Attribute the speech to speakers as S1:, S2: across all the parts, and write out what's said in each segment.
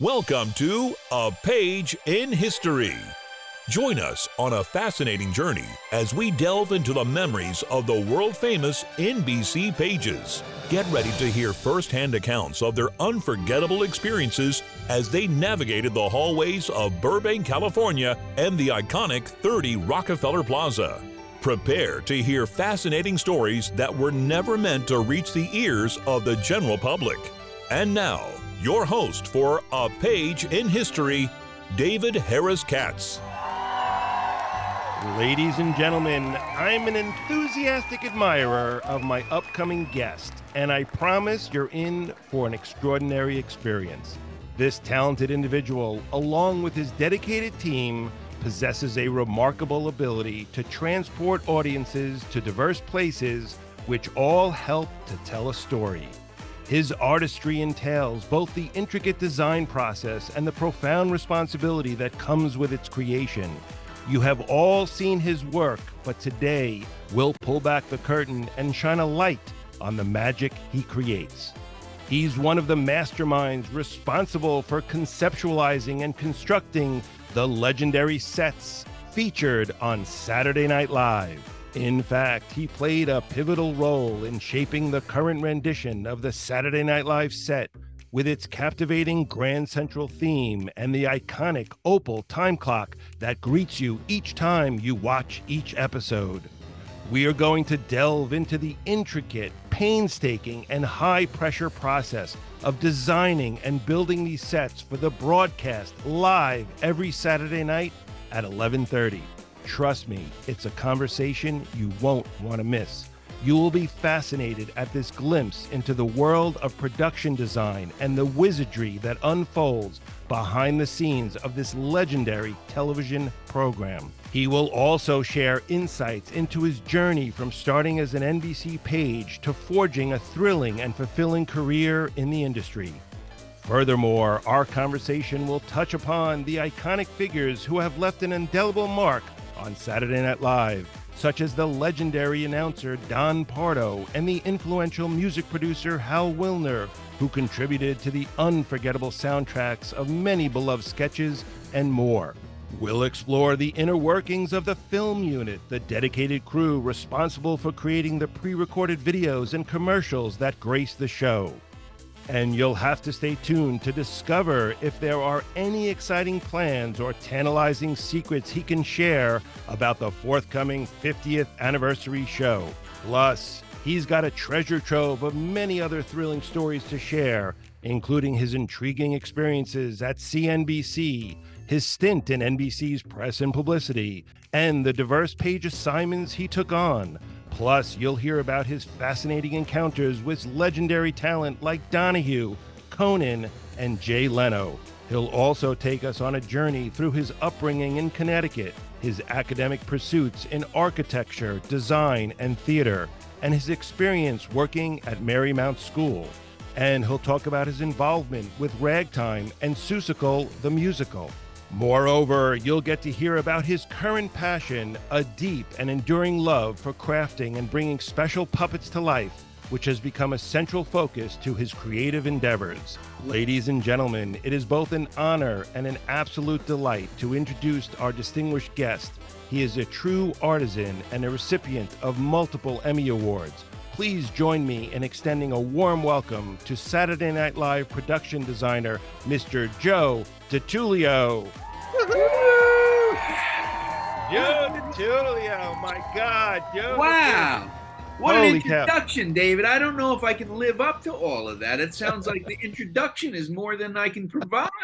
S1: Welcome to A Page in History. Join us on a fascinating journey as we delve into the memories of the world famous NBC pages. Get ready to hear firsthand accounts of their unforgettable experiences as they navigated the hallways of Burbank, California and the iconic 30 Rockefeller Plaza. Prepare to hear fascinating stories that were never meant to reach the ears of the general public. And now, your host for A Page in History, David Harris Katz.
S2: Ladies and gentlemen, I'm an enthusiastic admirer of my upcoming guest, and I promise you're in for an extraordinary experience. This talented individual, along with his dedicated team, possesses a remarkable ability to transport audiences to diverse places, which all help to tell a story. His artistry entails both the intricate design process and the profound responsibility that comes with its creation. You have all seen his work, but today we'll pull back the curtain and shine a light on the magic he creates. He's one of the masterminds responsible for conceptualizing and constructing the legendary sets featured on Saturday Night Live. In fact, he played a pivotal role in shaping the current rendition of the Saturday Night Live set with its captivating Grand Central theme and the iconic opal time clock that greets you each time you watch each episode. We are going to delve into the intricate, painstaking, and high pressure process of designing and building these sets for the broadcast live every Saturday night at 11:30. Trust me, it's a conversation you won't want to miss. You will be fascinated at this glimpse into the world of production design and the wizardry that unfolds behind the scenes of this legendary television program. He will also share insights into his journey from starting as an NBC page to forging a thrilling and fulfilling career in the industry. Furthermore, our conversation will touch upon the iconic figures who have left an indelible mark on Saturday Night Live, such as the legendary announcer Don Pardo and the influential music producer Hal Willner, who contributed to the unforgettable soundtracks of many beloved sketches and more. We'll explore the inner workings of the film unit, the dedicated crew responsible for creating the pre recorded videos and commercials that grace the show. And you'll have to stay tuned to discover if there are any exciting plans or tantalizing secrets he can share about the forthcoming 50th anniversary show. Plus, he's got a treasure trove of many other thrilling stories to share, including his intriguing experiences at CNBC, his stint in NBC's press and publicity, and the diverse page assignments he took on. Plus, you'll hear about his fascinating encounters with legendary talent like Donahue, Conan, and Jay Leno. He'll also take us on a journey through his upbringing in Connecticut, his academic pursuits in architecture, design, and theater, and his experience working at Marymount School. And he'll talk about his involvement with Ragtime and Seussical the Musical. Moreover, you'll get to hear about his current passion, a deep and enduring love for crafting and bringing special puppets to life, which has become a central focus to his creative endeavors. Ladies and gentlemen, it is both an honor and an absolute delight to introduce our distinguished guest. He is a true artisan and a recipient of multiple Emmy Awards. Please join me in extending a warm welcome to Saturday Night Live production designer, Mr. Joe DeTullio. Joe DeTullio, my God, Joe.
S3: Wow. What
S2: Holy
S3: an introduction, David. I don't know if I can live up to all of that. It sounds like the introduction is more than I can provide.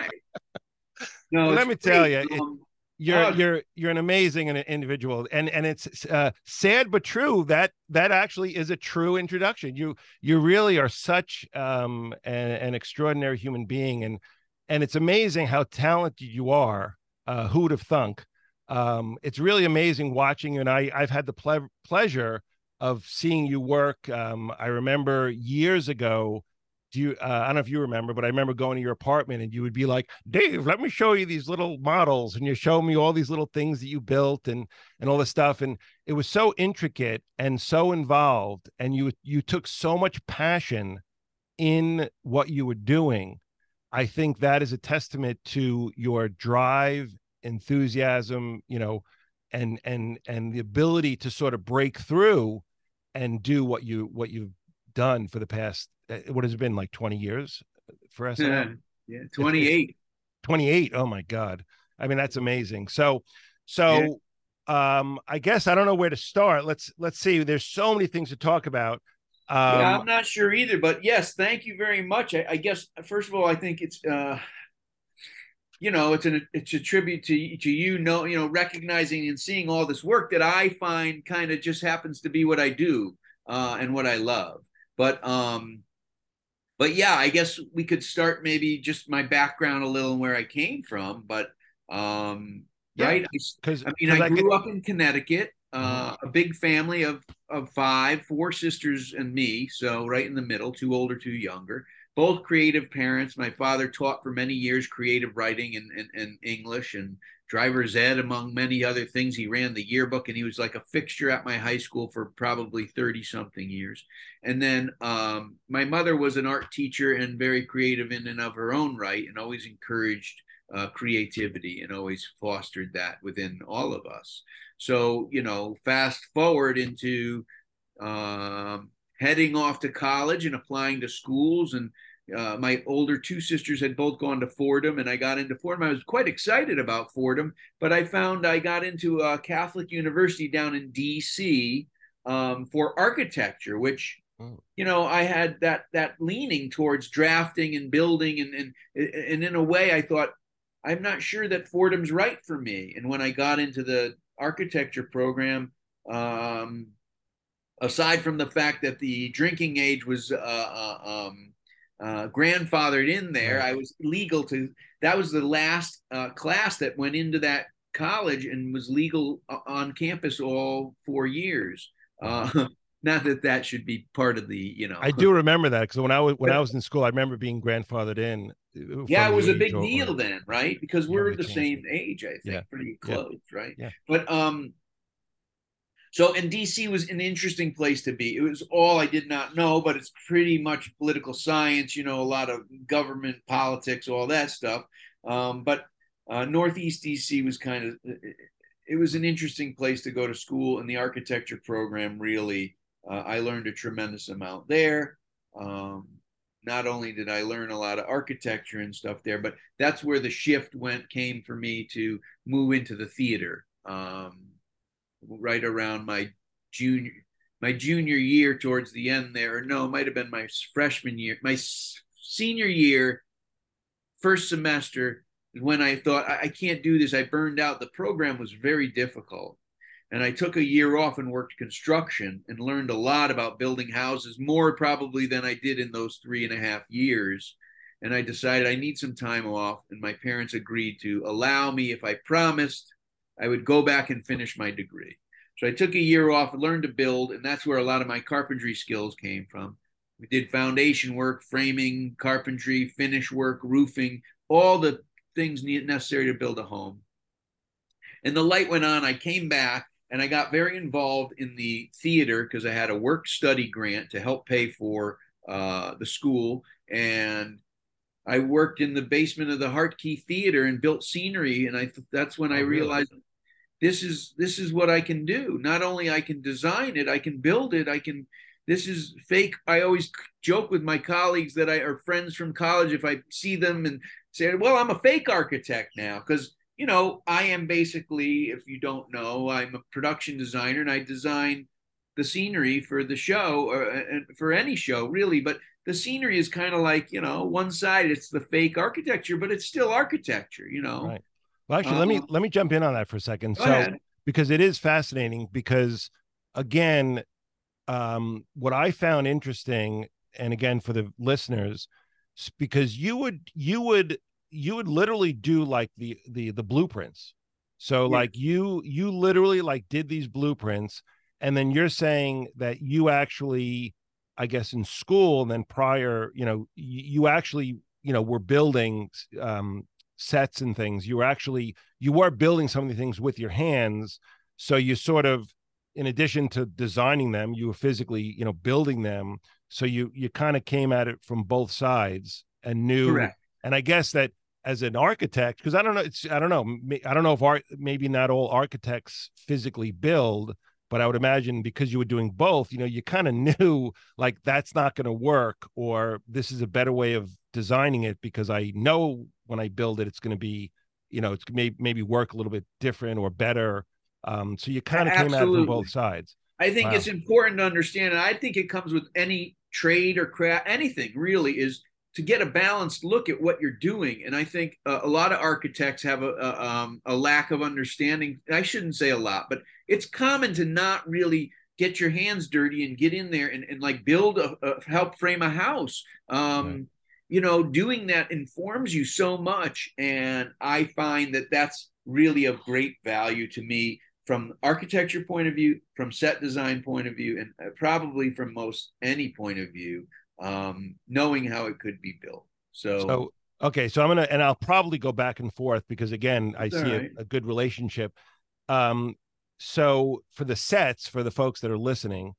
S2: No, let me
S3: great.
S2: tell you, it-
S3: Um,
S2: you're
S3: Oh.
S2: you're you're an amazing individual and and it's uh, sad but true that that actually is a true introduction you you really are such um an, an extraordinary human being and and it's amazing how talented you are uh who would have thunk um it's really amazing watching you and i i've had the ple- pleasure of seeing you work um i remember years ago do you uh, i don't know if you remember but i remember going to your apartment and you would be like dave let me show you these little models and you show me all these little things that you built and and all this stuff. And it was so intricate and so involved and you you took so much passion in what you were doing. I think that is a testament to your drive, enthusiasm, you know, and and and the ability to sort of break through and do what you what you've done for the past uh, what has it been like 20 years for us
S3: yeah, yeah 28
S2: 28 oh my god. I mean that's amazing. So so yeah. um i guess i don't know where to start. Let's let's see. There's so many things to talk about.
S3: Um, yeah, I'm not sure either, but yes, thank you very much. I, I guess first of all, I think it's uh, you know it's an it's a tribute to to you know you know recognizing and seeing all this work that I find kind of just happens to be what I do uh, and what I love. But um, but yeah, I guess we could start maybe just my background a little and where I came from. But um, yeah, right, because I mean I grew I up in Connecticut, uh, mm-hmm. a big family of of five, four sisters and me, so right in the middle, two older, two younger both creative parents. My father taught for many years creative writing and, and, and, English and driver's ed, among many other things. He ran the yearbook and he was like a fixture at my high school for probably 30 something years. And then um, my mother was an art teacher and very creative in and of her own right and always encouraged uh, creativity and always fostered that within all of us. So, you know, fast forward into um, heading off to college and applying to schools. And uh, my older two sisters had both gone to Fordham, and I got into Fordham. I was quite excited about Fordham, but I found I got into a Catholic university down in D.C. Um, for architecture, which oh. you know I had that that leaning towards drafting and building, and and and in a way I thought I'm not sure that Fordham's right for me. And when I got into the architecture program, um, aside from the fact that the drinking age was uh, uh, um, uh, grandfathered in there, I was legal to. That was the last uh, class that went into that college and was legal uh, on campus all four years. Uh, not that that should be part of the, you know.
S2: I do remember that because when I was when I was in school, I remember being grandfathered in.
S3: Yeah, it was a big deal then, right? Because we're the same age, I think, yeah. pretty close,
S2: yeah.
S3: right?
S2: Yeah.
S3: But um, so, and DC was an interesting place to be. It was all I did not know, but it's pretty much political science, you know, a lot of government politics, all that stuff. Um, but uh, Northeast DC was kind of, it was an interesting place to go to school, and the architecture program really, uh, I learned a tremendous amount there. Um, not only did I learn a lot of architecture and stuff there, but that's where the shift went, came for me to move into the theater. Um, right around my junior my junior year towards the end there. No, it might have been my freshman year, my senior year, first semester when I thought I, I can't do this. I burned out. The program was very difficult. And I took a year off and worked construction and learned a lot about building houses, more probably than I did in those three and a half years. And I decided I need some time off. And my parents agreed to allow me if I promised I would go back and finish my degree. So I took a year off, learned to build, and that's where a lot of my carpentry skills came from. We did foundation work, framing, carpentry, finish work, roofing, all the things necessary to build a home. And the light went on. I came back and I got very involved in the theater because I had a work study grant to help pay for uh, the school. And I worked in the basement of the Hartke Theater and built scenery. And I that's when oh, I realized really? this is this is what I can do. Not only I can design it, I can build it. I can. This is fake. I always joke with my colleagues that I are friends from college. If I see them and say, "Well, I'm a fake architect now," because you know I am basically, if you don't know, I'm a production designer and I design the scenery for the show or for any show really. But the scenery is kind of like you know one side it's the fake architecture, but it's still architecture. You know.
S2: Right well, actually, let me uh-huh. let me jump in on that for a second. so, ahead. because it is fascinating, because again, um, what I found interesting, and again for the listeners, because you would you would you would literally do like the the the blueprints. So yeah. like you you literally like did these blueprints, and then you're saying that you actually, I guess, in school and then prior, you know, you, actually you know were building um sets and things. You were actually you were building some of the things with your hands. So you sort of in addition to designing them you were physically you know building them. So you you kind of came at it from both sides and knew Correct. and I guess that as an architect, because I don't know, it's I don't know, I don't know if art maybe not all architects physically build, but I would imagine because you were doing both, you know, you kind of knew like that's not going to work, or this is a better way of designing it because I know when I build it, it's going to be, you know, it's may, maybe work a little bit different or better. Um, so you kind of came at it from both sides.
S3: I think wow. it's important to understand, and I think it comes with any trade or craft, anything really, is to get a balanced look at what you're doing. And I think uh, a lot of architects have a, a, um, a lack of understanding. I shouldn't say a lot, but it's common to not really get your hands dirty and get in there and, and like build a, a help frame a house. Um, right. You know, doing that informs you so much. And I find that that's really of great value to me from architecture point of view, from set design point of view, and uh, probably from most any point of view, um, knowing how it could be built. So,
S2: so okay, so I'm gonna and I'll probably go back and forth because again, I see right. a, a, good relationship. Um, so for the sets, for the folks that are listening,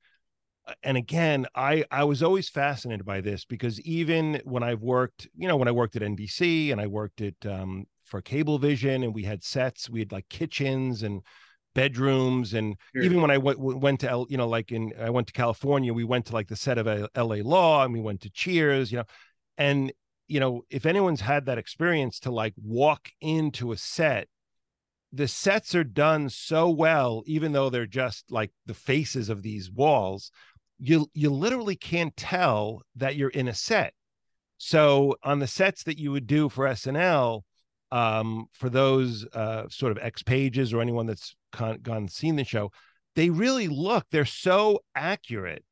S2: uh, and again, I I was always fascinated by this because even when I've worked, you know, when I worked at NBC and I worked at um, for Cablevision, and we had sets, we had like kitchens and bedrooms and sure. even when I went went to you know like in I went to California we went to like the set of LA Law and we went to Cheers you know and you know if anyone's had that experience to like walk into a set the sets are done so well even though they're just like the faces of these walls you you literally can't tell that you're in a set so on the sets that you would do for SNL um, for those uh, sort of ex pages or anyone that's con- gone and seen the show, they really look, they're so accurate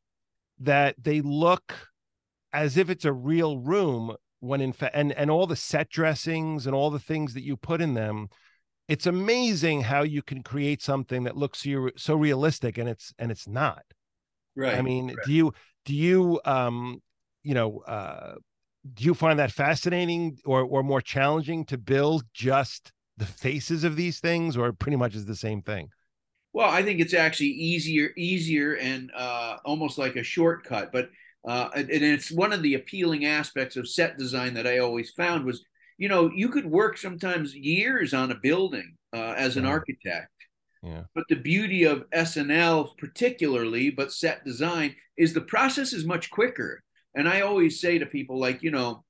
S2: that they look as if it's a real room when in fact, and, and all the set dressings and all the things that you put in them. It's amazing how you can create something that looks so, so realistic and it's and it's not.
S3: Right.
S2: I mean, right. do you do you um you know uh do you find that fascinating or or more challenging to build just the faces of these things or pretty much is the same thing
S3: well i think it's actually easier easier and uh, almost like a shortcut but uh, and it's one of the appealing aspects of set design that i always found was you know you could work sometimes years on a building uh, as an yeah. architect
S2: yeah.
S3: But the beauty of SNL, particularly, but set design, is the process is much quicker. And I always say to people, like, you know,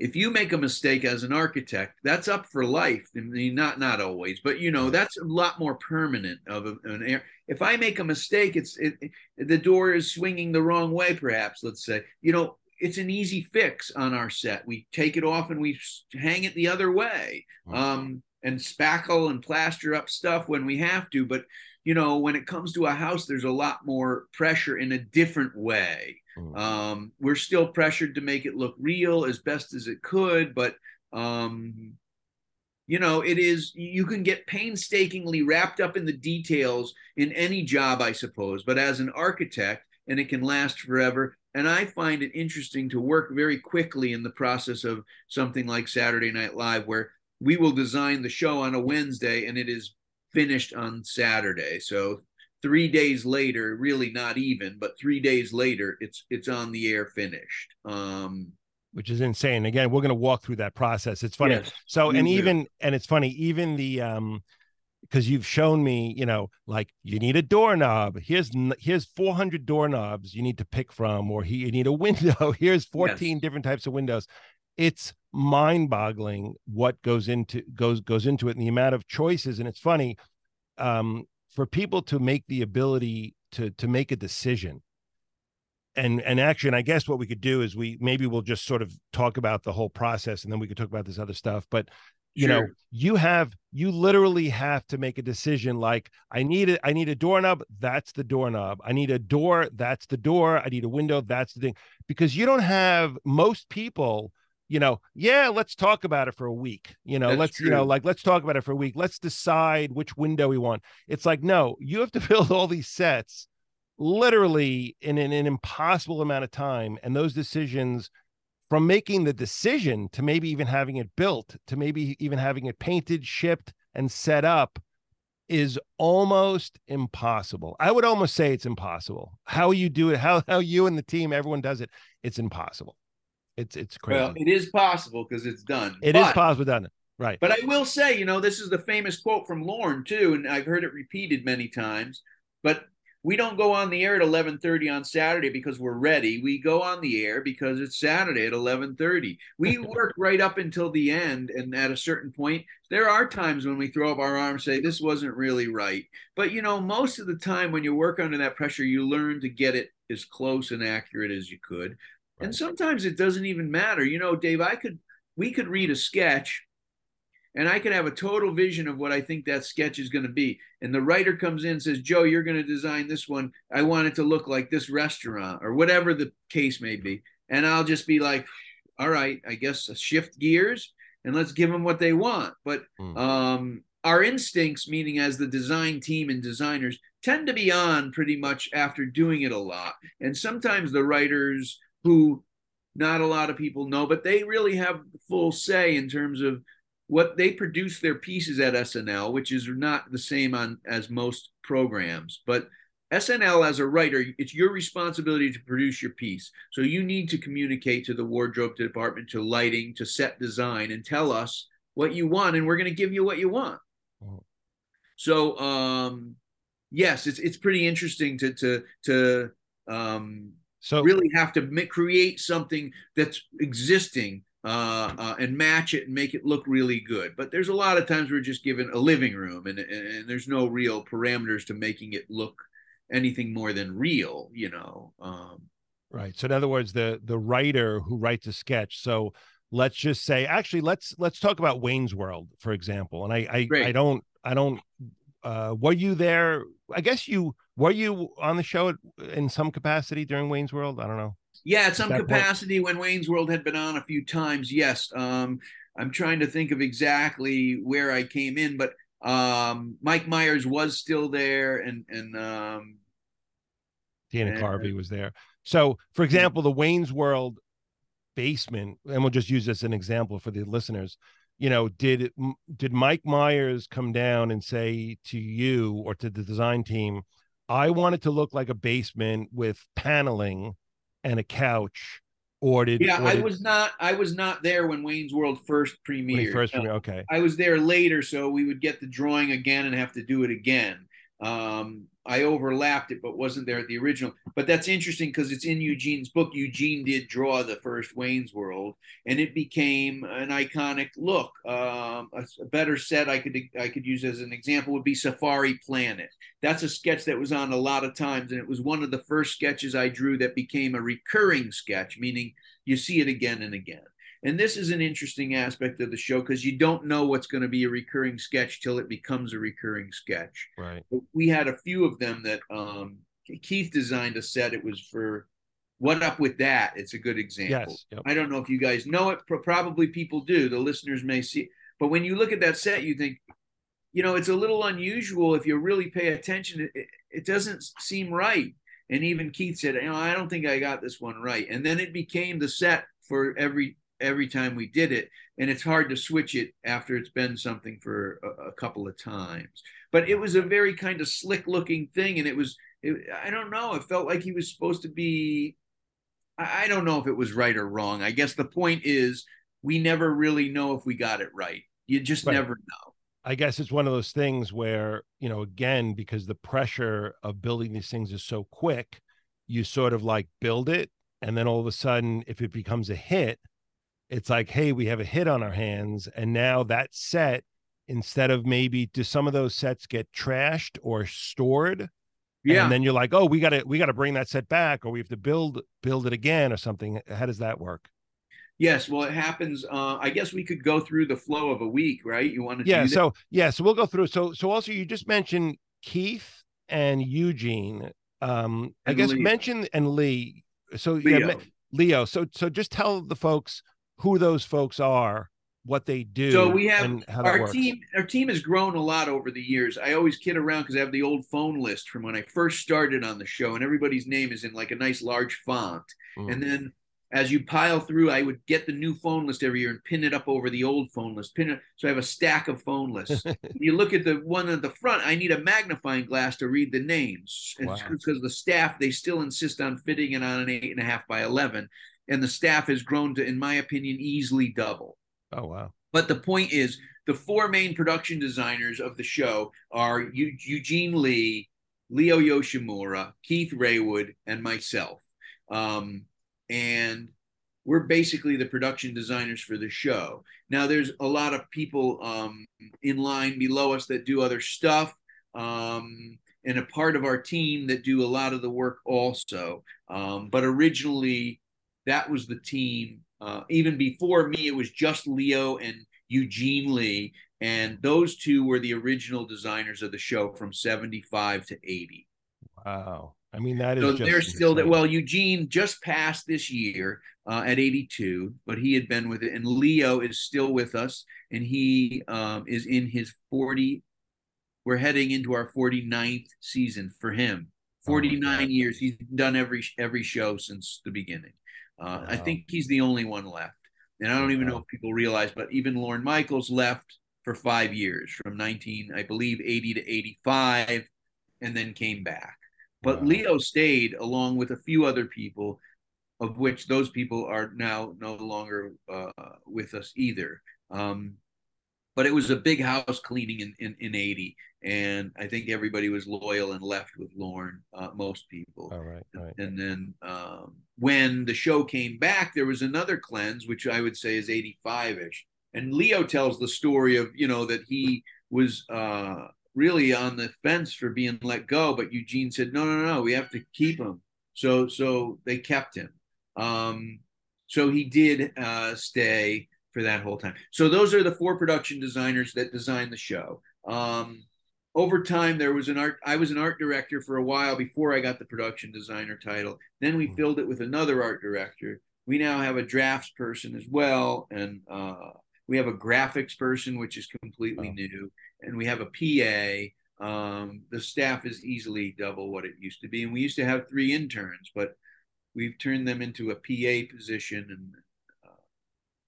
S3: if you make a mistake as an architect, that's up for life. I mean, not not always, but you know, that's a lot more permanent of an air. If I make a mistake, it's it, it, the door is swinging the wrong way, perhaps. Let's say, you know, it's an easy fix on our set. We take it off and we hang it the other way, um, and spackle and plaster up stuff when we have to. But you know, when it comes to a house, there's a lot more pressure in a different way. Mm. Um, we're still pressured to make it look real as best as it could, but um, you know, it is you can get painstakingly wrapped up in the details in any job, I suppose. But as an architect, and it can last forever. And I find it interesting to work very quickly in the process of something like Saturday Night Live, where we will design the show on a Wednesday and it is finished on Saturday. So three days later, really not even, but three days later, it's it's on the air finished. Um,
S2: which is insane. Again, we're going to walk through that process. It's funny. Yes, so, and even and it's funny, even the um, because you've shown me, you know, like you need a doorknob. Here's here's 400 doorknobs you need to pick from, or he, you need a window. Here's 14 yes. different types of windows. It's mind-boggling what goes into goes goes into it and the amount of choices. And it's funny. Um, for people to make the ability to to make a decision. And and actually i guess what we could do is we maybe we'll just sort of talk about the whole process and then we could talk about this other stuff but you sure. know you have you literally have to make a decision like i need it i need a doorknob that's the doorknob. I need a door that's the door. I need a window that's the thing. Because you don't have most people you know, yeah, let's talk about it for a week. You know, That's let's, true. you know, like let's talk about it for a week. Let's decide which window we want. It's like, no, you have to build all these sets literally in an, an impossible amount of time. And those decisions from making the decision to maybe even having it built, to maybe even having it painted, shipped, and set up is almost impossible. I would almost say it's impossible. How you do it, how how you and the team, everyone does it, it's impossible It's it's crazy.
S3: Well, it is possible because it's done.
S2: It
S3: but,
S2: is possible done. Right.
S3: But I will say, you know, this is the famous quote from Lorne too, and I've heard it repeated many times. But we don't go on the air at 11:30 on Saturday because we're ready. We go on the air because it's Saturday at 11:30. We work right up until the end and at a certain point there are times when we throw up our arms say this wasn't really right. But you know, most of the time when you work under that pressure you learn to get it as close and accurate as you could. Right. And sometimes it doesn't even matter. You know, Dave, I could we could read a sketch and I can have a total vision of what I think that sketch is going to be. And the writer comes in and says, Joe, you're going to design this one. I want it to look like this restaurant or whatever the case may be. And I'll just be like, all right, I guess shift gears and let's give them what they want. But mm. um, our instincts, meaning as the design team and designers, tend to be on pretty much after doing it a lot. And sometimes the writers who not a lot of people know, but they really have full say in terms of what they produce their pieces at SNL, which is not the same on as most programs, but SNL as a writer, it's your responsibility to produce your piece. So you need to communicate to the wardrobe department, to lighting, to set design, and tell us what you want, and we're going to give you what you want. Oh. So um, yes, it's it's pretty interesting to to to um, so really have to make, create something that's existing uh, uh, and match it and make it look really good. But there's a lot of times we're just given a living room and, and, and there's no real parameters to making it look anything more than real, you know. Um,
S2: right. So in other words, the the writer who writes a sketch. So let's just say, actually, let's let's talk about Wayne's World, for example. And I I, I don't I don't. Uh, were you there? I guess you were you on the show in some capacity during Wayne's World. I don't know.
S3: Yeah, at some capacity point? when Wayne's World had been on a few times. Yes. Um, I'm trying to think of exactly where I came in, but um, Mike Myers was still there, and and um,
S2: Dana and, Carvey was there. So, for example, the Wayne's World basement, and we'll just use this as an example for the listeners. You know, did did Mike Myers come down and say to you or to the design team, "I want it to look like a basement with paneling"? and a couch or did
S3: yeah
S2: or
S3: i was not i was not there when wayne's world first premiered
S2: first premiered okay
S3: i was there later so we would get the drawing again and have to do it again um, I overlapped it, but wasn't there at the original. But that's interesting because it's in Eugene's book. Eugene did draw the first Wayne's World, and it became an iconic look. Um, a, a, better set I could I could use as an example would be Safari Planet. That's a sketch that was on a lot of times, and it was one of the first sketches I drew that became a recurring sketch, meaning you see it again and again. And this is an interesting aspect of the show because you don't know what's going to be a recurring sketch till it becomes a recurring sketch.
S2: Right.
S3: We had a few of them that um, Keith designed a set. It was for What Up With That? It's a good example.
S2: Yes, yep.
S3: I don't know if you guys know it. Probably people do. The listeners may see. But when you look at that set, you think, you know, it's a little unusual if you really pay attention. It, it doesn't seem right. And even Keith said, you know, I don't think I got this one right. And then it became the set for every every time we did it and it's hard to switch it after it's been something for a, a couple of times but it was a very kind of slick looking thing and it was it, i don't know it felt like he was supposed to be I, I don't know if it was right or wrong i guess the point is we never really know if we got it right you just right. never know
S2: I guess it's one of those things where, you know, again, because the pressure of building these things is so quick, you sort of like build it. And then all of a sudden, if it becomes a hit, it's like, hey, we have a hit on our hands. And now that set, instead of maybe do some of those sets get trashed or stored? Yeah. And then you're like, oh, we gotta we gotta bring that set back or we have to build build it again or something. How does that work?
S3: Yes, well, it happens. Uh, I guess we could go through the flow of a week, right? You want to?
S2: Yeah. So yeah, so we'll go through. So so also, you just mentioned Keith and Eugene. Um, and I guess Lee. mention and Lee. So Leo. yeah, Leo. So so just tell the folks who those folks are, what they do.
S3: So we have our team. Our team has grown a lot over the years. I always kid around because I have the old phone list from when I first started on the show, and everybody's name is in like a nice large font. Mm. And then as you pile through, I would get the new phone list every year and pin it up over the old phone list. Pin it so I have a stack of phone lists. you look at the one at the front, I need a magnifying glass to read the names. Wow. Because the staff they still insist on fitting it on an eight and a half by eleven and the staff has grown to, in my opinion, easily double.
S2: Oh wow!
S3: But the point is, the four main production designers of the show are Eugene Lee, Leo Yoshimura, Keith Raywood, and myself. Um, and we're basically the production designers for the show. Now, there's a lot of people um, in line below us that do other stuff, um, and a part of our team that do a lot of the work also. Um, but originally, that was the team. Uh, even before me, it was just Leo and Eugene Lee, and those two were the original designers of the show from 75 to 80.
S2: Wow. I mean, that is
S3: so they're still that. Well, Eugene just passed this year uh, at 82, but he had been with it, and Leo is still with us, and he um, is in his 40. We're heading into our 49th season for him. 49 oh years. He's done every every show since the beginning. Uh, wow. I think he's the only one left, and I don't even know if people realize, but even Lorne Michaels left for five years, from 19, I believe, 80 to 85, and then came back. But wow. Leo stayed along with a few other people, of which those people are now no longer uh, with us either. Um, but it was a big house cleaning in, in, in 80 and i think everybody was loyal and left with lorne uh, most people
S2: all right, right.
S3: and then um, when the show came back there was another cleanse which i would say is 85ish and leo tells the story of you know that he was uh, really on the fence for being let go, but Eugene said, no, no, no, we have to keep him. So, so they kept him. Um, so he did uh, stay for that whole time. So those are the four production designers that designed the show. Um, over time, there was an art. I was an art director for a while before I got the production designer title. Then we mm-hmm. filled it with another art director. We now have a drafts person as well, and uh, we have a graphics person, which is completely new and we have a PA. Um, the staff is easily double what it used to be, and we used to have three interns, but we've turned them into a PA position, and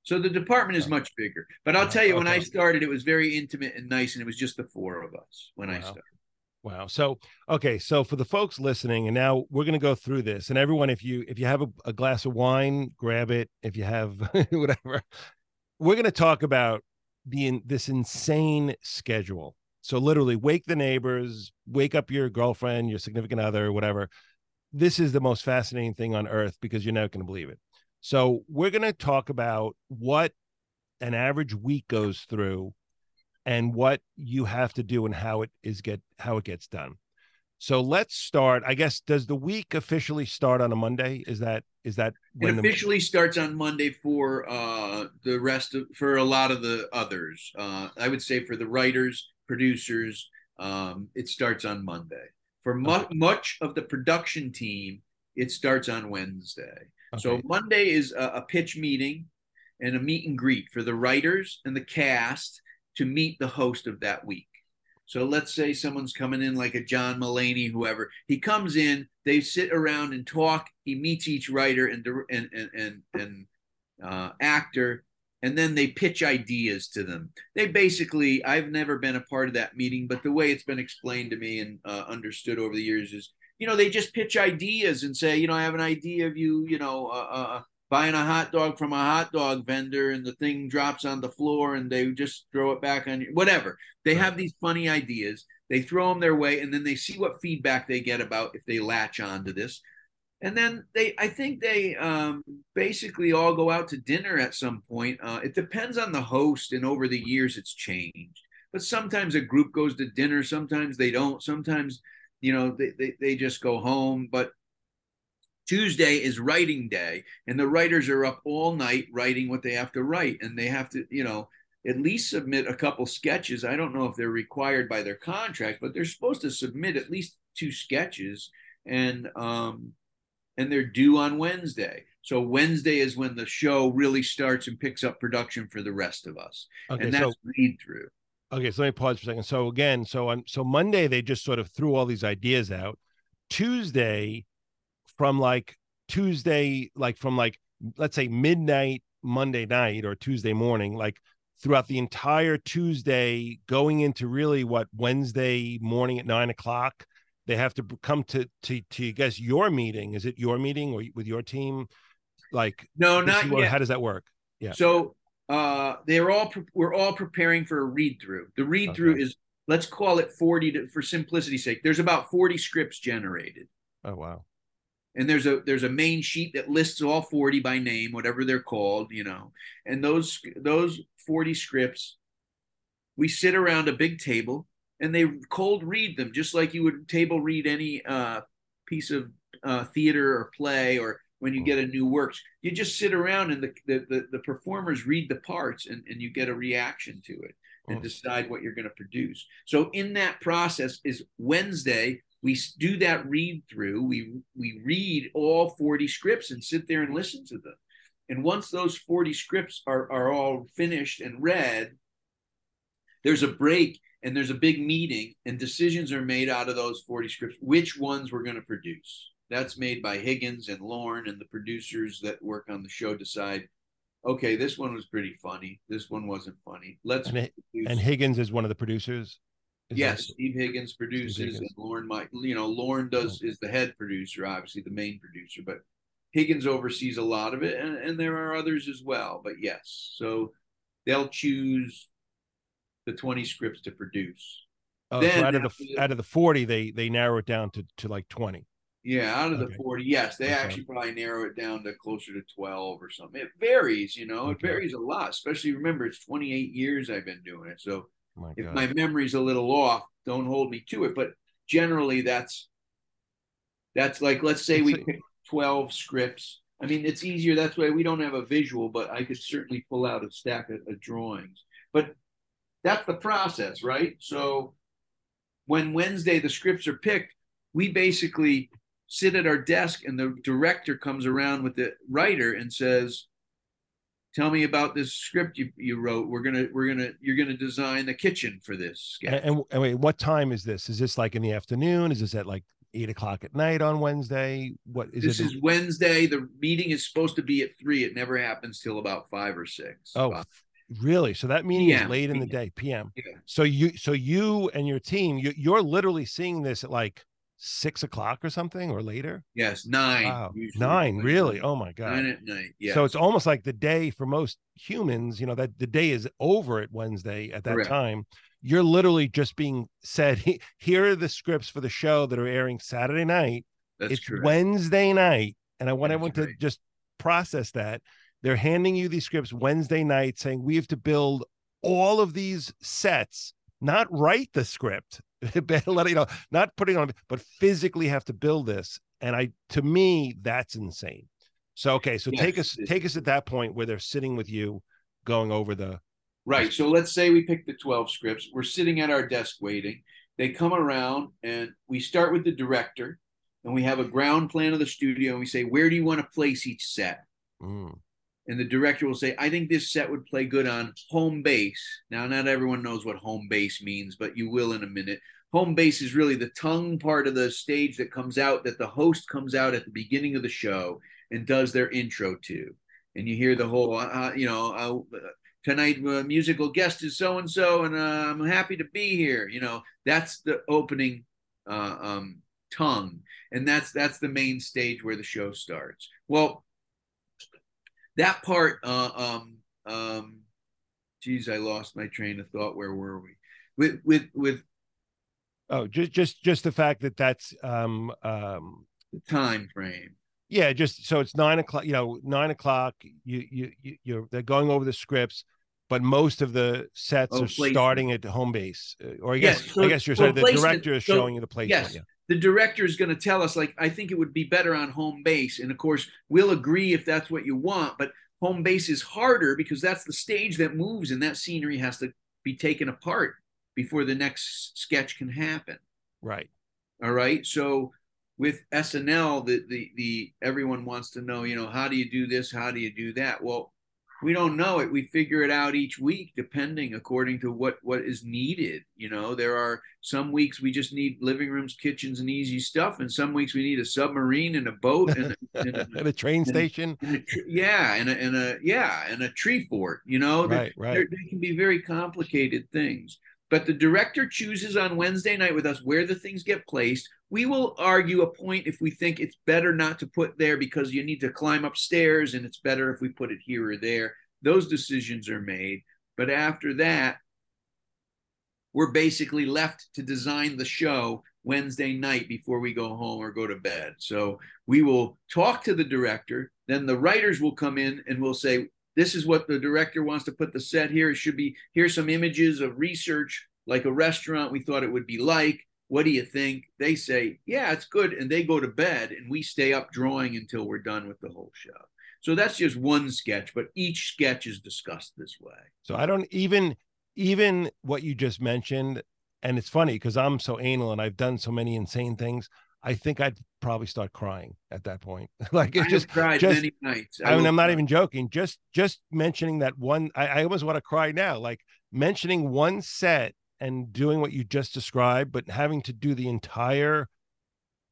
S3: so the department is much bigger. But I'll tell you, when I started, it was very intimate and nice, and it was just the four of us when wow. I started.
S2: Wow. So, okay. So for the folks listening, and now we're going to go through this and everyone, if you, if you have a, a glass of wine, grab it. If you have whatever, we're going to talk about the in, this insane schedule. So literally wake the neighbors, wake up your girlfriend, your significant other, whatever. This is the most fascinating thing on earth because you're not going to believe it. So we're going to talk about what an average week goes through and what you have to do and how it is get how it gets done. So let's start. I guess does the week officially start on a Monday? Is that is that
S3: it officially the... starts on Monday for uh, the rest of for a lot of the others. Uh, I would say for the writers, producers, um, it starts on Monday. For mu- okay. much of the production team, it starts on Wednesday. Okay. So Monday is a, a pitch meeting and a meet and greet for the writers and the cast to meet the host of that week. So let's say someone's coming in like a John Mulaney, whoever. He comes in, they sit around and talk. He meets each writer and and and and, and uh, actor, and then they pitch ideas to them. They basically, I've never been a part of that meeting, but the way it's been explained to me and uh, understood over the years is, you know, they just pitch ideas and say, you know, I have an idea of you, you know, uh, uh buying a hot dog from a hot dog vendor and the thing drops on the floor and they just throw it back on you whatever. They have these funny ideas. They throw them their way and then they see what feedback they get about if they latch on to this. And then they i think they um, basically all go out to dinner at some point. Uh, it depends on the host and over the years it's changed. But sometimes a group goes to dinner sometimes they don't sometimes you know they, they, they just go home but Tuesday is writing day, and the writers are up all night writing what they have to write, and they have to, you know, at least submit a couple sketches. I don't know if they're required by their contract, but they're supposed to submit at least two sketches, and um, and they're due on Wednesday. So Wednesday is when the show really starts and picks up production for the rest of us, okay, and that's so, read through.
S2: Okay, so let me pause for a second. So again, so on so Monday they just sort of threw all these ideas out. Tuesday from like Tuesday, like from like let's say midnight Monday night or Tuesday morning, like throughout the entire Tuesday, going into really what Wednesday morning at nine o'clock, they have to come to to to I guess your meeting. Is it your meeting or with your team? like
S3: no, not
S2: what-
S3: yet.
S2: how does that work? Yeah.
S3: So uh, they're all pre- we're all preparing for a read through. The read through
S2: Okay.
S3: is let's call it forty to, for simplicity's sake. There's about forty scripts generated,
S2: Oh wow.
S3: and there's a there's a main sheet that lists all forty by name, whatever they're called, you know. And those those forty scripts, we sit around a big table and they cold read them just like you would table read any uh, piece of uh, theater or play or when you get a new works. You just sit around and the the, the, the performers read the parts and, and you get a reaction to it and
S2: Mm.
S3: decide what you're going to produce. So in that process is wednesday we do that read through we we read all 40 scripts and sit there and listen to them. And once those 40 scripts are, are all finished and read there's a break and there's a big meeting and decisions are made out of those 40 scripts which ones we're going to produce that's made by higgins and lorne and the producers that work on the show decide okay this one was pretty funny this one wasn't funny let's
S2: And it- And Higgins is one of the producers. Is
S3: yes
S2: that-
S3: steve higgins produces
S2: Higgins.
S3: and lorne might you know lorne does oh. is the head producer obviously the main producer but higgins oversees a lot of it and, and there are others as well but yes so they'll choose the 20 scripts to produce
S2: Oh, so out of the
S3: the-
S2: out of the forty, they they narrow it down to to like twenty.
S3: Yeah, out of the
S2: Okay.
S3: 40, yes, they
S2: Okay.
S3: actually probably narrow it down to closer to 12 or something. It varies, you know, it varies a lot, especially remember it's 28 years I've been doing it. So
S2: My
S3: if
S2: God.
S3: my memory's a little off, don't hold me to it. But generally, that's that's like let's say
S2: It's
S3: we pick 12 scripts. I mean, it's easier. That's why we don't have a visual, but I could certainly pull out a stack of, of drawings. But that's the process, right? So when Wednesday the scripts are picked, we basically sit at our desk and the director comes around with the writer and says, Tell me about this script you, you wrote. We're gonna we're gonna you're gonna design the kitchen for this
S2: and, and, and wait, what time is this? Is this like in the afternoon? Is this at like eight o'clock at night on Wednesday? What is
S3: this
S2: it?
S3: is Wednesday. The meeting is supposed to be at three. It never happens till about five or six.
S2: oh,
S3: Five.
S2: really? So that meeting is
S3: PM,
S2: late in the day, PM.
S3: Yeah.
S2: So you, so you and your team, you, you're literally seeing this at like six o'clock or something or later.
S3: Yes, nine.
S2: Wow, nine,
S3: Like
S2: really? Oh my god.
S3: Nine at night. Yeah.
S2: So it's almost like the day for most humans, you know, that the day is over at Wednesday at that
S3: Correct.
S2: time. You're literally just being said, here are the scripts for the show that are airing Saturday night.
S3: that's
S2: it's
S3: correct.
S2: Wednesday night. And I want
S3: That's
S2: everyone to just process that. They're handing you these scripts Wednesday night saying, we have to build all of these sets, not write the script, let you know, not putting on, but physically have to build this. And I, to me, that's insane. So, okay. So take us, take us at that point where they're sitting with you going over the,
S3: Right. So let's say we pick the 12 scripts. We're sitting at our desk waiting. They come around and we start with the director and we have a ground plan of the studio and we say, where do you want to place each set?
S2: Mm,
S3: And the director will say, I think this set would play good on home base. Now, not everyone knows what home base means, but you will in a minute. Home base is really the tongue part of the stage that comes out, that the host comes out at the beginning of the show and does their intro to. And you hear the whole, uh, you know, uh, tonight uh, musical guest is so and so, and uh, I'm happy to be here. You know, that's the opening uh, um, tongue, and that's that's the main stage where the show starts. Well, that part, uh, um, um, geez, I lost my train of thought. Where were we? With with with
S2: oh, just, just, just the fact that that's, um, um,
S3: the time frame.
S2: yeah just so it's nine o'clock you know nine o'clock you you, you you're they're going over the scripts but most of the sets
S3: Oh,
S2: are
S3: placement.
S2: starting at home base uh, or i
S3: Yes,
S2: guess
S3: so-
S2: i guess you're saying the director is
S3: so-
S2: showing you the placement
S3: yes.
S2: yeah
S3: The director is going to tell us, like, I think it would be better on home base, and of course, we'll agree if that's what you want. But home base is harder because that's the stage that moves, and that scenery has to be taken apart before the next sketch can happen.
S2: right
S3: All right. So with SNL, the the the everyone wants to know, you know, how do you do this? How do you do that? Well, we don't know it. We figure it out each week, depending according to what what is needed. You know, there are some weeks we just need living rooms, kitchens, and easy stuff, and some weeks we need a submarine and a boat and, a- and, a-
S2: at a train station
S3: and a yeah, and a, and a yeah, and a tree fort. You know,
S2: right right
S3: they can be very complicated things. But the director chooses on Wednesday night with us where the things get placed. We will argue a point if we think it's better not to put there because you need to climb upstairs and it's better if we put it here or there. Those decisions are made. But after that, we're basically left to design the show Wednesday night before we go home or go to bed. So we will talk to the director, then the writers will come in and we'll say, this is what the director wants to put the set here. It should be here's some images of research, like a restaurant we thought it would be like. What do you think? They say, yeah, it's good. And they go to bed and we stay up drawing until we're done with the whole show. So that's just one sketch, but each sketch is discussed this way.
S2: So I don't even even what you just mentioned, and it's funny because I'm so anal and I've done so many insane things. I think I'd probably start crying at that point. like it
S3: I
S2: just
S3: cried
S2: just,
S3: many nights.
S2: I mean,
S3: oh,
S2: I'm not
S3: cry.
S2: even joking. Just just mentioning that one, I, I almost want to cry now. Like mentioning one set and doing what you just described, but having to do the entire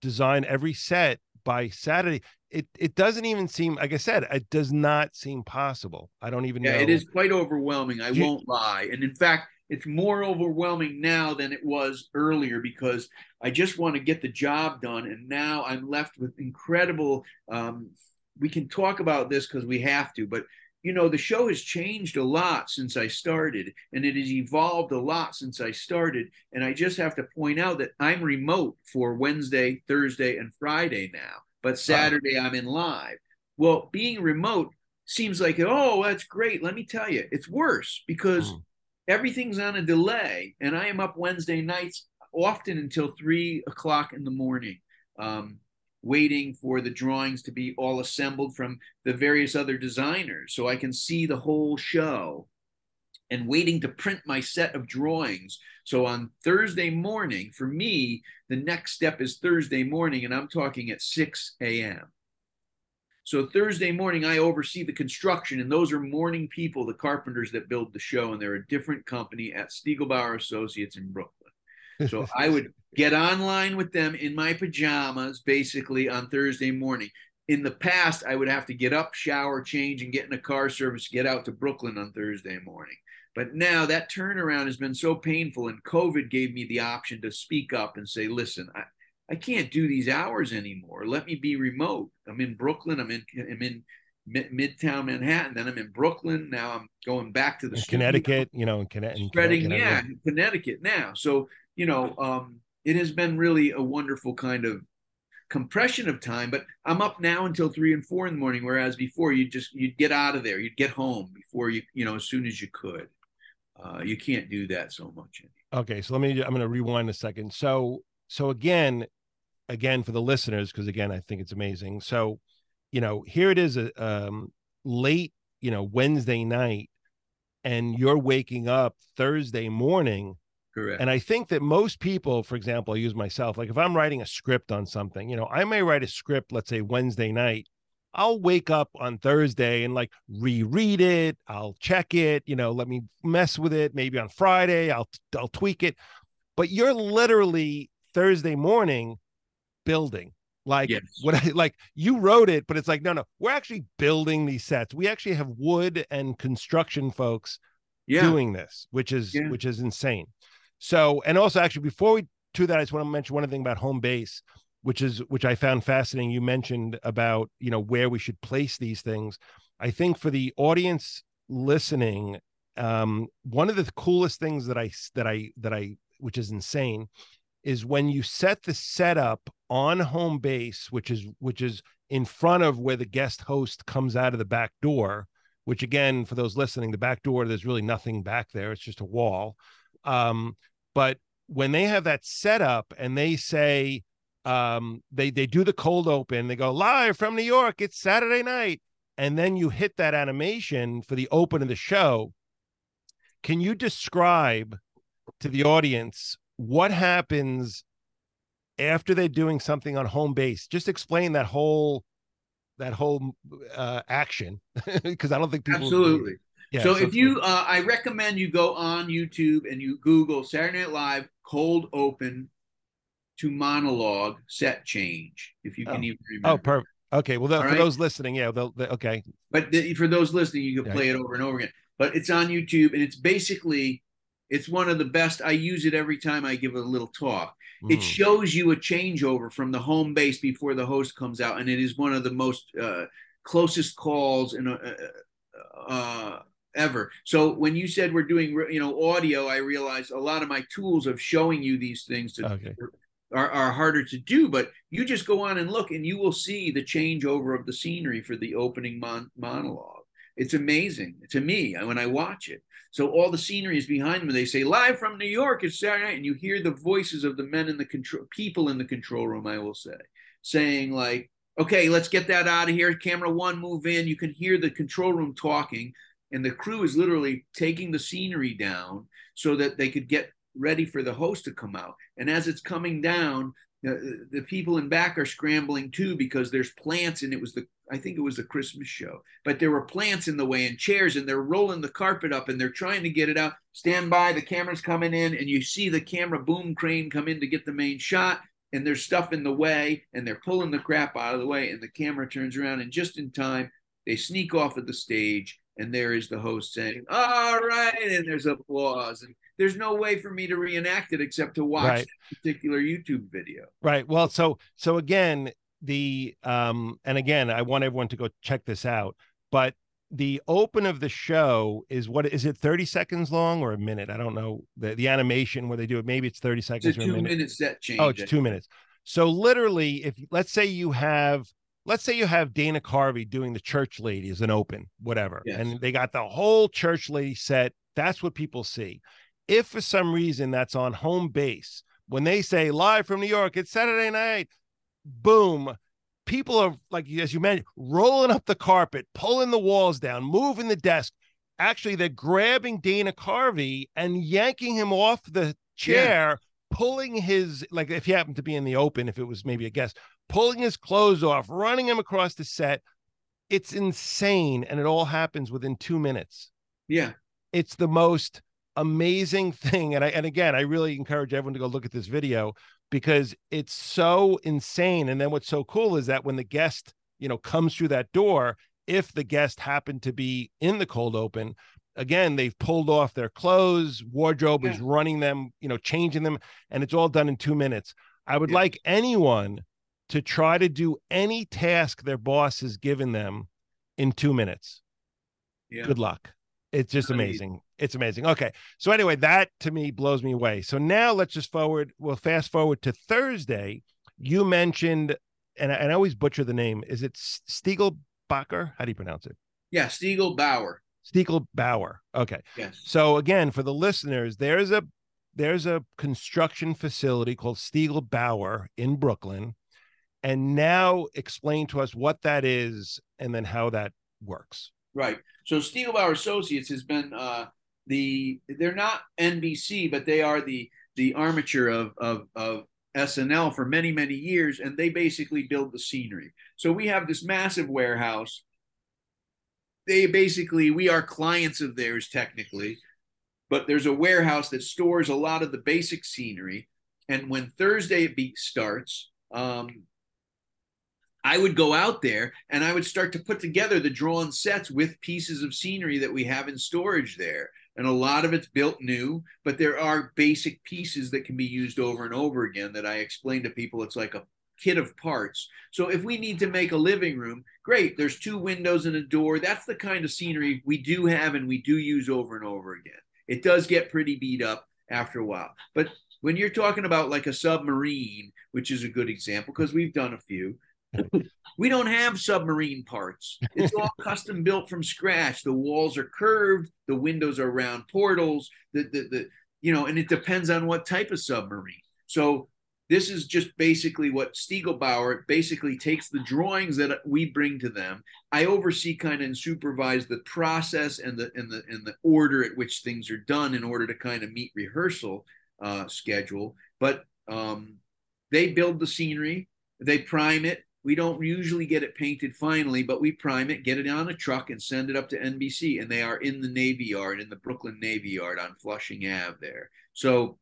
S2: design, every set by Saturday. It it doesn't even seem like I said, it does not seem possible. I don't even
S3: Yeah,
S2: know.
S3: it is quite overwhelming. I
S2: You-
S3: won't lie. And in fact, it's more overwhelming now than it was earlier because I just want to get the job done. And now I'm left with incredible. Um, we can talk about this because we have to, but you know, the show has changed a lot since I started, and it has evolved a lot since I started. And I just have to point out that I'm remote for Wednesday, Thursday, and Friday now, but Saturday I'm in live. Well, being remote seems like, oh, that's great. Let me tell you, it's worse because
S2: Mm.
S3: Everything's on a delay, and I am up Wednesday nights often until three o'clock in the morning, um, waiting for the drawings to be all assembled from the various other designers so I can see the whole show and waiting to print my set of drawings. So on Thursday morning, for me, the next step is Thursday morning, and I'm talking at 6 a.m. So Thursday morning, I oversee the construction, and those are morning people, the carpenters that build the show, and they're a different company at Stiegelbauer Associates in Brooklyn. So I would get online with them in my pajamas, basically on Thursday morning. In the past, I would have to get up, shower, change, and get in a car service, get out to Brooklyn on Thursday morning. But now that turnaround has been so painful, and COVID gave me the option to speak up and say, listen, I, I can't do these hours anymore. Let me be remote. I'm in Brooklyn. I'm in I'm in Mid- Midtown Manhattan. Then I'm in Brooklyn. Now I'm going back to the
S2: in Connecticut, you know, in Connecticut.
S3: spreading, yeah, in Connecticut now. So you know, um, it has been really a wonderful kind of compression of time. But I'm up now until three and four in the morning, whereas before you just you'd get out of there, you'd get home before you you know as soon as you could. Uh, you can't do that so much anymore.
S2: Okay, so let me. I'm going to rewind a second. So, so again, again for the listeners, because again, I think it's amazing. So, you know, here it is, a um, late, you know, Wednesday night, and you're waking up Thursday morning.
S3: Correct.
S2: And I think that most people, for example, I use myself, like if I'm writing a script on something, you know, I may write a script, let's say Wednesday night. I'll wake up on Thursday and like reread it. I'll check it, you know, let me mess with it. Maybe on Friday, I'll I'll tweak it. But you're literally Thursday morning building. Like
S3: Yes.
S2: what I like you wrote it, but it's like, no, no, we're actually building these sets. We actually have wood and construction folks
S3: yeah.
S2: doing this, which is
S3: Yeah.
S2: which is insane. So, and also actually before we do that, I just want to mention one thing about home base, which is which I found fascinating. You mentioned about you know where we should place these things. I think for the audience listening, um, one of the coolest things that I that I that I which is insane is when you set the setup on home base, which is which is in front of where the guest host comes out of the back door. Which again, for those listening, the back door there's really nothing back there; it's just a wall. Um, but when they have that setup and they say um, they they do the cold open, they go live from New York. It's Saturday night, and then you hit that animation for the open of the show. Can you describe to the audience what happens after they're doing something on home base? Just explain that whole that whole uh, action because I don't think people
S3: Absolutely.
S2: Yeah,
S3: so, if you, uh, I recommend you go on YouTube and you Google Saturday Night Live cold open to monologue set change, if you can
S2: Oh.
S3: even remember.
S2: oh perfect okay well the, for
S3: right.
S2: those listening yeah they'll, they okay
S3: But the, for those listening, you can
S2: Yeah.
S3: play it over and over again. But it's on YouTube and it's basically It's one of the best. I use it every time I give a little talk.
S2: Mm.
S3: It shows you a changeover from the home base before the host comes out, and it is one of the most uh, closest calls in a, uh, uh, ever. So when you said we're doing you know audio, I realized a lot of my tools of showing you these things to,
S2: Okay.
S3: are, are harder to do. But you just go on and look, and you will see the changeover of the scenery for the opening mon- monologue. It's amazing to me when I watch it. So all the scenery is behind them. They say live from New York. It's Saturday night, and you hear the voices of the men in the control, people in the control room. I will say, saying like, "Okay, let's get that out of here." Camera one, move in. You can hear the control room talking, and the crew is literally taking the scenery down so that they could get ready for the host to come out. And as it's coming down, the, people in back are scrambling too because there's plants and it was the I think it was the Christmas show, but there were plants in the way and chairs and they're rolling the carpet up and they're trying to get it out. Stand by, the camera's coming in and you see the camera boom crane come in to get the main shot and there's stuff in the way and they're pulling the crap out of the way and the camera turns around and just in time they sneak off of the stage and there is the host saying, "All right," and there's applause and there's no way for me to reenact it except to watch
S2: Right.
S3: particular YouTube video.
S2: Right. Well, so so again, the um and again, I want everyone to go check this out, but the open of the show is what is it 30 seconds long or a minute? I don't know. The the animation where they do it, maybe it's 30
S3: It's
S2: seconds
S3: a
S2: or a
S3: two
S2: minute.
S3: minute set change.
S2: Oh, it's two minutes. So literally, if let's say you have let's say you have Dana Carvey doing the church lady as an open, whatever,
S3: Yes.
S2: and they got the whole church lady set. That's what people see. If for some reason that's on home base, when they say live from New York, it's Saturday night, boom. People are like as you mentioned, rolling up the carpet, pulling the walls down, moving the desk. Actually, they're grabbing Dana Carvey and yanking him off the chair, pulling his like if he happened to be in the open, if it was maybe a guest, pulling his clothes off, running him across the set. It's insane, and it all happens within two minutes
S3: Yeah.
S2: it's the most amazing thing and i and again i really encourage everyone to go look at this video because it's so insane and then what's so cool is that when the guest you know comes through that door if the guest happened to be in the cold open again they've pulled off their clothes wardrobe is running them you know changing them and it's all done in 2 minutes. I would
S3: Yeah.
S2: like anyone to try to do any task their boss has given them in 2 minutes.
S3: Yeah.
S2: good luck. It's just amazing it's amazing. Okay. So anyway that to me blows me away. So now let's just forward we'll fast forward to thursday. You mentioned and I, and I always butcher the name. Is it stiegelbacher? How do you pronounce it?
S3: Yeah. Stiegel Bauer.
S2: stiegelbauer. Okay.
S3: Yes.
S2: so again for the listeners there's a there's a construction facility called stiegelbauer in brooklyn. And now explain to us what that is and then how that works.
S3: Right. So Stiegelbauer Associates has been uh, the they're not NBC, but they are the the armature of of of SNL for many many years, and they basically build the scenery. So we have this massive warehouse. They basically we are clients of theirs technically, but there's a warehouse that stores a lot of the basic scenery. And when Thursday be starts, um, I would go out there and I would start to put together the drawn sets with pieces of scenery that we have in storage there. And a lot of it's built new, but there are basic pieces that can be used over and over again that I explain to people. It's like a kit of parts. So if we need to make a living room, great. There's two windows and a door. That's the kind of scenery we do have and we do use over and over again. It does get pretty beat up after a while. But when you're talking about like a submarine, which is a good example because we've done a few, we don't have submarine parts. It's all custom built from scratch. The walls are curved, the windows are round portals, the, the, the you know, and it depends on what type of submarine. So this is just basically what Stiegelbauer basically takes the drawings that we bring to them. I oversee kind of and supervise the process and the and the and the order at which things are done in order to kind of meet rehearsal uh, schedule. But um, they build the scenery, they prime it. We don't usually get it painted finally, but we prime it, get it on a truck, and send it up to NBC. And they are in the Navy Yard, in the Brooklyn Navy Yard on Flushing Ave there. So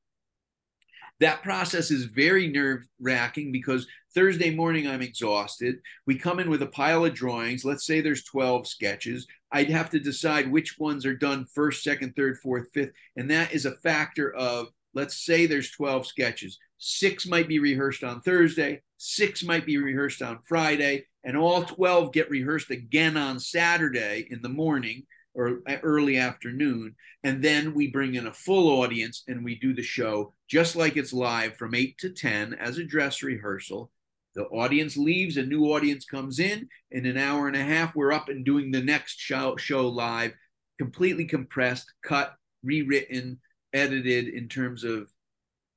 S3: That process is very nerve wracking because Thursday morning I'm exhausted. We come in with a pile of drawings. Let's say there's 12 sketches. I'd have to decide which ones are done first, second, third, fourth, fifth. And that is a factor of, let's say there's 12 sketches. Six might be rehearsed on Thursday, six might be rehearsed on Friday, and all 12 get rehearsed again on Saturday in the morning or early afternoon. And then we bring in a full audience and we do the show just like it's live from 8 to 10 as a dress rehearsal. The audience leaves, a new audience comes in. In an hour and a half, we're up and doing the next show, show live, completely compressed, cut, rewritten, edited in terms of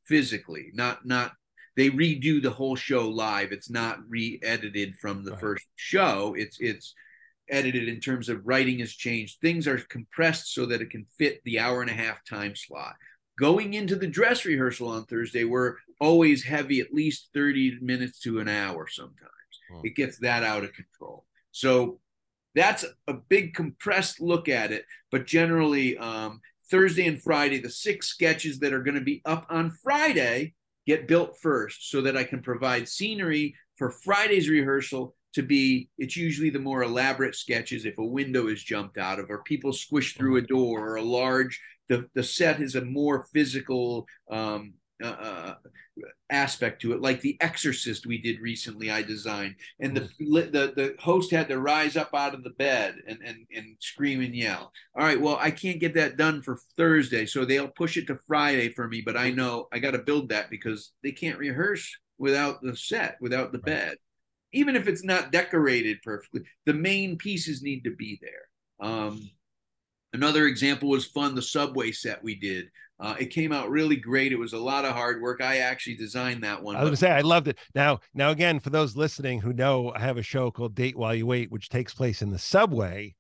S3: physically, not not they redo the whole show live. It's not re-edited from the right. first show. It's it's edited in terms of writing has changed. Things are compressed so that it can fit the hour and a half time slot. Going into the dress rehearsal on Thursday, we're always heavy, at least 30 minutes to an hour sometimes. Hmm. It gets that out of control. So that's a big compressed look at it. But generally, um, Thursday and Friday, the six sketches that are going to be up on Friday get built first so that I can provide scenery for Friday's rehearsal to be it's usually the more elaborate sketches if a window is jumped out of or people squish through a door or a large the, the set is a more physical um, uh, uh, aspect to it like the exorcist we did recently i designed. And the, the the host had to rise up out of the bed and, and and scream and yell. All right well i can't get that done for thursday so they'll push it to friday for me but i know i got to build that because they can't rehearse without the set without the bed. Even if it's not decorated perfectly, the main pieces need to be there. Um, another example was fun the subway set we did. Uh, it came out really great. It was a lot of hard work. I actually designed that one.
S2: I was gonna say I loved it. Now, now again, for those listening who know, I have a show called Date While You Wait, which takes place in the subway.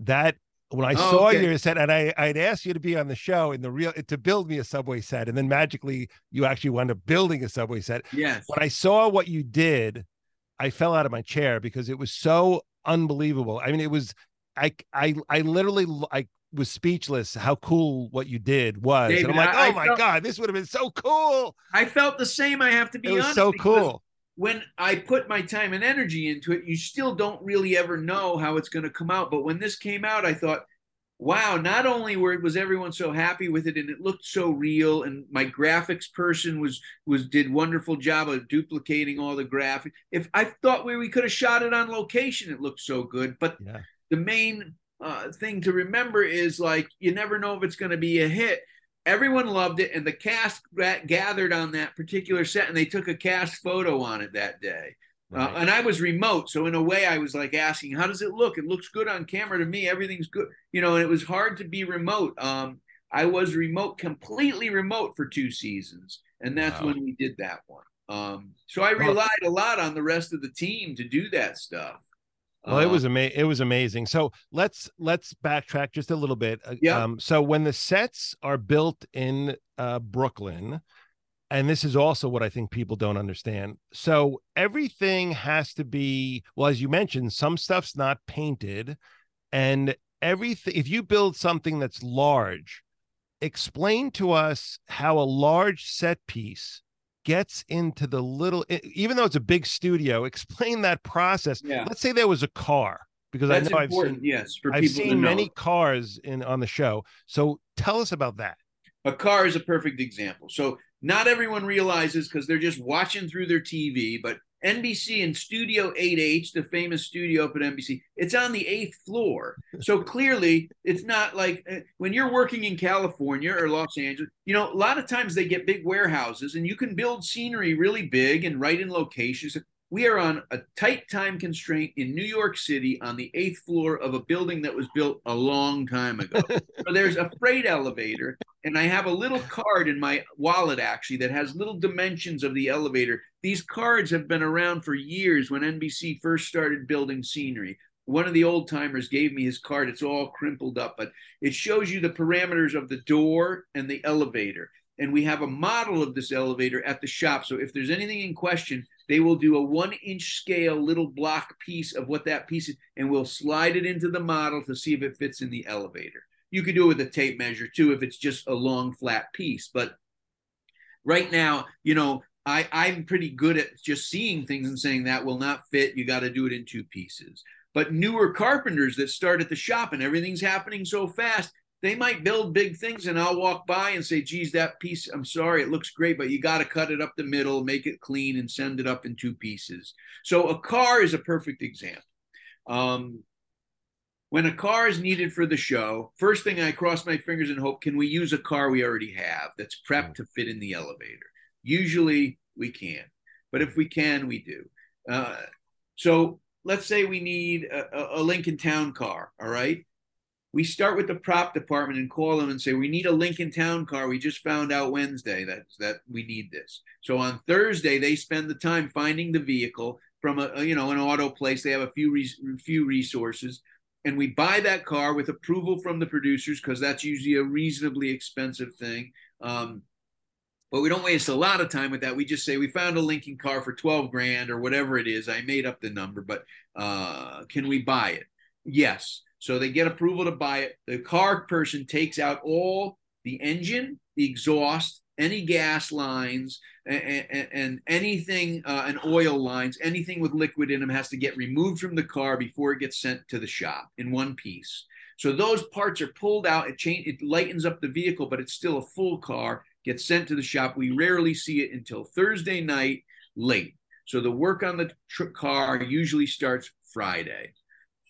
S2: That when I oh, saw okay. your set, and I I'd asked you to be on the show in the real to build me a subway set, and then magically you actually wound up building a subway set.
S3: Yes.
S2: When I saw what you did, I fell out of my chair because it was so unbelievable. I mean, it was I I I literally I was speechless how cool what you did was. David, and I'm like, I, oh I my felt, god, this would have been so cool.
S3: I felt the same. I have to be
S2: it was
S3: honest.
S2: So cool.
S3: When I put my time and energy into it, you still don't really ever know how it's going to come out. But when this came out, I thought, wow, not only were, was everyone so happy with it and it looked so real and my graphics person was was did wonderful job of duplicating all the graphics. If I thought we, we could have shot it on location, it looked so good. But yeah. the main uh, thing to remember is like you never know if it's going to be a hit. Everyone loved it, and the cast gathered on that particular set, and they took a cast photo on it that day. Uh, right. Uh, and I was remote, so in a way, I was like asking, "How does it look? It looks good on camera to me. Everything's good, you know." And it was hard to be remote. Um, I was remote, completely remote for two seasons, and that's wow. when we did that one. Um, so I relied a lot on the rest of the team to do that stuff.
S2: Well, it was uh, amazing. It was amazing. So let's let's backtrack just a little bit. Uh,
S3: yeah.
S2: Um, so when the sets are built in uh, Brooklyn, and this is also what I think people don't understand. So everything has to be well, as you mentioned, some stuff's not painted, and everything. If you build something that's large, explain to us how a large set piece gets into the little. Even though it's a big studio, explain that process.
S3: Yeah.
S2: Let's say there was a car because
S3: that's
S2: I know
S3: important.
S2: I've seen
S3: yes,
S2: I've seen many cars in on the show. So tell us about that.
S3: A car is a perfect example. So not everyone realizes because they're just watching through their TV, but NBC and Studio 8H, the famous studio up at NBC, it's on the eighth floor. So clearly, it's not like uh, when you're working in California or Los Angeles, you know, a lot of times they get big warehouses and you can build scenery really big and right in locations. We are on a tight time constraint in New York City on the eighth floor of a building that was built a long time ago. so there's a freight elevator, and I have a little card in my wallet actually that has little dimensions of the elevator. These cards have been around for years when NBC first started building scenery. One of the old timers gave me his card. It's all crimpled up, but it shows you the parameters of the door and the elevator. And we have a model of this elevator at the shop. So if there's anything in question, they will do a one inch scale little block piece of what that piece is, and we'll slide it into the model to see if it fits in the elevator. You could do it with a tape measure too if it's just a long flat piece, but right now, you know, I, I'm pretty good at just seeing things and saying that will not fit. You got to do it in two pieces. But newer carpenters that start at the shop and everything's happening so fast, they might build big things and I'll walk by and say, geez, that piece, I'm sorry, it looks great, but you got to cut it up the middle, make it clean, and send it up in two pieces. So a car is a perfect example. Um, when a car is needed for the show, first thing I cross my fingers and hope, can we use a car we already have that's prepped to fit in the elevator? Usually we can, but if we can, we do. Uh, so let's say we need a, a Lincoln Town car, all right? We start with the prop department and call them and say, we need a Lincoln Town car. We just found out Wednesday that, that we need this. So on Thursday, they spend the time finding the vehicle from a, you know an auto place. They have a few few resources and we buy that car with approval from the producers because that's usually a reasonably expensive thing. Um, but we don't waste a lot of time with that. We just say we found a Lincoln car for 12 grand or whatever it is. I made up the number, but uh, can we buy it? Yes. So they get approval to buy it. The car person takes out all the engine, the exhaust, any gas lines, and, and, and anything, uh, and oil lines, anything with liquid in them has to get removed from the car before it gets sent to the shop in one piece. So those parts are pulled out. It change, it lightens up the vehicle, but it's still a full car. Gets sent to the shop. We rarely see it until Thursday night late. So the work on the tr- car usually starts Friday.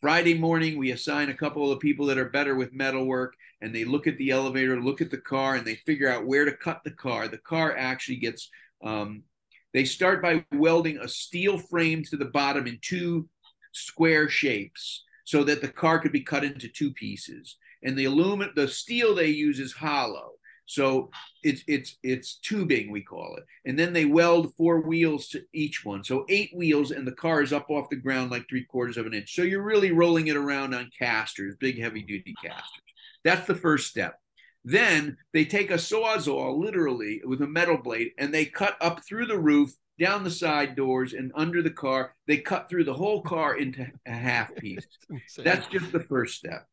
S3: Friday morning, we assign a couple of people that are better with metal work, and they look at the elevator, look at the car, and they figure out where to cut the car. The car actually gets, um, they start by welding a steel frame to the bottom in two square shapes so that the car could be cut into two pieces. And the aluminum, the steel they use is hollow. So it's it's it's tubing we call it, and then they weld four wheels to each one. So eight wheels, and the car is up off the ground like three quarters of an inch. So you're really rolling it around on casters, big heavy duty casters. That's the first step. Then they take a sawzall, literally with a metal blade, and they cut up through the roof, down the side doors, and under the car. They cut through the whole car into a half piece. That's just the first step.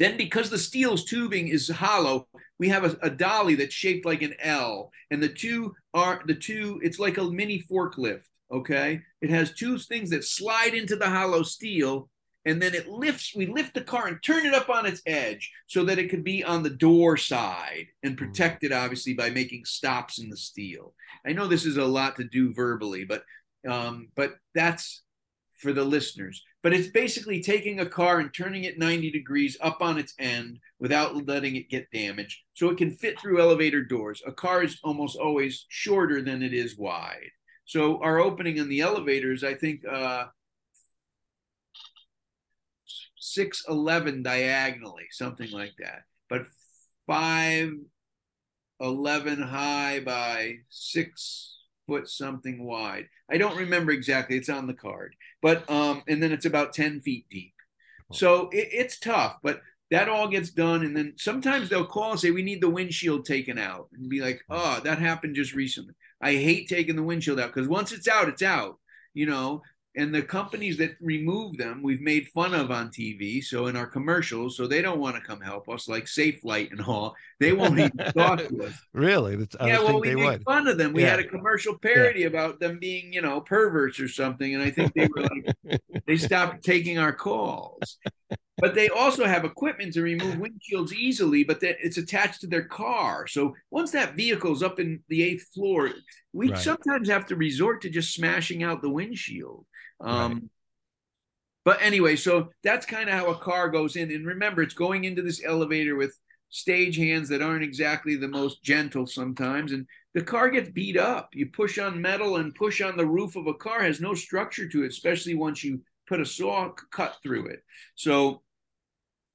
S3: Then, because the steel's tubing is hollow, we have a, a, dolly that's shaped like an L, and the two are the two. It's like a mini forklift. Okay, it has two things that slide into the hollow steel, and then it lifts we lift the car and turn it up on its edge so that it could be on the door side and mm. protected obviously by making stops in the steel i know this is a lot to do verbally but um, but that's for the listeners but it's basically taking a car and turning it 90 degrees up on its end without letting it get damaged so it can fit through elevator doors a car is almost always shorter than it is wide so our opening in the elevators i think uh, 6'11 diagonally, something like that. But 5'11 high by six foot something wide. I don't remember exactly. It's on the card. But, um, and then it's about 10 feet deep. So it, it's tough, but that all gets done. And then sometimes they'll call and say, we need the windshield taken out and be like, oh, that happened just recently. I hate taking the windshield out because once it's out, it's out, you know, and the companies that remove them we've made fun of on tv so in our commercials so they don't want to come help us like safelite and all. They won't even talk to us.
S2: Really? That's,
S3: yeah well we made fun of them. We yeah. had a commercial parody yeah. about them being you know perverts or something and i think they were like they stopped taking our calls but they also have equipment to remove windshields easily but it's attached to their car so once that vehicle's up in the eighth floor we right. sometimes have to resort to just smashing out the windshield um, right. But anyway, so that's kind of how a car goes in. And remember, it's going into this elevator with stage hands that aren't exactly the most gentle sometimes. And the car gets beat up. You push on metal and push on the roof of a car has no structure to it, especially once you put a saw cut through it. So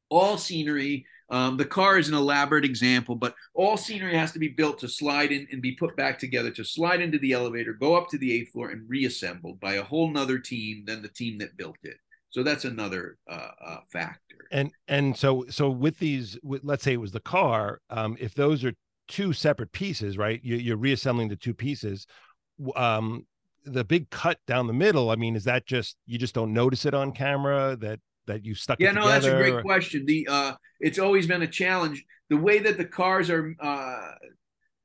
S3: all scenery um, the car is an elaborate example, but all scenery has to be built to slide in and be put back together to slide into the elevator, go up to the eighth floor, and reassembled by a whole nother team than the team that built it. So that's another uh, uh, factor.
S2: And and so so with these, with, let's say it was the car. Um, if those are two separate pieces, right? You, you're reassembling the two pieces. Um, the big cut down the middle. I mean, is that just you just don't notice it on camera that that you stuck
S3: yeah
S2: no
S3: that's a great question. The uh it's always been a challenge. The way that the cars are uh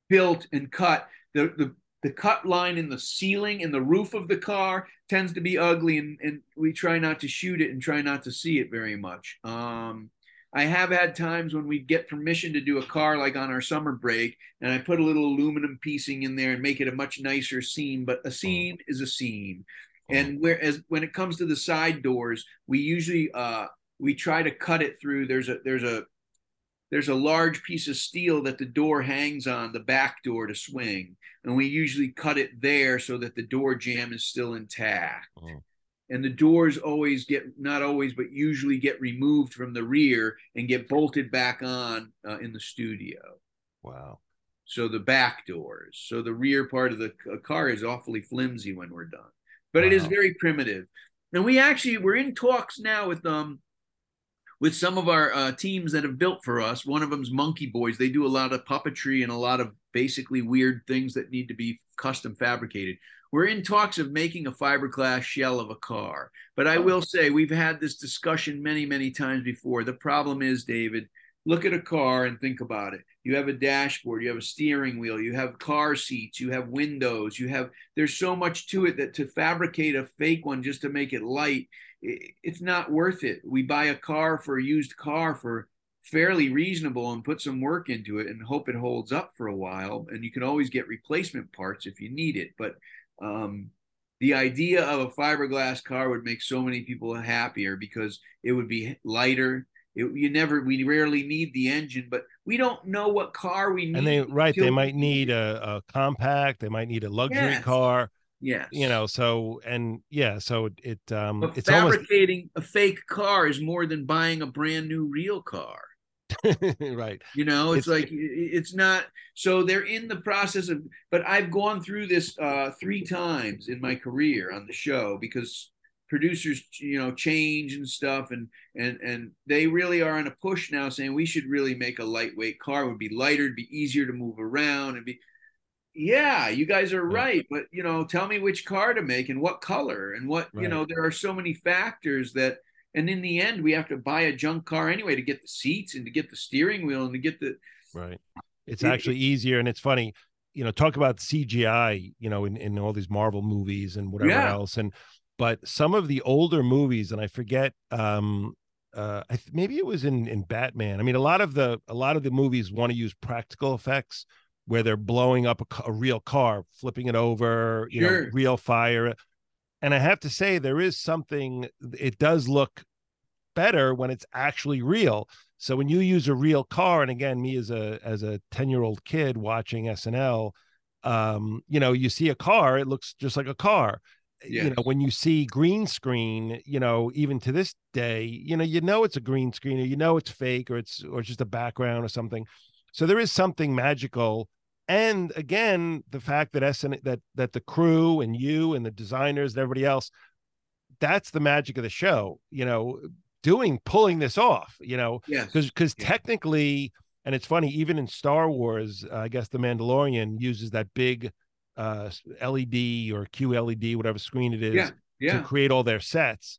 S3: built and cut. The, the the cut line in the ceiling and the roof of the car tends to be ugly and, and we try not to shoot it and try not to see it very much. Um, i have had times when we get permission to do a car like on our summer break and i put a little aluminum piecing in there and make it a much nicer scene but a scene is a scene and whereas when it comes to the side doors we usually uh, we try to cut it through there's a there's a there's a large piece of steel that the door hangs on, the back door to swing. And we usually cut it there so that the door jamb is still intact. Oh. And the doors always get, not always, but usually get removed from the rear and get bolted back on uh, in the studio.
S2: Wow.
S3: So the back doors. So the rear part of the car is awfully flimsy when we're done, but wow. it is very primitive. And we actually, we're in talks now with. Um, with some of our uh, teams that have built for us. One of them's Monkey Boys. They do a lot of puppetry and a lot of basically weird things that need to be custom fabricated. We're in talks of making a fiberglass shell of a car. But I will say, we've had this discussion many, many times before. The problem is, David, look at a car and think about it. You have a dashboard, you have a steering wheel, you have car seats, you have windows, you have, there's so much to it that to fabricate a fake one just to make it light it's not worth it. We buy a car for a used car for fairly reasonable and put some work into it and hope it holds up for a while. And you can always get replacement parts if you need it. But um, the idea of a fiberglass car would make so many people happier because it would be lighter. It, you never, we rarely need the engine, but we don't know what car we need.
S2: And they, right, they might need a, a, compact, they might need a luxury yes. car
S3: yeah.
S2: You know, so and yeah, so it um
S3: but
S2: it's
S3: fabricating almost... a fake car is more than buying a brand new real car.
S2: right.
S3: You know, it's, it's, like it's not so they're in the process of but I've gone through this uh 3 times in my career on the show because producers you know change and stuff and and and they really are on a push now saying we should really make a lightweight car it would be lighter it'd be easier to move around and be yeah, you guys are right. But you know, tell me which car to make and what color and what right. you know. There are so many factors that, and in the end, we have to buy a junk car anyway to get the seats and to get the steering wheel and to get the.
S2: Right. It's it, actually easier, and it's funny. You know, talk about CGI. You know, in in all these Marvel movies and whatever yeah. else, and but some of the older movies, and I forget. um uh I th- maybe it was in in Batman. I mean, a lot of the a lot of the movies want to use practical effects where they're blowing up a, a real car, flipping it over, you sure. know, real fire. And I have to say, there is something, it does look better when it's actually real. So when you use a real car, and again, me as a as a 10-year-old kid watching SNL, um, you know, you see a car, it looks just like a car. Yes. You know, when you see green screen, you know, even to this day, you know, you know it's a green screen or you know it's fake or it's or just a background or something. So there is something magical and again the fact that SN that that the crew and you and the designers and everybody else that's the magic of the show you know doing pulling this off you know because because yeah. technically and it's funny even in Star Wars uh, I guess the Mandalorian uses that big uh LED or QLED whatever screen it is
S3: yeah. Yeah.
S2: to create all their sets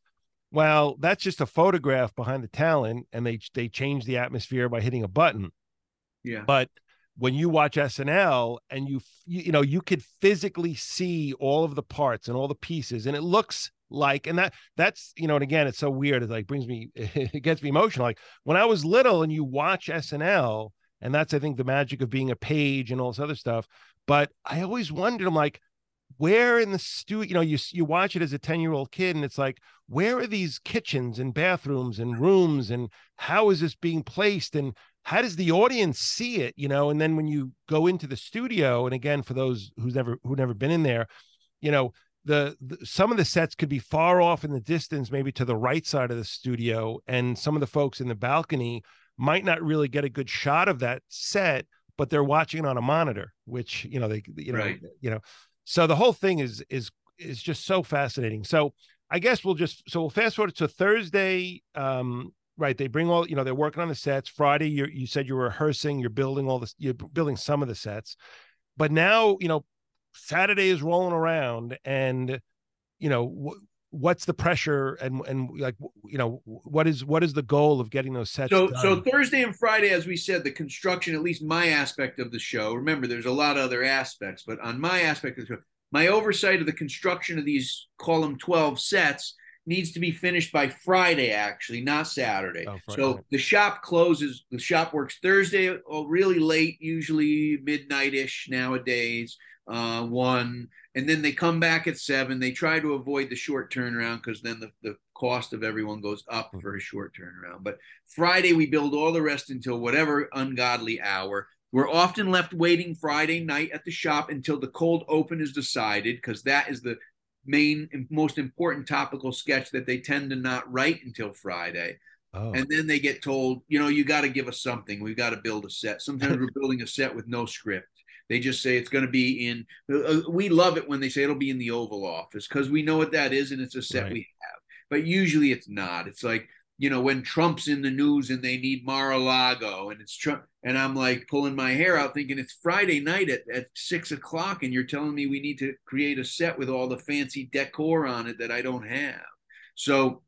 S2: well that's just a photograph behind the talent and they they change the atmosphere by hitting a button
S3: yeah
S2: but when you watch SNL and you, you you know you could physically see all of the parts and all the pieces and it looks like and that that's you know and again it's so weird it like brings me it gets me emotional like when I was little and you watch SNL and that's I think the magic of being a page and all this other stuff. But I always wondered I'm like where in the studio you know you you watch it as a 10 year old kid and it's like where are these kitchens and bathrooms and rooms and how is this being placed and how does the audience see it you know? And then when you go into the studio and again for those who's never who never been in there you know the, the, some of the sets could be far off in the distance maybe to the right side of the studio. And some of the folks in the balcony might not really get a good shot of that set but they're watching it on a monitor which you know they you know right. you know. So the whole thing is is is just so fascinating. So i guess we'll just so we'll fast forward to thursday um right they bring all you know they're working on the sets. Friday you you said you're rehearsing you're building all this you're building some of the sets. But now you know saturday is rolling around and you know what's the pressure and and like you know what is what is the goal of getting those sets
S3: so
S2: done?
S3: so thursday and friday as we said the construction at least my aspect of the show remember there's a lot of other aspects but on my aspect of the show my oversight of the construction of these column 12 sets needs to be finished by friday actually not saturday
S2: Oh,
S3: so the shop closes the shop works thursday oh, really late usually midnight-ish nowadays uh, one and then they come back at seven. They try to avoid the short turnaround because then the, the cost of everyone goes up mm. for a short turnaround. But Friday, we build all the rest until whatever ungodly hour. We're often left waiting Friday night at the shop until the cold open is decided because that is the main and most important topical sketch that they tend to not write until Friday.
S2: oh.
S3: And then they get told, you know, you got to give us something. We've got to build a set. Sometimes we're building a set with no script. They just say it's going to be in. Uh, we love it when they say it'll be in the Oval Office because we know what that is and it's a set
S2: Right.
S3: we have. But usually it's not. It's like you know when Trump's in the news and they need Mar-a-Lago and it's Trump and I'm like pulling my hair out thinking it's Friday night at, at six o'clock and you're telling me we need to create a set with all the fancy decor on it that I don't have. So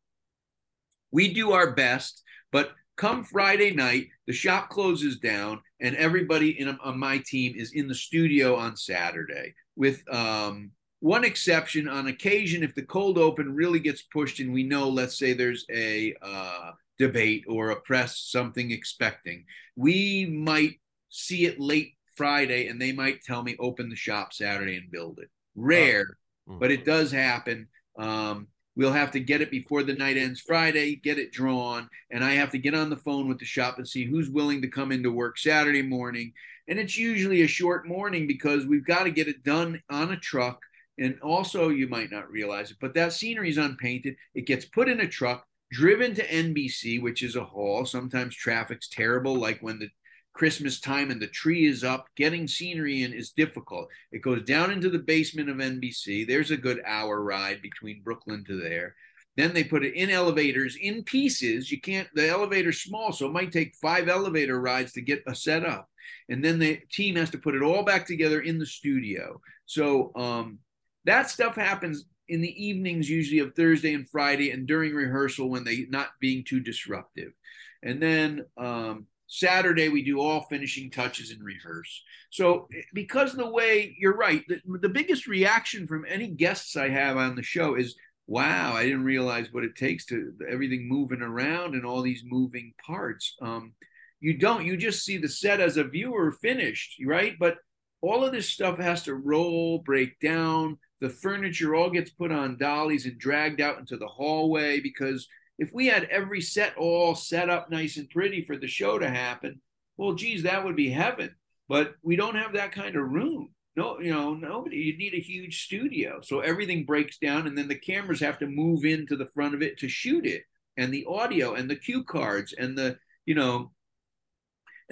S3: we do our best, but come Friday night, the shop closes down, and everybody in on my team is in the studio on Saturday. With um, one exception, on occasion, if the cold open really gets pushed, and we know, let's say there's a uh, debate or a press something expecting, we might see it late Friday, and they might tell me open the shop Saturday and build it. Rare,
S2: Mm.
S3: but it does happen. Um, we'll have to get it before the night ends Friday, get it drawn, and I have to get on the phone with the shop and see who's willing to come into work Saturday morning. And it's usually a short morning because we've got to get it done on a truck. And also, you might not realize it, but that scenery is unpainted. It gets put in a truck, driven to NBC, which is a haul. Sometimes traffic's terrible, like when the Christmas time and the tree is up, getting scenery in is difficult. It goes down into the basement of NBC. There's a good hour ride between Brooklyn to there. Then they put it in elevators in pieces. You can't, the elevator's small, so it might take five elevator rides to get a set up. And then the team has to put it all back together in the studio. So um, that stuff happens in the evenings, usually of Thursday and Friday, and during rehearsal when they not being too disruptive. And then um, Saturday, we do all finishing touches and rehearse. So, because the way you're right, the, the biggest reaction from any guests I have on the show is, wow, I didn't realize what it takes to everything moving around and all these moving parts. Um, you don't, you just see the set as a viewer finished, right? But all of this stuff has to roll, break down. The furniture all gets put on dollies and dragged out into the hallway because if we had every set all set up nice and pretty for the show to happen, well, geez, that would be heaven. But we don't have that kind of room. No, you know, nobody. You need a huge studio, so everything breaks down, and then the cameras have to move into the front of it to shoot it, and the audio, and the cue cards, and the you know,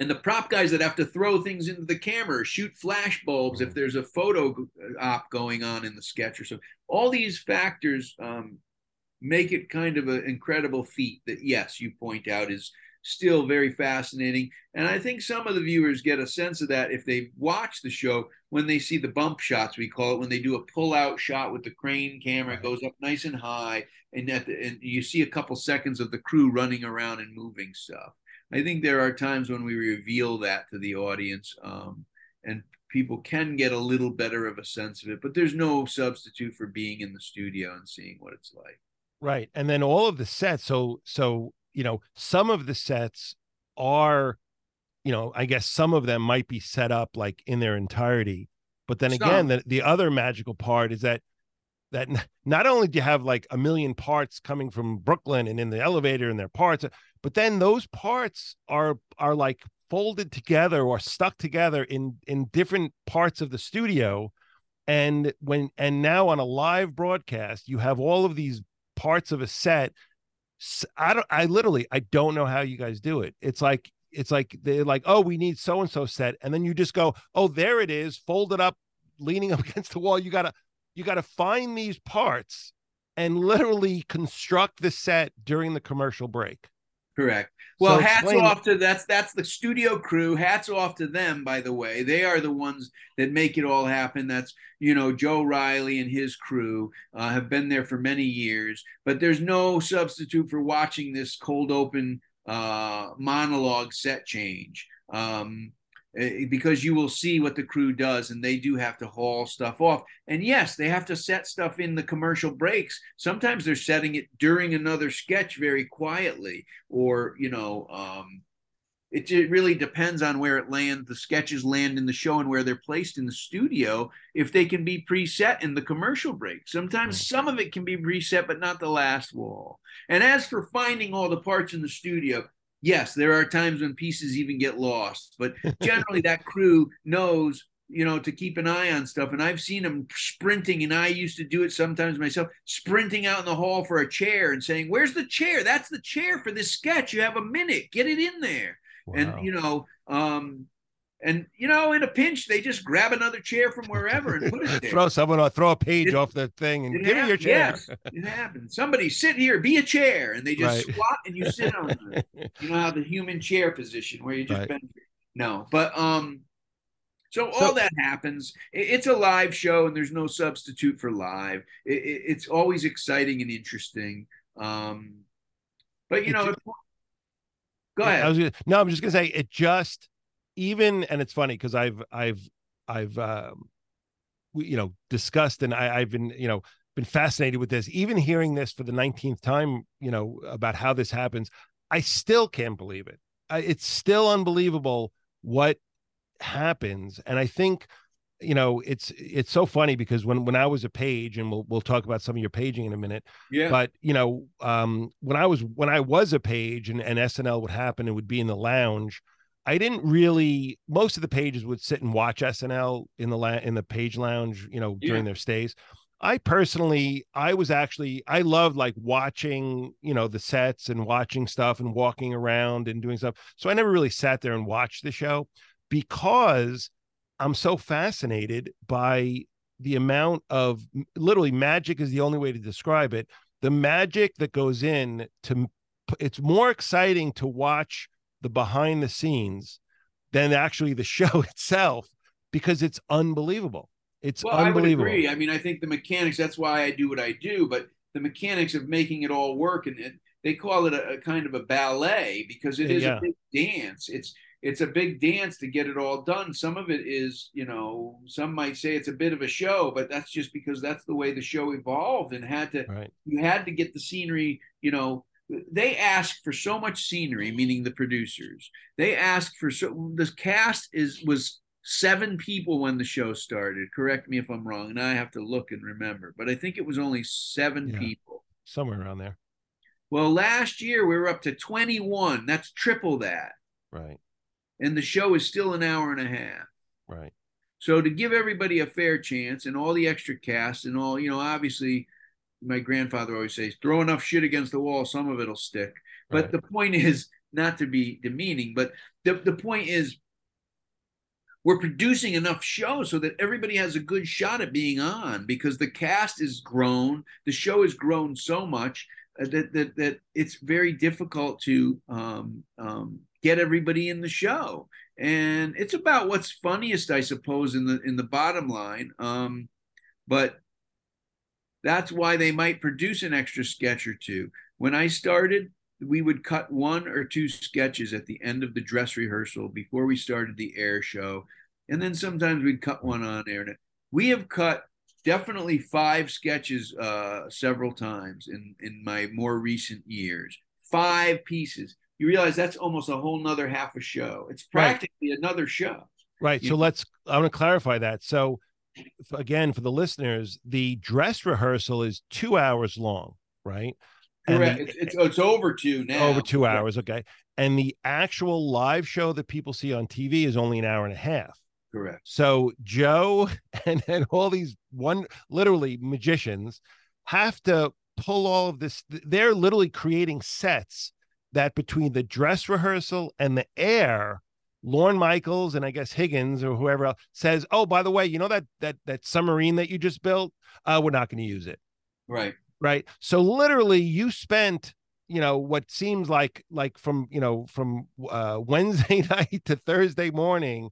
S3: and the prop guys that have to throw things into the camera, shoot flash bulbs if there's a photo op going on in the sketch or so. All these factors um, make it kind of an incredible feat that yes you point out is still very fascinating. And i think some of the viewers get a sense of that if they watch the show when they see the bump shots we call it when they do a pull out shot with the crane camera it goes up nice and high and, the, and you see a couple seconds of the crew running around and moving stuff. I think there are times when we reveal that to the audience um, and people can get a little better of a sense of it but there's no substitute for being in the studio and seeing what it's like
S2: Right. And then all of the sets. So, so, you know, some of the sets are, you know, I guess some of them might be set up like in their entirety. But then
S3: Some.
S2: again, the, the other magical part is that that not only do you have like a million parts coming from Brooklyn and in the elevator and their parts, but then those parts are are like folded together or stuck together in in different parts of the studio. And when and now on a live broadcast, you have all of these parts of a set i don't i literally i don't know how you guys do it. It's like it's like they're like oh we need so and so set. And then you just go oh there it is folded up leaning up against the wall. You gotta you gotta find these parts and literally construct the set during the commercial break
S3: Correct. Well,
S2: So
S3: hats
S2: explain-
S3: off to that's that's the studio crew. Hats off to them, by the way. They are the ones that make it all happen. That's you know Joe Riley and his crew uh, have been there for many years. But there's no substitute for watching this cold open uh, monologue set change. Um, because you will see what the crew does and they do have to haul stuff off. And yes they have to set stuff in the commercial breaks. Sometimes they're setting it during another sketch very quietly or you know um it, it really depends on where it lands the sketches land in the show and where they're placed in the studio if they can be preset in the commercial break. Sometimes some of it can be preset but not the last wall. And as for finding all the parts in the studio yes there are times when pieces even get lost but generally that crew knows you know to keep an eye on stuff. And i've seen them sprinting and i used to do it sometimes myself sprinting out in the hall for a chair and saying where's the chair? That's the chair for this sketch. You have a minute. Get it in there.
S2: Wow.
S3: and you know um and you know in a pinch they just grab another chair from wherever and put it there
S2: throw someone or throw a page
S3: It-
S2: off the thing and give me your chair.
S3: Yes, it happens. Somebody sit here, be a chair, and they just
S2: Right.
S3: squat and you sit on it. You know how the human chair position where you just
S2: Right.
S3: bend. No, but um, so
S2: So-
S3: all that happens. It- It's a live show, and there's no substitute for live. It, it, it's always exciting and interesting. Um, but you know, it- go ahead.
S2: Gonna, no, I'm just gonna say it just even and it's funny because I've I've I've um we- you know discussed and I, I've been you know been fascinated with this. Even hearing this for the 19th time, you know, about how this happens, I still can't believe it. I, it's still unbelievable what happens. And I think, you know, it's it's so funny because when when I was a page, and we'll we'll talk about some of your paging in a minute
S3: yeah,
S2: but you know um when i was when i was a page and, and snl would happen it would be in the lounge i didn't really most of the pages would sit and watch snl in the la- in the page lounge you know during their stays. I personally i was actually i loved like watching you know the sets and watching stuff and walking around and doing stuff. So i never really sat there and watched the show because i'm so fascinated by the amount of literally magic is the only way to describe it. The magic that goes in to it's more exciting to watch the behind the scenes than actually the show itself because it's unbelievable it's
S3: well, I would
S2: unbelievable
S3: agree. I mean, I think the mechanics. That's why I do what I do. But the mechanics of making it all work, and it, they call it a, a kind of a ballet because it uh, is
S2: Yeah.
S3: a big dance. It's it's a big dance to get it all done. Some of it is, you know, some might say it's a bit of a show, but that's just because that's the way the show evolved and had to.
S2: right
S3: You had to get the scenery. You know, they asked for so much scenery, meaning the producers. They asked for so. The cast is was seven people when the show started. Correct me if I'm wrong, and I have to look and remember, but I think it was only seven
S2: Yeah.
S3: people.
S2: somewhere around there
S3: Well, last year we were up to 21. That's triple that.
S2: right
S3: And the show is still an hour and a half.
S2: right
S3: So to give everybody a fair chance and all the extra cast and all, you know, obviously my grandfather always says, throw enough shit against the wall, some of it'll stick. But
S2: right.
S3: the point is not to be demeaning, but the, the point is we're producing enough shows so that everybody has a good shot at being on because the cast is grown, the show has grown so much uh, that that that it's very difficult to um, um, get everybody in the show, and it's about what's funniest, I suppose, in the in the bottom line. Um, but that's why they might produce an extra sketch or two. When I started, we would cut one or two sketches at the end of the dress rehearsal before we started the air show. And then sometimes we'd cut one on air. We have cut definitely five sketches uh, several times in, in my more recent years. Five pieces. You realize that's almost a whole nother half a show. It's
S2: Right.
S3: practically another show.
S2: Right.
S3: You
S2: So
S3: know?
S2: let's, I want to clarify that. So, again, for the listeners, the dress rehearsal is two hours long, right? And
S3: Correct.
S2: the-
S3: It's, it's, it's over two now.
S2: over two hours. Okay. And the actual live show that people see on TV is only an hour and a half.
S3: Correct.
S2: So Joe and, and all these one literally magicians have to pull all of this. They're literally creating sets that between the dress rehearsal and the air, Lorne Michaels and I guess Higgins or whoever else says, "Oh, by the way, you know that that that submarine that you just built, uh, we're not going to use it."
S3: Right.
S2: Right. So literally, you spent you know what seems like like from you know from uh, Wednesday night to Thursday morning,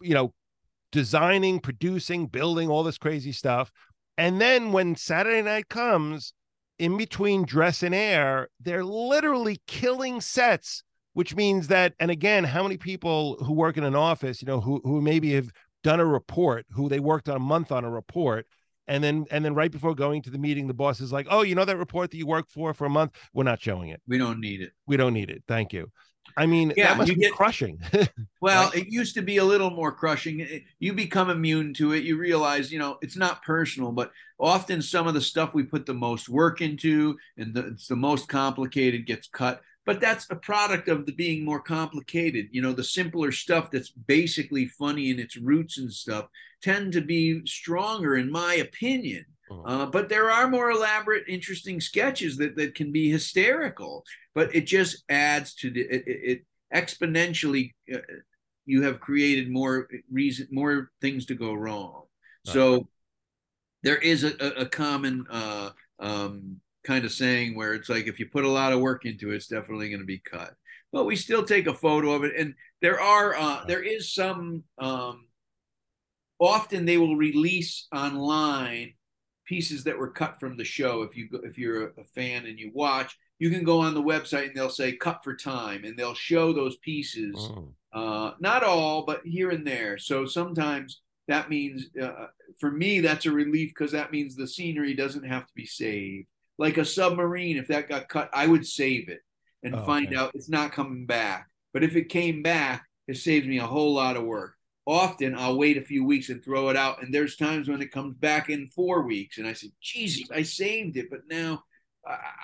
S2: you know, designing, producing, building all this crazy stuff, and then when Saturday night comes, in between dress and air, they're literally killing sets. Which means that, and again, how many people who work in an office, you know, who who maybe have done a report, who they worked on a month on a report, and then and then right before going to the meeting the boss is like oh you know that report that you worked for for a month? We're not showing it.
S3: We don't need it.
S2: We don't need it. Thank you. I mean yeah, that must be get, crushing
S3: well it used to be a little more crushing. You become immune to it. You realize you know it's not personal but often some of the stuff we put the most work into and the, it's the most complicated gets cut but that's a product of the being more complicated you know the simpler stuff that's basically funny in its roots and stuff tend to be stronger in my opinion uh-huh. uh, but there are more elaborate interesting sketches that, that can be hysterical but it just adds to the it, it exponentially uh, you have created more reason more things to go wrong right. so there is a, a common uh, um, kind of saying where it's like if you put a lot of work into it, it's definitely going to be cut. But we still take a photo of it, and there are uh, there is some. Um, often they will release online pieces that were cut from the show. If you go, if you're a fan and you watch, you can go on the website and they'll say cut for time, and they'll show those pieces. Oh. Uh, not all, but here and there. So sometimes that means uh, for me that's a relief because that means the scenery doesn't have to be saved like a submarine, if that got cut, I would save it and oh, find okay. out it's not coming back. But if it came back, it saves me a whole lot of work. Often I'll wait a few weeks and throw it out. And there's times when it comes back in four weeks. And I said, Jesus, I saved it. But now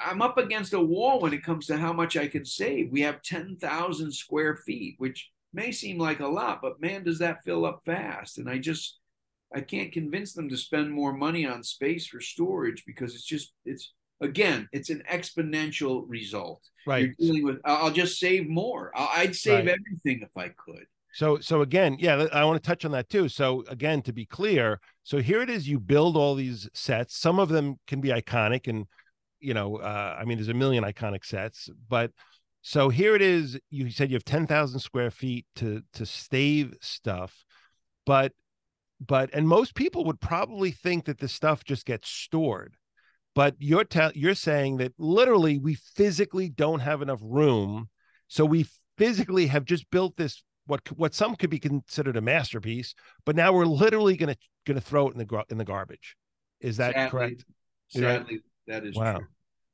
S3: I'm up against a wall when it comes to how much I can save. We have 10,000 square feet, which may seem like a lot, but man, does that fill up fast. And I just, I can't convince them to spend more money on space for storage because it's just, it's, again, it's an exponential result.
S2: Right.
S3: You're dealing with. I'll just save more. I'd save right. everything if I could.
S2: So, so again, yeah, I want to touch on that too. So, again, to be clear, so here it is: you build all these sets. Some of them can be iconic, and you know, uh, I mean, there's a million iconic sets. But so here it is. You said you have ten thousand square feet to to stave stuff, but but and most people would probably think that the stuff just gets stored but you're te- you're saying that literally we physically don't have enough room so we physically have just built this what what some could be considered a masterpiece but now we're literally going to going to throw it in the in the garbage. Is that
S3: sadly,
S2: correct?
S3: Sadly that is wow. true.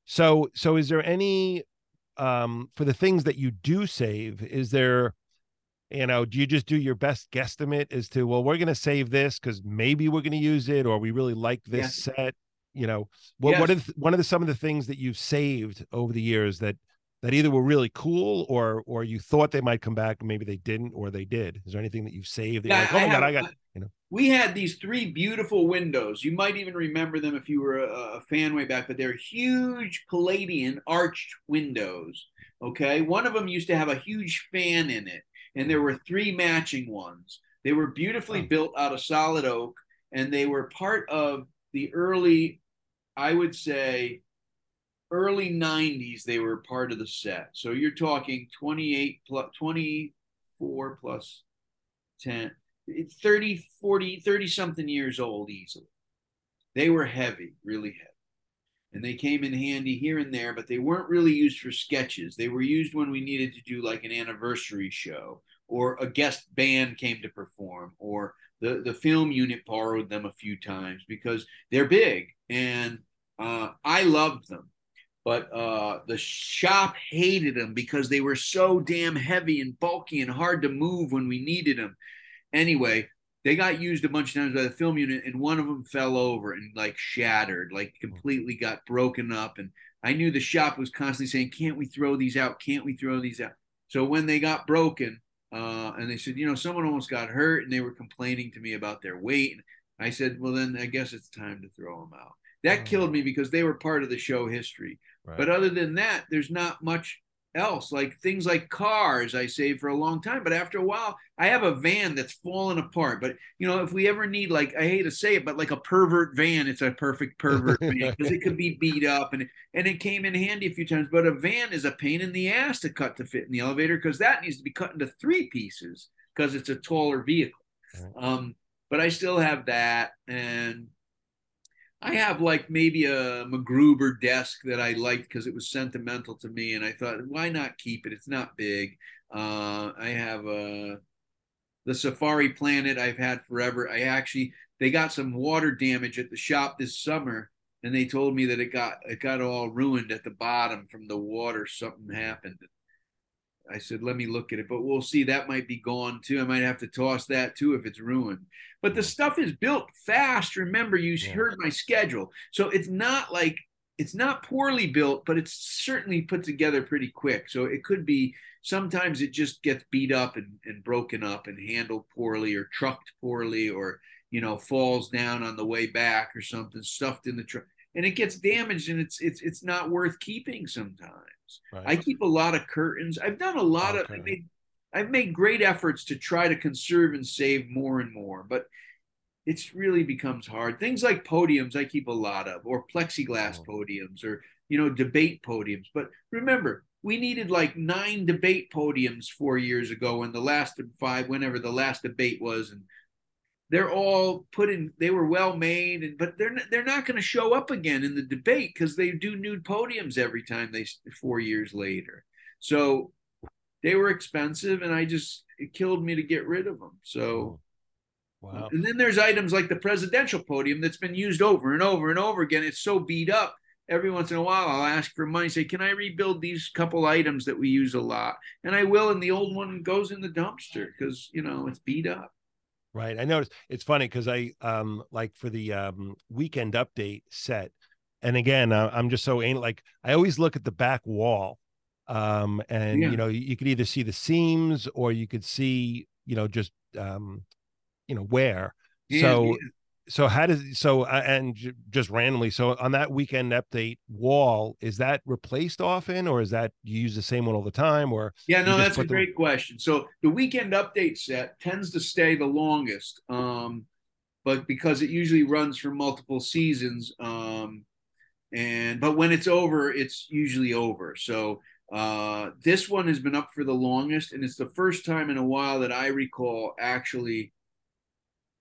S2: so so is there any um for the things that you do save is there you know do you just do your best guesstimate as to well we're going to save this because maybe we're going to use it or we really like this yeah. set you know what yes. what are one of the some of the things that you've saved over the years that that either were really cool or or you thought they might come back maybe they didn't or they did? Is there anything that you've saved that like, oh my have, god i got you know?
S3: we had these three beautiful windows. You might even remember them if you were a, a fan way back but they're huge palladian arched windows okay? One of them used to have a huge fan in it and there were three matching ones. They were beautifully oh. built out of solid oak and they were part of the early I would say early 90s they were part of the set. So you're talking 28 plus 24 plus 10 30 40 30 something years old easily. They were heavy, really heavy. And they came in handy here and there, but they weren't really used for sketches. They were used when we needed to do like an anniversary show or a guest band came to perform or the, the film unit borrowed them a few times because they're big and uh, I loved them, but uh, the shop hated them because they were so damn heavy and bulky and hard to move when we needed them. Anyway, they got used a bunch of times by the film unit, and one of them fell over and like shattered, like completely got broken up. And I knew the shop was constantly saying, "Can't we throw these out? Can't we throw these out?" So when they got broken, uh, and they said, you know, someone almost got hurt, and they were complaining to me about their weight. I said, well, then I guess it's time to throw them out. That oh. killed me because they were part of the show history. Right. But other than that, there's not much else, like things like cars, I saved for a long time. But after a while, I have a van that's fallen apart. But you know, if we ever need, like, I hate to say it, but like a pervert van, it's a perfect pervert van because it could be beat up and and it came in handy a few times. But a van is a pain in the ass to cut to fit in the elevator because that needs to be cut into three pieces because it's a taller vehicle. Um, but I still have that and I have like maybe a MacGruber desk that I liked because it was sentimental to me, and I thought, why not keep it? It's not big. Uh, I have a uh, the Safari Planet I've had forever. I actually they got some water damage at the shop this summer, and they told me that it got it got all ruined at the bottom from the water. Something happened. I said, let me look at it, but we'll see. That might be gone too. I might have to toss that too if it's ruined. But the mm. stuff is built fast. Remember, you yeah. heard my schedule. So it's not like it's not poorly built, but it's certainly put together pretty quick. So it could be sometimes it just gets beat up and, and broken up and handled poorly or trucked poorly or, you know, falls down on the way back or something stuffed in the truck and it gets damaged and it's it's it's not worth keeping sometimes. Right. I keep a lot of curtains. I've done a lot okay. of I made I've made great efforts to try to conserve and save more and more, but it's really becomes hard. Things like podiums I keep a lot of or plexiglass oh. podiums or you know debate podiums. But remember, we needed like nine debate podiums 4 years ago and the last five whenever the last debate was and they're all put in they were well made and but they're they're not going to show up again in the debate because they do nude podiums every time they four years later. So they were expensive and i just it killed me to get rid of them so. Wow. And then there's items like the presidential podium that's been used over and over and over again. It's so beat up. Every once in a while i'll ask for money say can i rebuild these couple items that we use a lot? And i will and the old one goes in the dumpster because you know it's beat up
S2: Right. I noticed it's funny because I um like for the um weekend update set, and again uh, I'm just so ain't like I always look at the back wall, um and yeah. you know you could either see the seams or you could see you know just um you know where. Yeah, so yeah so how does so uh, and just randomly so on that weekend update wall is that replaced often or is that you use the same one all the time or
S3: yeah no that's a great question. So the weekend update set tends to stay the longest um but because it usually runs for multiple seasons um and but when it's over it's usually over. So uh this one has been up for the longest and it's the first time in a while that i recall actually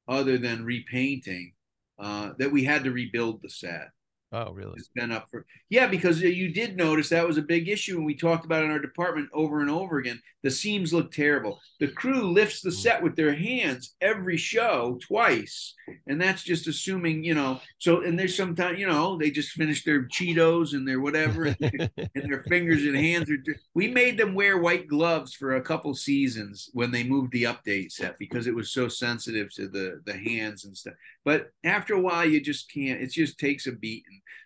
S3: other than repainting uh, that we had to rebuild the set.
S2: Oh, really?
S3: It's been up for yeah, because you did notice that was a big issue, and we talked about in our department over and over again. The seams look terrible. The crew lifts the mm. set with their hands every show twice, and that's just assuming you know. So and there's sometimes you know they just finish their Cheetos and their whatever, and, their, and their fingers and hands are. We made them wear white gloves for a couple seasons when they moved the update set because it was so sensitive to the the hands and stuff. But after a while, you just can't. It just takes a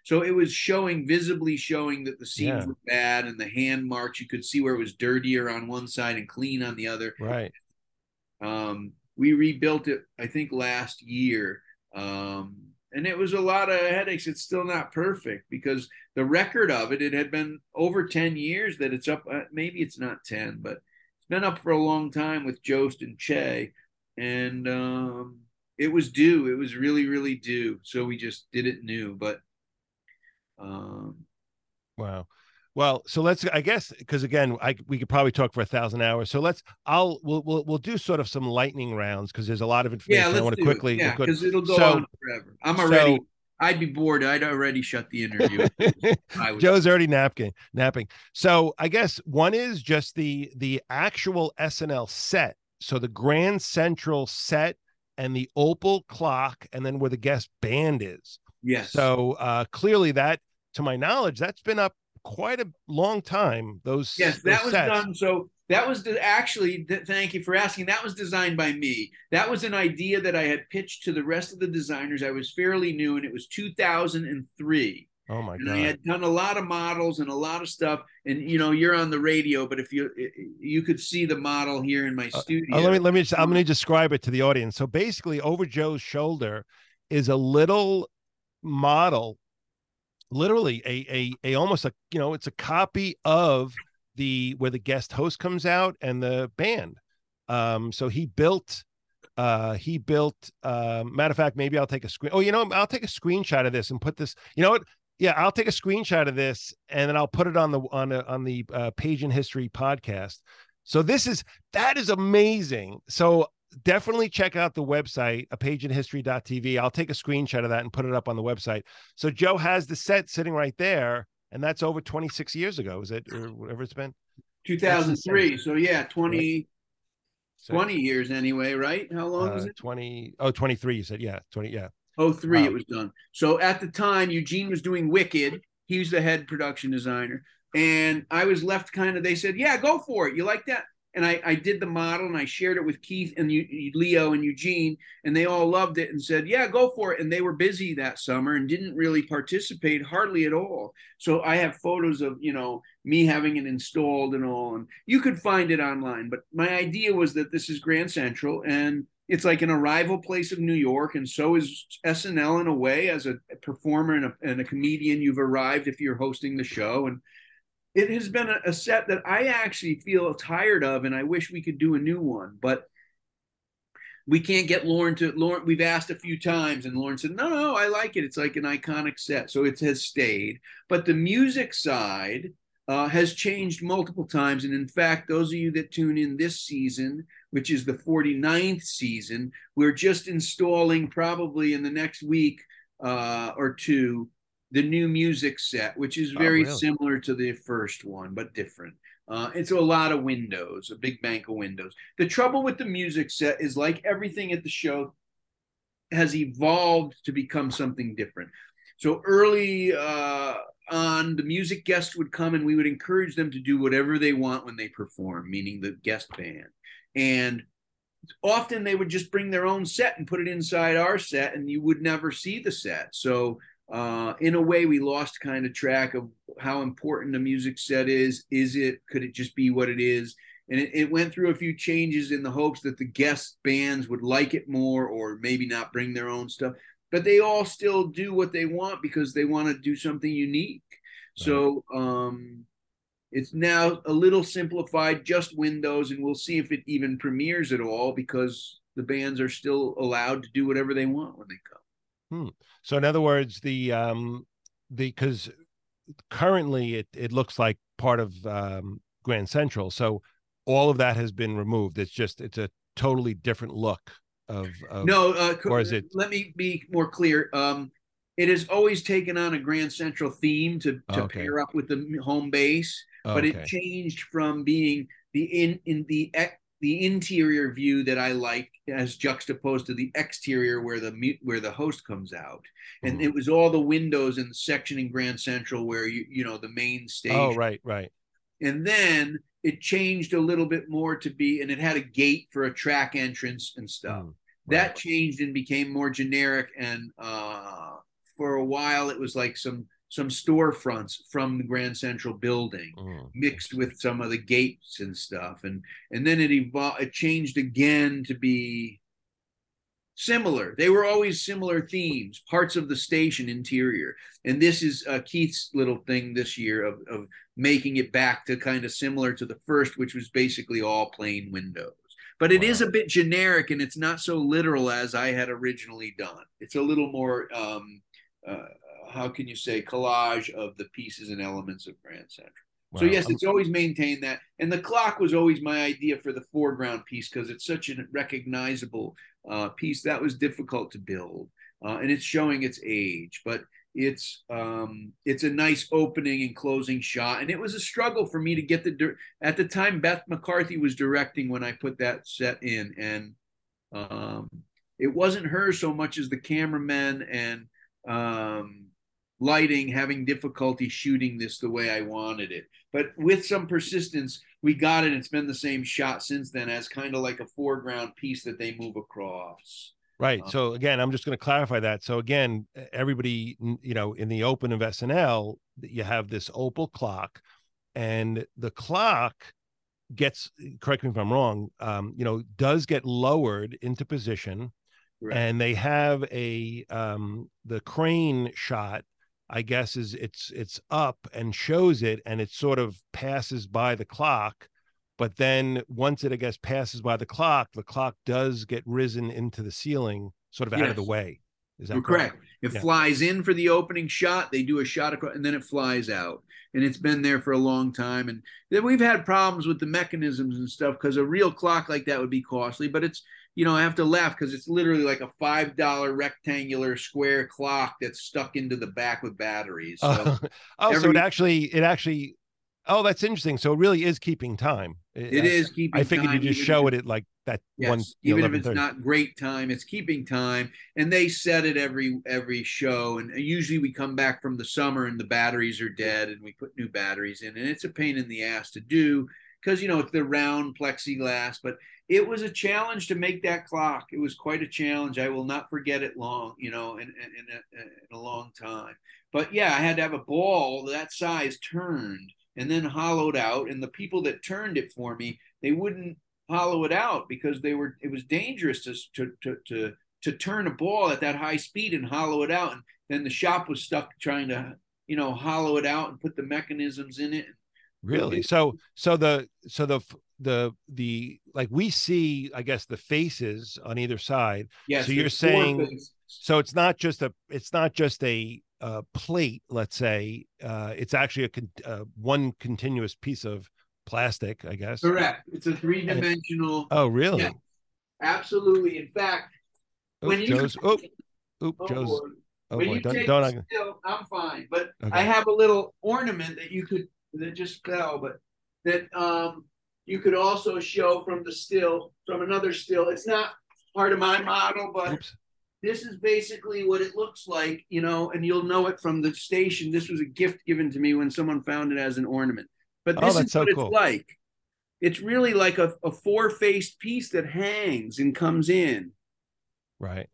S3: So it was showing, visibly showing that the seams yeah. were bad and the hand marks. You could see where it was dirtier on one side and clean on the other.
S2: Right.
S3: Um, we rebuilt it, I think, last year. Um, and it was a lot of headaches. It's still not perfect because the record of it, it had been over 10 years that it's up. Uh, maybe it's not 10, but it's been up for a long time with Jost and Che. And, um, it was due. It was really, really due. So we just did it new. But um,
S2: wow. Well, so let's I guess because again, I we could probably talk for a thousand hours. So let's I'll we'll we'll, we'll do sort of some lightning rounds because there's a lot of information
S3: yeah,
S2: I want to quickly.
S3: It. Yeah, because it'll go so, on forever. I'm already. So, I'd be bored. I'd already shut the interview.
S2: Joe's already napping, napping. So I guess one is just the the actual SNL set. So the Grand Central set and the opal clock and then where the guest band is.
S3: Yes.
S2: So uh, clearly that, to my knowledge, that's been up quite a long time. Those
S3: yes,
S2: those
S3: that was
S2: sets.
S3: done. So that was the, actually. Th- thank you for asking. That was designed by me. That was an idea that I had pitched to the rest of the designers. I was fairly new, and it was 2003.
S2: Oh my
S3: and
S2: god!
S3: I had done a lot of models and a lot of stuff. And you know, you're on the radio, but if you you could see the model here in my uh, studio.
S2: Uh, let me let me. Just, I'm going to describe it to the audience. So basically, over Joe's shoulder is a little model, literally a a a almost a you know it's a copy of the where the guest host comes out and the band. Um, so he built uh he built uh matter of fact maybe i'll take a screen oh you know i'll take a screenshot of this and put this you know what? Yeah i'll take a screenshot of this and then i'll put it on the on the on the uh, page in history podcast. So this is that is amazing. So definitely check out the website a page in history.tv i'll take a screenshot of that and put it up on the website so joe has the set sitting right there and that's over 26 years ago is it or whatever it's been
S3: 2003 so yeah 20 so, 20 years anyway, right? How long uh, was it?
S2: 20 oh 23 you said yeah, 20 yeah.
S3: Oh, three wow. it was done. So at the time Eugene was doing Wicked. He was the head production designer and I was left kind of they said, "Yeah, go for it. You like that?" And I, I did the model and I shared it with Keith and you, Leo and Eugene, and they all loved it and said, "Yeah, go for it." And they were busy that summer and didn't really participate hardly at all. So I have photos of you know me having it installed and all, and you could find it online. But my idea was that this is Grand Central and it's like an arrival place of New York, and so is SNL in a way. As a performer and a, and a comedian, you've arrived if you're hosting the show, and it has been a, set that I actually feel tired of, and I wish we could do a new one, but we can't get Lorne to Lorne. We've asked a few times, and Lorne said, "No, no, I like it. It's like an iconic set, so it has stayed." But the music side uh, has changed multiple times, and in fact, those of you that tune in this season, which is the 49th season, we're just installing probably in the next week uh, or two the new music set, which is oh, very oh, really? similar to the first one, but different. Uh, it's a lot of windows, a big bank of windows. The trouble with the music set is like everything at the show has evolved to become something different. So early uh, on, the music guests would come and we would encourage them to do whatever they want when they perform, meaning the guest band. And often they would just bring their own set and put it inside our set, and you would never see the set. So uh, in a way, we lost kind of track of how important a music set is. Is it? Could it just be what it is? And it, it went through a few changes in the hopes that the guest bands would like it more, or maybe not bring their own stuff. But they all still do what they want because they want to do something unique. Right. So um, it's now a little simplified, just windows, and we'll see if it even premieres at all because the bands are still allowed to do whatever they want when they come.
S2: Hmm. So in other words, the um the because currently it it looks like part of um Grand Central. So all of that has been removed. It's just it's a totally different look of, of
S3: no uh, or is it let me be more clear um it has always taken on a grand central theme to, to okay. pair up with the home base but okay. it changed from being the in in the the interior view that I like as juxtaposed to the exterior where the where the host comes out, and mm-hmm. it was all the windows in the section in Grand Central where you you know the main stage.
S2: Oh, right, right.
S3: And then it changed a little bit more to be, and it had a gate for a track entrance and stuff. Mm, right. That changed and became more generic, and uh, for a while it was like some some storefronts from the Grand Central building, mm. mixed with some of the gates and stuff, and and then it evolved. It changed again to be similar. They were always similar themes, parts of the station interior, and this is uh, Keith's little thing this year of of making it back to kind of similar to the first, which was basically all plain windows. But it wow. is a bit generic, and it's not so literal as I had originally done. It's a little more. Um, uh, how can you say collage of the pieces and elements of Grand Central. Wow. So yes, it's always maintained that, and the clock was always my idea for the foreground piece because it's such a recognizable uh, piece that was difficult to build, uh, and it's showing its age, but it's um, it's a nice opening and closing shot, and it was a struggle for me to get the at the time Beth McCarthy was directing when I put that set in, and um, it wasn't her so much as the cameramen and um, lighting, having difficulty shooting this the way I wanted it. But with some persistence, we got it. It's been the same shot since then as kind of like a foreground piece that they move across.
S2: Right. Um, so again, I'm just going to clarify that. So again, everybody, you know, in the open of SNL, you have this opal clock, and the clock gets correct me if I'm wrong. Um, you know, does get lowered into position, right. and they have a um the crane shot I guess is it's it's up and shows it and it sort of passes by the clock but then once it I guess passes by the clock the clock does get risen into the ceiling sort of out of the way is that correct?
S3: correct. It
S2: Yeah.
S3: flies in for the opening shot. They do a shot across, and then it flies out. And it's been there for a long time. And then we've had problems with the mechanisms and stuff because a real clock like that would be costly. But it's, you know, I have to laugh because it's literally like a five dollar rectangular square clock that's stuck into the back with batteries. So
S2: oh, oh so it actually it actually oh that's interesting so it really is keeping time
S3: it is keeping.
S2: I figured you just show
S3: if
S2: it at like that
S3: Yes,
S2: one
S3: even if it's not great time, it's keeping time, and they set it every every show. And usually we come back from the summer and the batteries are dead, and we put new batteries in, and it's a pain in the ass to do because you know it's the round plexiglass. But it was a challenge to make that clock. It was quite a challenge. I will not forget it long, you know, in in, in, a, in a long time. But yeah, I had to have a ball that size turned and then hollowed out, and the people that turned it for me, they wouldn't hollow it out because they were it was dangerous to to to to, to turn a ball at that high speed and hollow it out and then the shop was stuck trying to you know hollow it out and put the mechanisms in it
S2: really? So so the so the the the like we see i guess the faces on either side.
S3: Yes
S2: So you're saying- so it's not just a it's not just a uh, plate let's say uh it's actually a con- uh, one continuous piece of plastic i guess.
S3: Correct. It's a three-dimensional
S2: oh really?
S3: Yeah. absolutely. In fact
S2: oh,
S3: when you
S2: joe's oh, oh
S3: oh,
S2: joe's oh
S3: when
S2: boy
S3: you
S2: don't,
S3: take
S2: don't
S3: still, I'm fine. But
S2: Okay.
S3: I have a little ornament that you could that just fell, but that um you could also show from the still from another still. It's not part of my model, but
S2: oops
S3: this is basically what it looks like, you know, and you'll know it from the station. This was a gift given to me when someone found it as an ornament. But
S2: Oh,
S3: this
S2: that's
S3: is
S2: so
S3: what
S2: cool.
S3: it's like. It's really like a, a four-faced piece that hangs and comes in.
S2: right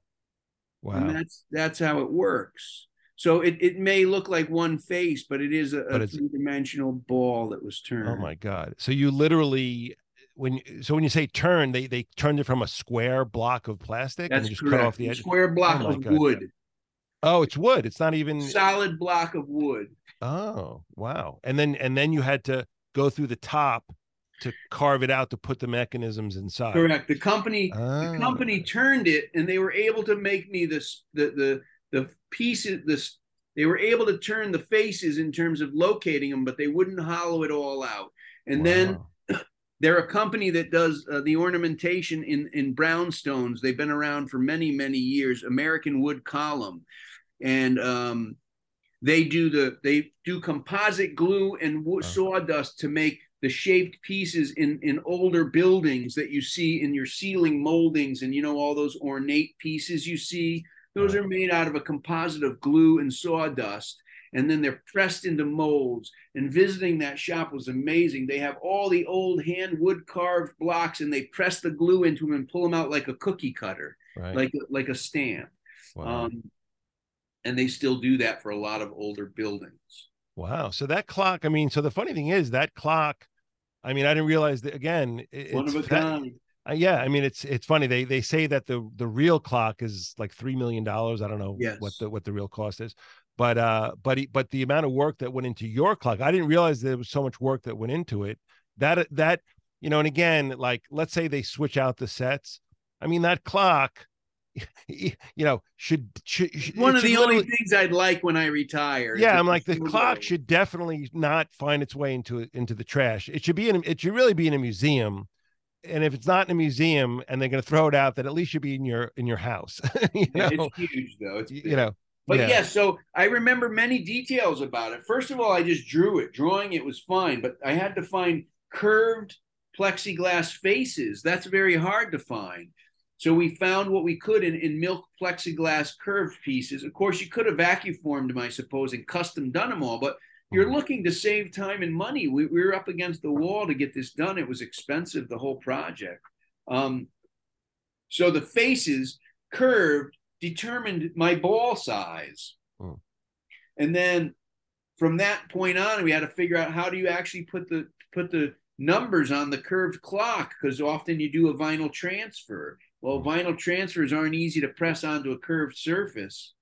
S3: And
S2: wow
S3: that's that's how it works. So it, it may look like one face, but it is a, a three-dimensional ball that was turned.
S2: Oh my god! So you literally when you- so when you say turn, they they turned it from a square block of plastic and
S3: That's
S2: they just
S3: correct.
S2: cut off the edge.
S3: Square block
S2: Oh
S3: of
S2: God.
S3: wood.
S2: Oh, it's wood. It's not even.
S3: Solid block of wood.
S2: Oh wow! And then and then you had to go through the top to carve it out to put the mechanisms inside.
S3: Correct. The company
S2: Ah,
S3: the company turned it and they were able to make me this the the the pieces this they were able to turn the faces in terms of locating them but they wouldn't hollow it all out. And then they're a company that does uh, the ornamentation in in brownstones. They've been around for many many years american wood column. And um they do the they do composite glue and wood,
S2: Oh.
S3: sawdust to make the shaped pieces in in older buildings that you see in your ceiling moldings. And you know all those ornate pieces you see those are made out of a composite of glue and sawdust and then they're pressed into molds and visiting that shop was amazing they have all the old hand wood carved blocks and they press the glue into them and pull them out like a cookie cutter
S2: right.
S3: like like a stamp
S2: wow.
S3: um, and they still do that for a lot of older buildings
S2: wow. So that clock. I mean, so the funny thing is that clock. I mean, I didn't realize that again. it-
S3: one of a
S2: that-
S3: kind
S2: Uh, yeah, I mean it's it's funny. They they say that the the real clock is like three million dollars. I don't know what the what the real cost is, but uh, but he- but the amount of work that went into your clock, I didn't realize there was so much work that went into it. That that you know, and again, like let's say they switch out the sets. I mean that clock, you know, should should should-
S3: one of the only things i'd like when i retire
S2: yeah i'm like the clock
S3: goes.
S2: should definitely not find its way into into the trash it should be in it should really be in a museum and if it's not in a museum and they're going to throw it out that at least should be in your in your house you
S3: Yeah,
S2: know
S3: it's huge though it's
S2: you,
S3: big.
S2: you know
S3: But
S2: yeah.
S3: yes, so I remember many details about it. First of all, I just drew it. Drawing it was fine, but I had to find curved plexiglass faces. That's very hard to find. So we found what we could in, in milk plexiglass curved pieces. Of course, you could have vacuum formed them, I suppose, and custom done them all, but you're
S2: Mhm.
S3: looking to save time and money. We, we were up against the wall to get this done. It was expensive, the whole project. Um, so the faces curved determined my ball size.
S2: Hmm.
S3: And then from that point on, we had to figure out how do you actually put the put the numbers on the curved clock because often you do a vinyl transfer. Well, vinyl transfers aren't easy to press onto a curved surface.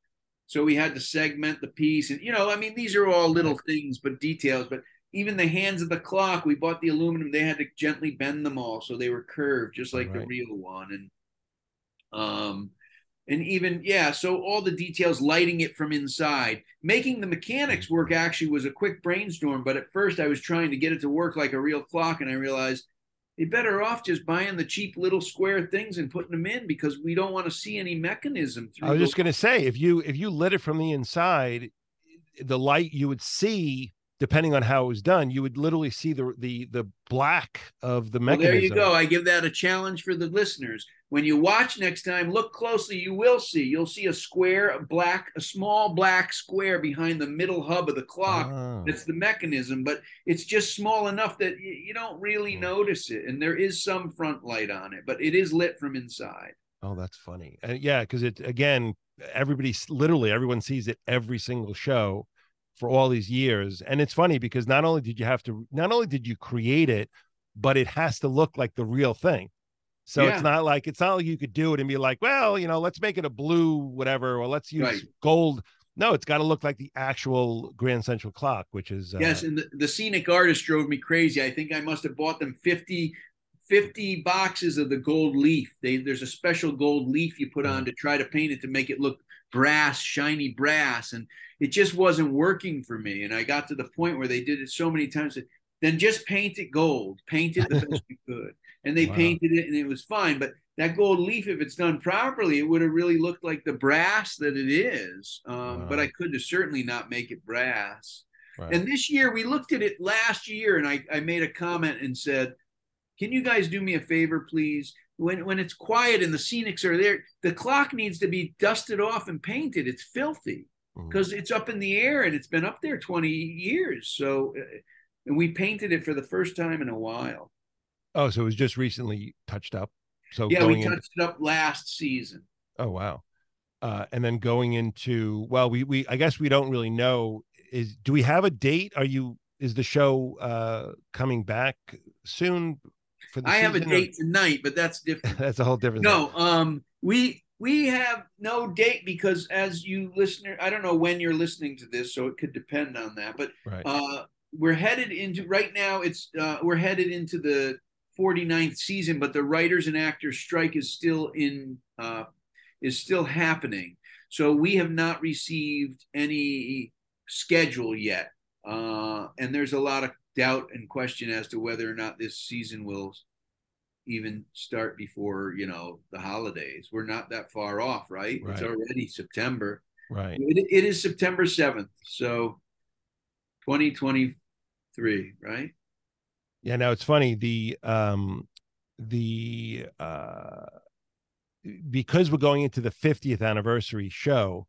S3: So we had to segment the piece, and you know, I mean, these are all little things, but details. But even the hands of the clock, we bought the aluminum. They had to gently bend them all so they were curved, just like right. the real one. And um, and even yeah so all the details lighting it from inside making the mechanics work actually was a quick brainstorm but at first i was trying to get it to work like a real clock and i realized you're better off just buying the cheap little square things and putting them in because we don't want to see any mechanism
S2: i was just going to say if you if you lit it from the inside the light you would see depending on how it was done, you would literally see the the the black of the mechanism.
S3: Well, there you go. I give that a challenge for the listeners. When you watch next time, look closely. You will see. You'll see a square, a black, a small black square behind the middle hub of the clock. Oh. That's the mechanism, but it's just small enough that you, you don't really oh. notice it. And there is some front light on it, but it is lit from inside.
S2: Oh, that's funny. And yeah, because it again, everybody literally everyone sees it every single show for all these years. And it's funny because not only did you have to, not only did you create it, but it has to look like the real thing. So yeah. it's not like it's not like you could do it and be like, well, you know, let's make it a blue whatever, or let's use right. gold. No, it's got to look like the actual Grand Central clock, which is
S3: uh, yes. And the, the scenic artist drove me crazy. I think I must have bought them 50, 50 boxes of the gold leaf. They, there's a special gold leaf you put on to try to paint it to make it look brass, shiny brass, and it just wasn't working for me. And I got to the point where they did it so many times that then just paint it gold, paint it the best you could and they wow. painted it and it was fine. But that gold leaf, if it's done properly, it would have really looked like the brass that it is. Um, wow. But I could have certainly not make it brass. Right. And this year we looked at it last year, and I, I made a comment and said, "Can you guys do me a favor, please? When when it's quiet and the scenics are there, the clock needs to be dusted off and painted. It's filthy because mm-hmm. it's up in the air and it's been up there 20 years. So, uh, and we painted it for the first time in a while."
S2: Oh, so it was just recently touched up. So
S3: yeah, we touched into... it up last season.
S2: Oh wow. Uh, and then going into well, we we I guess we don't really know is do we have a date? Are you is the show uh coming back soon?
S3: For the I have a date or... tonight, but that's different.
S2: that's a whole different.
S3: No, thing. um, we we have no date because as you listener, I don't know when you're listening to this, so it could depend on that. But right. uh, we're headed into right now. It's uh, we're headed into the 49th season, but the writers and actors strike is still in uh, is still happening. So we have not received any schedule yet, uh, and there's a lot of doubt and question as to whether or not this season will even start before you know the holidays. We're not that far off, right? right. It's already September.
S2: Right.
S3: It, it is September seventh, so 2023, right?
S2: Yeah, now it's funny the um the uh because we're going into the 50th anniversary show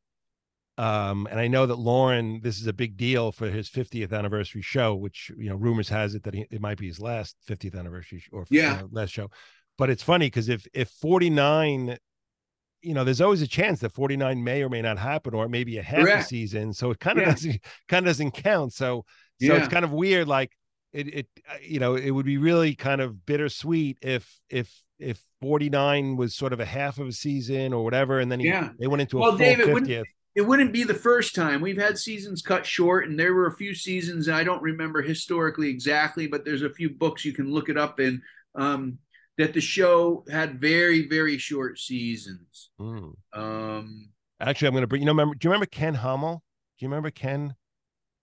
S2: um and I know that Lorne, this is a big deal for his 50th anniversary show which you know rumors has it that he, it might be his last 50th anniversary or
S3: yeah.
S2: Uh, last show. But it's funny because if if 49 you know, there's always a chance that 49 may or may not happen, or maybe a half Correct. a season. So it kind of yeah. doesn't kind of doesn't count. So so yeah. it's kind of weird. Like it, it uh, you know it would be really kind of bittersweet if if if 49 was sort of a half of a season or whatever and then he, yeah. they went into well, a full Dave, 50th.
S3: It wouldn't, be the first time we've had seasons cut short and there were a few seasons i don't remember historically exactly but there's a few books you can look it up in um, that the show had very very short seasons mm. um,
S2: actually i'm going to bring you know remember do you remember ken Hommel? do you remember ken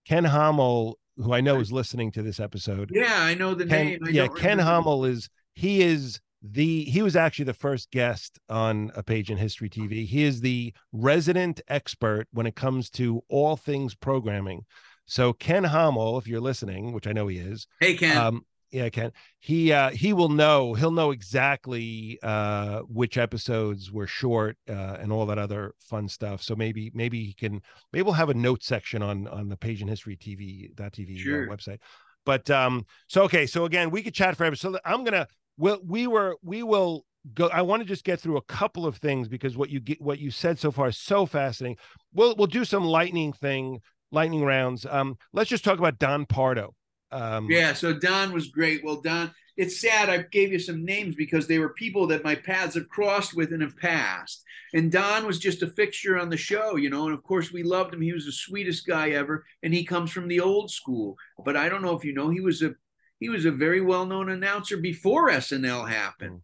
S2: ken Hommel who I know is listening to this episode.
S3: Yeah, I know the
S2: Ken,
S3: name. I
S2: yeah, Ken Hommel is he is the he was actually the first guest on a page in history TV. He is the resident expert when it comes to all things programming. So Ken Hamel, if you're listening, which I know he is,
S3: hey Ken,
S2: um, yeah, Ken. He uh he will know. He'll know exactly uh which episodes were short uh and all that other fun stuff. So maybe maybe he can maybe we'll have a note section on on the page in history TV dot TV uh, sure. uh, website. But um so okay, so again, we could chat forever. So I'm gonna well we were we will go I want to just get through a couple of things because what you get what you said so far is so fascinating. We'll we'll do some lightning thing, lightning rounds. Um let's just talk about Don Pardo.
S3: Um, yeah, so Don was great. Well, Don, it's sad. I gave you some names because they were people that my paths have crossed with and have passed. And Don was just a fixture on the show, you know. And of course, we loved him. He was the sweetest guy ever, and he comes from the old school. But I don't know if you know, he was a he was a very well known announcer before SNL happened mm.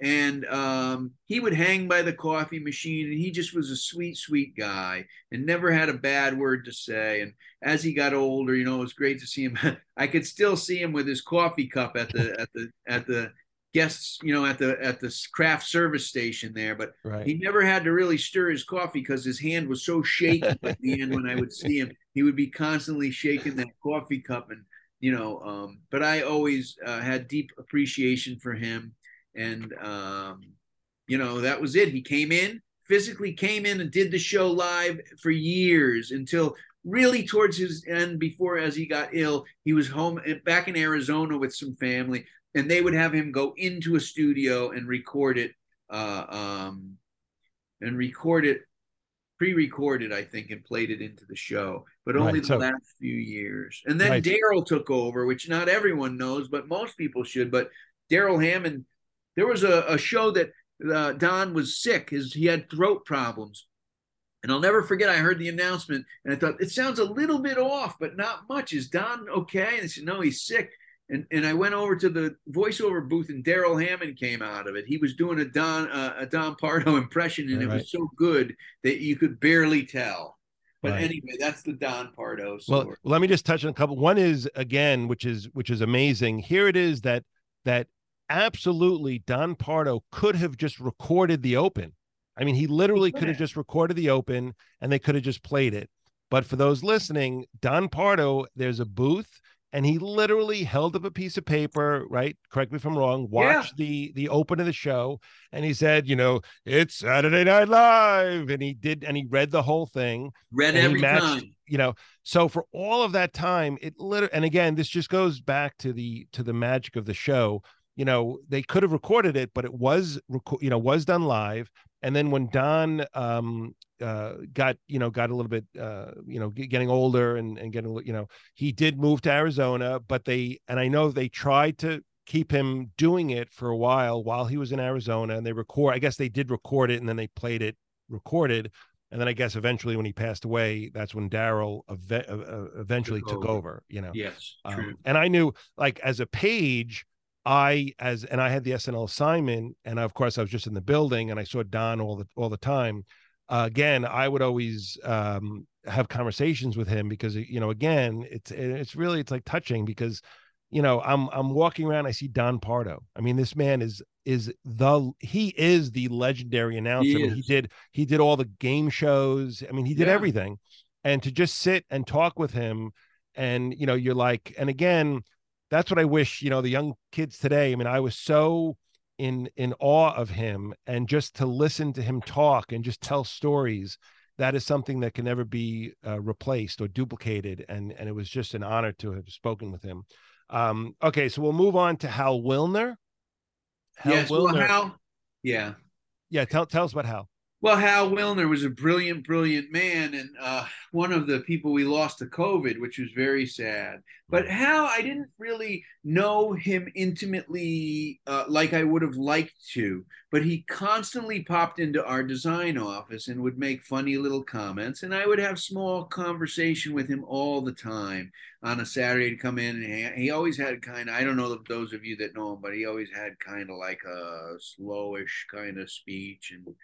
S3: And um, he would hang by the coffee machine and he just was a sweet sweet guy and never had a bad word to say. And as he got older you know it was great to see him. I could still see him with his coffee cup at the at the at the guests you know at the at the craft service station there but right. he never had to really stir his coffee because his hand was so shaky at the end when i would see him. He would be constantly shaking that coffee cup and you know um, but i always uh, had deep appreciation for him and um, you know that was it. He came in physically, came in and did the show live for years until really towards his end. Before as he got ill, he was home eh, back in Arizona with some family, and they would have him go into a studio and record it. Uh, um, and record it pre-recorded, I think, and played it into the show, but only right, the last few years. And then right. Darrell took over, which not everyone knows, but most people should. But Darrell Hammond there was a, a show that uh, Don was sick. His he had throat problems. And I'll never forget, I heard the announcement and I thought, it sounds a little bit off, but not much. Is Don okay? And they said, no, he's sick. And, and I went over to the voiceover booth and Darrell Hammond came out of it. He was doing a Don uh, a Don Pardo impression and right, it was so good that you could barely tell. But right. anyway, that's the Don Pardo.
S2: Story. Well, let me just touch on a couple. One is again, which is which is amazing. Here it is that that absolutely Don Pardo could have just recorded the open. I mean, he literally could have just recorded the open and they could have just played it. But for those listening, Don Pardo, there's a booth and he literally held up a piece of paper, right? Correct me if I'm wrong. Watched yeah. the the open of the show, and he said, you know, it's Saturday Night Live, and he did, and he read the whole thing.
S3: Read every matched, time.
S2: You know, so for all of that time, it literally, and again, this just goes back to the to the magic of the show you know they could have recorded it but it was you know was done live and then when don um uh got you know got a little bit uh you know getting older and and getting you know he did move to arizona but they and i know they tried to keep him doing it for a while while he was in arizona and they record i guess they did record it and then they played it recorded and then I guess eventually when he passed away, that's when Darrell ev- eventually took, took over. over. You know,
S3: yes,
S2: um, and I knew like as a page, I as and I had the SNL assignment, and of course I was just in the building, and I saw Don all the all the time. Uh, again, I would always um, have conversations with him because you know, again, it's it's really it's like touching because you know I'm I'm walking around, I see Don Pardo. I mean, this man is is the he is the legendary announcer. He, I mean, he did he did all the game shows. I mean, he did yeah. everything, and to just sit and talk with him, and you know, you're like, and again that's what I wish, you know, the young kids today. I mean, I was so in in awe of him and just to listen to him talk and just tell stories that is something that can never be uh, replaced or duplicated and and it was just an honor to have spoken with him. Um okay so we'll move on to hal willner
S3: hal yes, willner. Well, hal, yeah.
S2: Yeah tell, tell us about hal
S3: well, Hal Willner was a brilliant, brilliant man, and uh, one of the people we lost to COVID, which was very sad. But Hal, I didn't really know him intimately uh, like I would have liked to, but he constantly popped into our design office and would make funny little comments, and I would have small conversation with him all the time on a Saturday to come in. And he, he always had kind of, I don't know those of you that know him, but he always had kind of like a slowish kind of speech and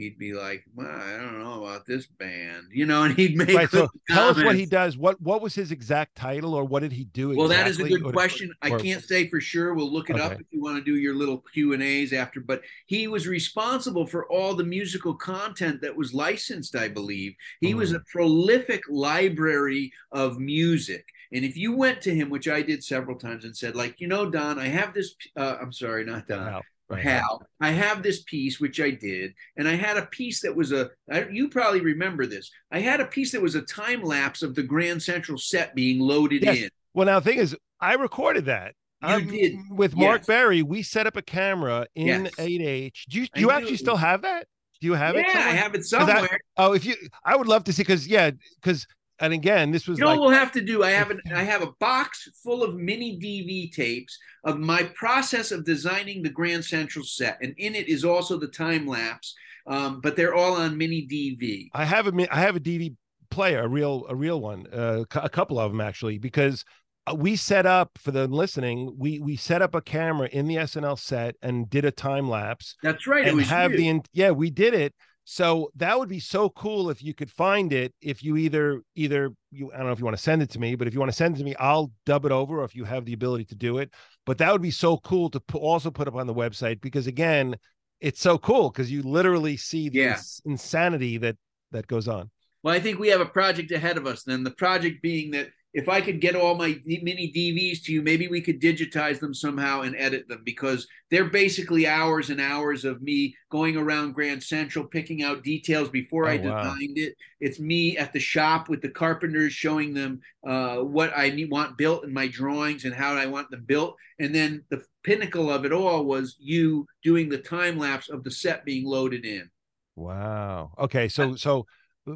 S3: he'd be like, well, I don't know about this band, you know, and he'd make. Right, so
S2: tell us what he does. What what was his exact title, or what did he do?
S3: Well, that is a good or, question. Or, I can't say for sure. We'll look it okay. up if you want to do your little Q and A's after. But he was responsible for all the musical content that was licensed. I believe he mm. was a prolific library of music. And if you went to him, which I did several times, and said, like, you know, Don, I have this. Uh, I'm sorry, not Don. Wow. Right. Hal, I have this piece, which I did, and I had a piece that was a, you probably remember this. I had a piece that was a time lapse of the Grand Central set being loaded yes. in.
S2: Well, now the thing is, I recorded that.
S3: You um, did.
S2: With Mark yes. Barry, we set up a camera in yes. 8H. Do you, do you actually still have that? Do you have
S3: yeah,
S2: it?
S3: Yeah, I have it somewhere.
S2: oh, if you, I would love to see, because, yeah, because and again, this was
S3: You know
S2: like
S3: we'll have to do? I have an I have a box full of mini DV tapes of my process of designing the Grand Central set, and in it is also the time lapse. Um, but they're all on mini DV.
S2: I have a mi- have a DV player, a real a real one, uh, a couple of them actually, because uh, we set up for the listening. We we set up a camera in the SNL set and did a time lapse
S3: That's right. It
S2: and
S3: was
S2: have
S3: you.
S2: the yeah we did it. So that would be so cool if you could find it. If you either either you I don't know if you want to send it to me, but if you want to send it to me, I'll dub it over. Or if you have the ability to do it, but that would be so cool to pu- also put up on the website because again, it's so cool because you literally see the
S3: Yeah.
S2: ins- insanity that that goes on.
S3: Well, I think we have a project ahead of us. Then the project being that if I could get all my mini DVs to you, maybe we could digitize them somehow and edit them because they're basically hours and hours of me going around Grand Central, picking out details before I
S2: Oh, wow.
S3: designed it. It's me at the shop with the carpenters showing them uh, what I need, want built in my drawings and how I want them built. And then the pinnacle of it all was you doing the time lapse of the set being loaded in.
S2: Wow. Okay. So so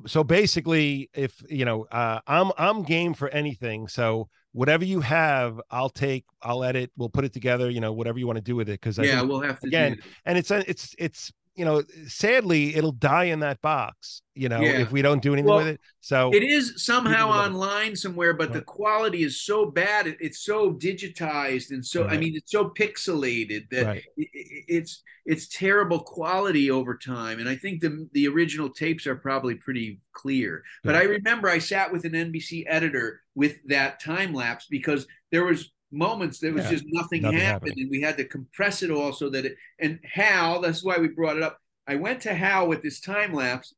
S2: so basically, if you know, uh, I'm I'm game for anything. So whatever you have, I'll take, I'll edit, we'll put it together. You know, whatever you want to do with it, because
S3: yeah,
S2: think,
S3: we'll have to
S2: again, and it's it's it's you know, sadly, it'll die in that box. You know,
S3: Yeah.
S2: if we don't do anything
S3: Well,
S2: with it. So
S3: It is somehow
S2: love it.
S3: online somewhere, but the quality is so bad. It, it's so digitized and so I mean it's so pixelated that
S2: right.
S3: it's it's terrible quality over time. And I think the the original tapes are probably pretty clear. But. I remember I sat with an NBC editor with that time lapse because there was moments there was
S2: Yeah.
S3: just nothing,
S2: Nothing
S3: happened
S2: happening.
S3: and we had to compress it all so that it and Hal, that's why we brought it up. I went to Hal with this time lapse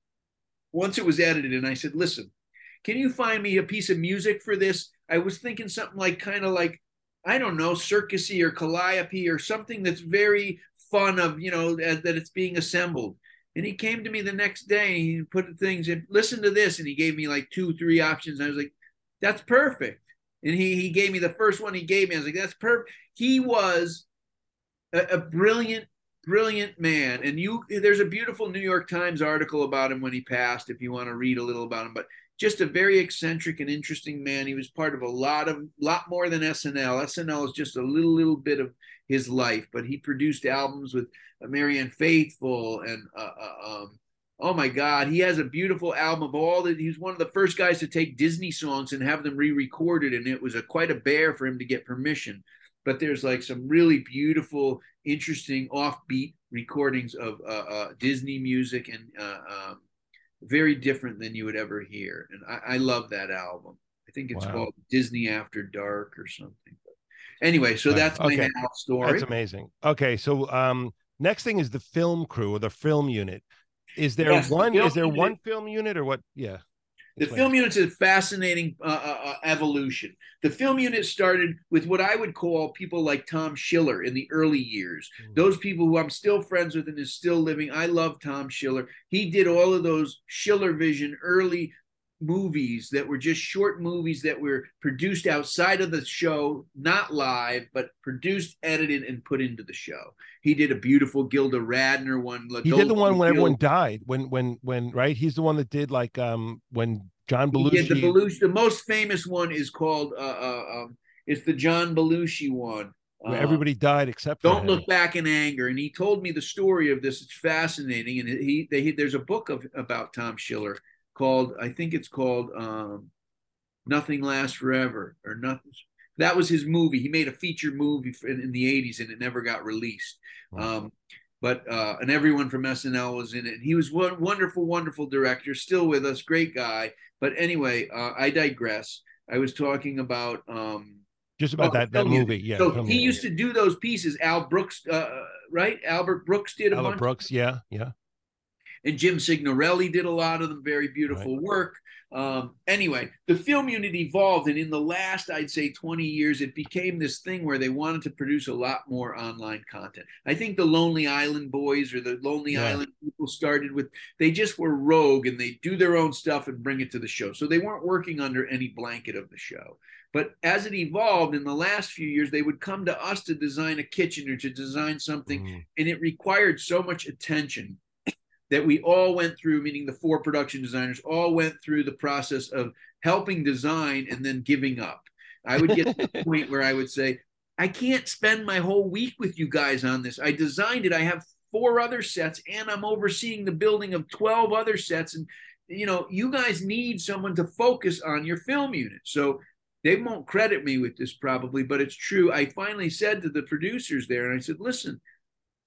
S3: once it was edited and I said, listen, can you find me a piece of music for this? I was thinking something like kind of like, I don't know, circusy or calliope or something that's very fun of, you know, that, that it's being assembled. And he came to me the next day, and he put the things in, listen to this. And he gave me like two, three options. I was like, that's perfect. And he, he gave me the first one he gave me. I was like, that's perfect. He was a, a brilliant, brilliant man. And you, there's a beautiful New York Times article about him when he passed, if you want to read a little about him. But just a very eccentric and interesting man. He was part of a lot of, lot more than SNL. SNL is just a little, little bit of his life, but he produced albums with Marianne Faithfull and, uh, uh, um, oh my God, he has a beautiful album of all that. He's one of the first guys to take Disney songs and have them re-recorded, and it was a quite a bear for him to get permission. But there's like some really beautiful, interesting, offbeat recordings of uh, uh, Disney music and uh, um, very different than you would ever hear. And I, I love that album. I think it's
S2: Wow.
S3: called Disney After Dark or something. But anyway, so
S2: Wow.
S3: that's my
S2: Okay.
S3: Story.
S2: That's amazing. Okay, so um, next thing is the film crew or the film unit. Is there
S3: Yes,
S2: one?
S3: film
S2: Is there
S3: unit-
S2: one film unit or what? Yeah.
S3: The film unit's a fascinating uh, uh, uh, evolution. The film unit started with what I would call people like Tom Schiller in the early years.
S2: Mm.
S3: Those people who I'm still friends with and is still living. I love Tom Schiller. He did all of those Schiller Vision early movies that were just short movies that were produced outside of the show, not live, but produced, edited, and put into the show. He did a beautiful Gilda Radner one.
S2: He did the one when everyone died. When when when right? He's the one that did like um when John
S3: He did the
S2: Belushi.
S3: Belushi. The most famous one is called uh, uh, um, it's the John Belushi one.
S2: where
S3: Uh,
S2: everybody died except
S3: don't look back in anger. And he told me the story of this. It's fascinating. And he, they, there's a book of about Tom Schiller called I think it's called um, Nothing Lasts Forever or nothing. That was his movie. He made a feature movie in, in the 80s and it never got released.
S2: Wow.
S3: Um, but uh, and everyone from SNL was in it. And he was one wonderful, wonderful director, still with us, great guy. But anyway, uh, I digress. I was talking about um,
S2: Just about
S3: Oh,
S2: that that movie. Yeah.
S3: so he used to do those pieces. Al Brooks, uh, right? Albert Brooks did a
S2: Albert Brooks. Yeah. Yeah.
S3: And Jim Signorelli did a lot of them. Very beautiful work. Um, anyway, the film unit evolved, and in the last, I'd say, 20 years, it became this thing where they wanted to produce a lot more online content. I think the Lonely Island boys or the Lonely
S2: Yeah.
S3: Island people started with they just were rogue and they do their own stuff and bring it to the show. So they weren't working under any blanket of the show. But as it evolved in the last few years, they would come to us to design a kitchen or to design something
S2: Mm.
S3: and it required so much attention that we all went through, meaning the four production designers, all went through the process of helping design and then giving up. I would get to the point where I would say, I can't spend my whole week with you guys on this. I designed it. I have four other sets and I'm overseeing the building of 12 other sets. And, you know, you guys need someone to focus on your film unit. So they won't credit me with this probably, but it's true. I finally said to the producers there, and I said, listen,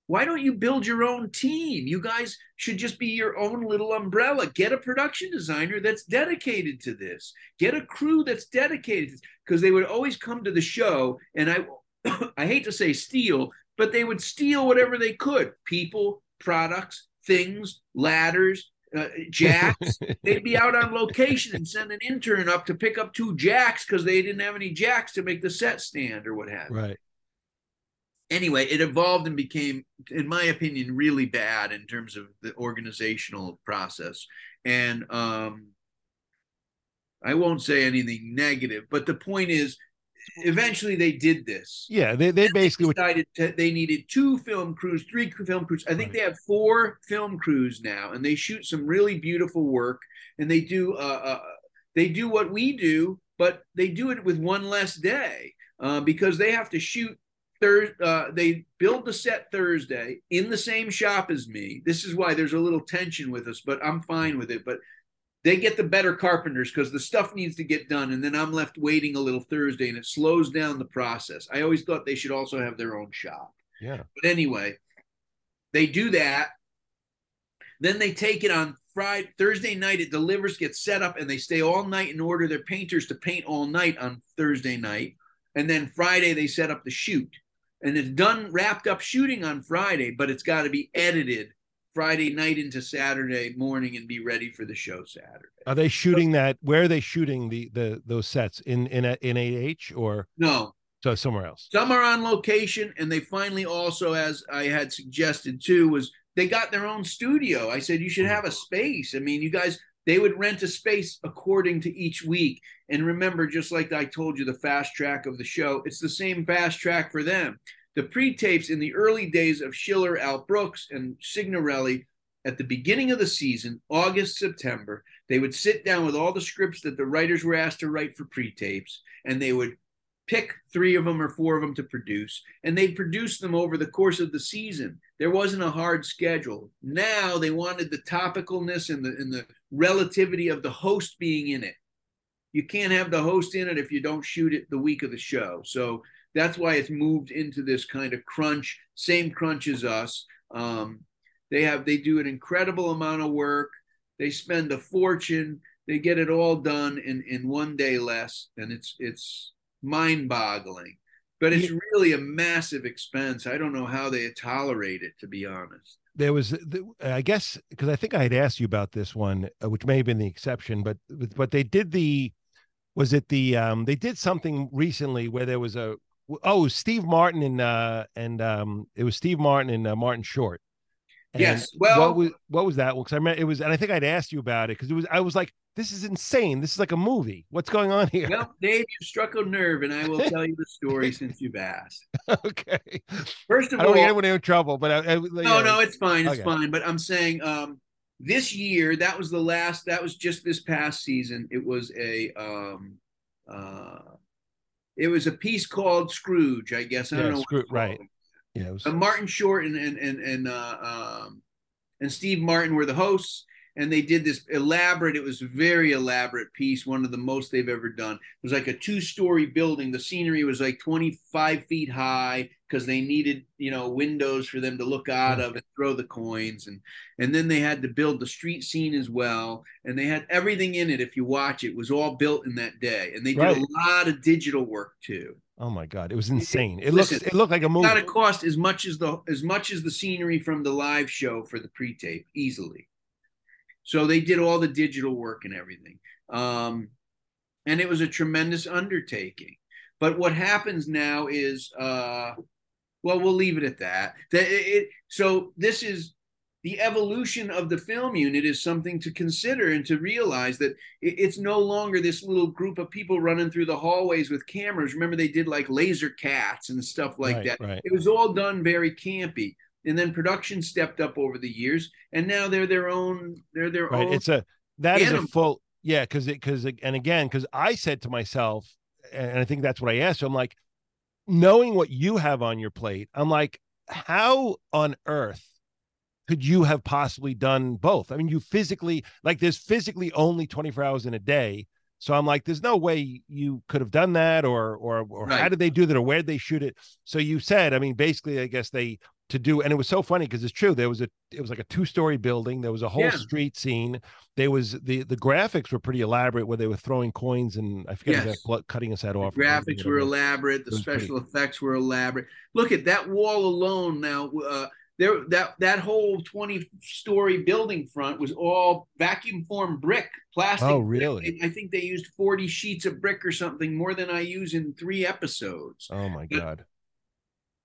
S3: why don't you build your own team? You guys should just be your own little umbrella. Get a production designer that's dedicated to this. Get a crew that's dedicated because they would always come to the show and I I hate to say steal, but they would steal whatever they could. People, products, things, ladders, uh, jacks. They'd be out on location and send an intern up to pick up two jacks because they didn't have any jacks to make the set stand or what have you.
S2: Right
S3: anyway, it evolved and became, in my opinion, really bad in terms of the organizational process. And um, I won't say anything negative, but the point is, eventually they did this.
S2: Yeah, they, they basically
S3: they decided to, they needed two film crews, three film crews. I think right. they have four film crews now, and they shoot some really beautiful work. And they do uh, uh, they do what we do, but they do it with one less day uh, because they have to shoot Uh, they build the set Thursday in the same shop as me. This is why there's a little tension with us, but I'm fine with it. But they get the better carpenters because the stuff needs to get done, and then I'm left waiting a little Thursday, and it slows down the process. I always thought they should also have their own shop.
S2: Yeah.
S3: But anyway, they do that. Then they take it on Friday, Thursday night. It delivers, gets set up, and they stay all night and order their painters to paint all night on Thursday night. And then Friday they set up the shoot and it's done wrapped up shooting on Friday, but it's got to be edited Friday night into Saturday morning and be ready for the show Saturday.
S2: Are they shooting that? Where are they shooting the the those sets in in in AH or
S3: no?
S2: So somewhere else.
S3: Some are on location, and they finally also, as I had suggested too, was they got their own studio. I said you should have a space. I mean, you guys they would rent a space according to each week. And remember, just like I told you, the fast track of the show, it's the same fast track for them. The pre tapes in the early days of Schiller, Al Brooks, and Signorelli at the beginning of the season, August, September, they would sit down with all the scripts that the writers were asked to write for pre tapes, and they would pick three of them or four of them to produce, and they'd produce them over the course of the season. There wasn't a hard schedule. Now they wanted the topicalness and the and the relativity of the host being in it. You can't have the host in it if you don't shoot it the week of the show. So that's why it's moved into this kind of crunch, same crunch as us. Um, they have they do an incredible amount of work. They spend a fortune. They get it all done in in one day less, and it's it's mind-boggling. But it's really a massive expense. I don't know how they tolerate it, to be honest.
S2: There was, I guess, because I think I had asked you about this one, uh, which may have been the exception, but but they did the, was it the um they did something recently where there was a oh Steve Martin and uh and um it was Steve Martin and uh, Martin Short.
S3: And yes. Well,
S2: what was what was that? Well, because I remember it was, and I think I'd asked you about it because it was. I was like, this is insane. This is like a movie. What's going on here?
S3: Well, Dave, you struck a nerve, and I will tell you the story since you've asked.
S2: okay.
S3: First of all,
S2: I
S3: don't
S2: all, get anyone in trouble, but I, I,
S3: no, yeah. no, it's fine, it's okay. fine. But I'm saying, um, this year, that was the last. That was just this past season. It was a, um, uh, it was a piece called Scrooge. I guess I
S2: yeah,
S3: don't know.
S2: Scrooge, right. Yeah.
S3: Was... Uh, Martin Short and and and and uh, um, and Steve Martin were the hosts and they did this elaborate it was a very elaborate piece one of the most they've ever done it was like a two story building the scenery was like 25 feet high because they needed you know windows for them to look out of and throw the coins and and then they had to build the street scene as well and they had everything in it if you watch it was all built in that day and they did right. a lot of digital work too
S2: Oh my god, it was insane. It, looks it looked like a movie.
S3: Not a cost as much as the as much as the scenery from the live show for the pre-tape easily. So they did all the digital work and everything. Um, and it was a tremendous undertaking. But what happens now is, uh, well, we'll leave it at that. That it, it, so this is the evolution of the film unit is something to consider and to realize that it, it's no longer this little group of people running through the hallways with cameras. Remember, they did like laser cats and stuff like
S2: right,
S3: that.
S2: Right.
S3: It was all done very campy. And then production stepped up over the years, and now they're their own. They're their
S2: right.
S3: own.
S2: It's a that is
S3: animal.
S2: a full yeah because it because and again because I said to myself and I think that's what I asked. you, I'm like, knowing what you have on your plate, I'm like, how on earth could you have possibly done both? I mean, you physically like there's physically only 24 hours in a day. So I'm like, there's no way you could have done that, or or or how did they do that, or where did they shoot it? So you said, I mean, basically, I guess they to do, and it was so funny because it's true. There was a, it was like a two story building. There was a whole
S3: Yeah.
S2: street scene. There was the the graphics were pretty elaborate, where they were throwing coins and I forget
S3: Yes.
S2: that cutting his head
S3: The
S2: off.
S3: graphics were elaborate. The
S2: was pretty-
S3: special effects were elaborate. Look at that wall alone. Now, uh, there that that whole twenty-story building front was all vacuum formed brick, plastic.
S2: Oh,
S3: brick.
S2: really?
S3: I think they used forty sheets of brick or something more than I use in three episodes.
S2: Oh my god.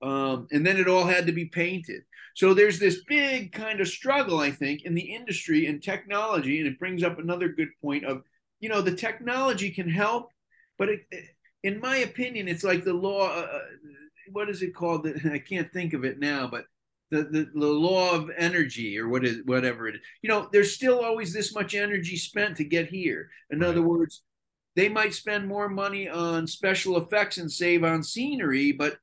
S3: Um, and then it all had to be painted. So there's this big kind of struggle, I think, in the industry and technology, and it brings up another good point of, you know, the technology can help, but it, in my opinion, it's like the law. Uh, what is it called? I can't think of it now, but the, the the law of energy or what is whatever it is. You know, there's still always this much energy spent to get here. In
S2: Right.
S3: other words, they might spend more money on special effects and save on scenery, but uh,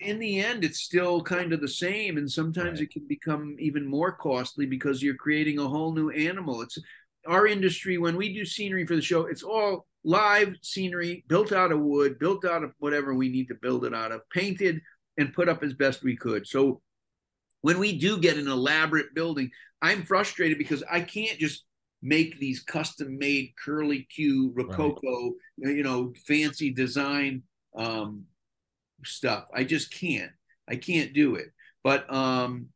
S3: in the end, it's still kind of the same. And sometimes
S2: Right.
S3: it can become even more costly because you're creating a whole new animal. It's our industry when we do scenery for the show. It's all live scenery built out of wood, built out of whatever we need to build it out of, painted and put up as best we could. So when we do get an elaborate building, I'm frustrated because I can't just make these custom made curly Q rococo, you know, fancy design um, stuff. I just can't. I can't do it. But um,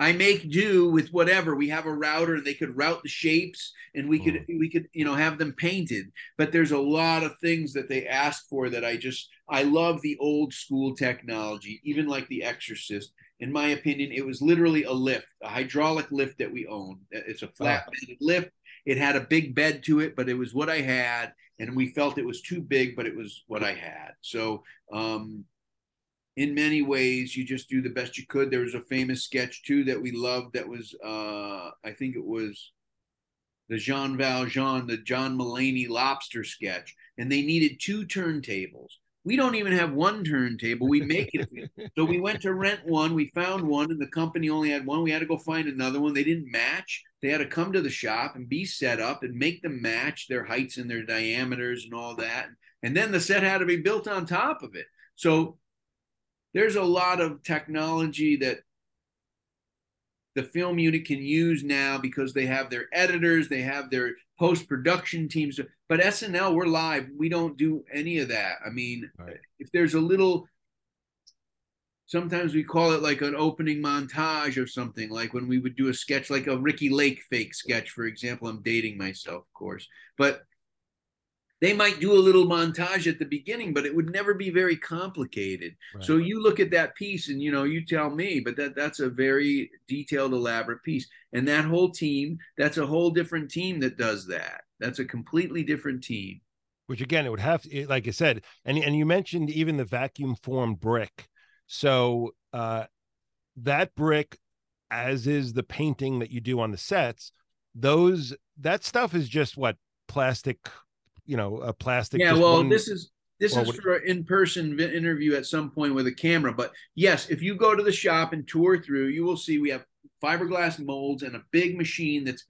S3: I make do with whatever. We have a router and they could route the shapes and we could we could, you know, have them painted. But there's a lot of things that they ask for that I just I love the old school technology, even like the exorcist. In my opinion, it was literally a lift, a hydraulic lift that we own. It's a flat lift. It had a big bed to it, but it was what I had, and we felt it was too big, but it was what I had. So um, in many ways you just do the best you could there was a famous sketch too that we loved that was uh i think it was the jean valjean the john mulaney lobster sketch and they needed two turntables we don't even have one turntable. We make it. So we went to rent one. We found one and the company only had one. We had to go find another one. They didn't match. They had to come to the shop and be set up and make them match their heights and their diameters and all that. And then the set had to be built on top of it. So there's a lot of technology that the film unit can use now because they have their editors, they have their post production teams. But SNL, we're live. We don't do any of that. I mean,
S2: Right.
S3: if there's a little, sometimes we call it like an opening montage of something, like when we would do a sketch, like a Ricki Lake fake sketch, for example. I'm dating myself, of course, but they might do a little montage at the beginning, but it would never be very complicated.
S2: Right.
S3: So you look at that piece and you know, you tell me, but that that's a very detailed, elaborate piece. And that whole team, that's a whole different team that does that. That's a completely different team.
S2: which again it would have to like i said and and you mentioned even the vacuum formed brick so uh that brick as is the painting that you do on the sets those that stuff is just what plastic you know a plastic
S3: yeah, well,
S2: one-
S3: this is this
S2: well,
S3: is
S2: what-
S3: for an in-person interview at some point with a camera. But yes, if you go to the shop and tour through, you will see we have fiberglass molds and a big machine that's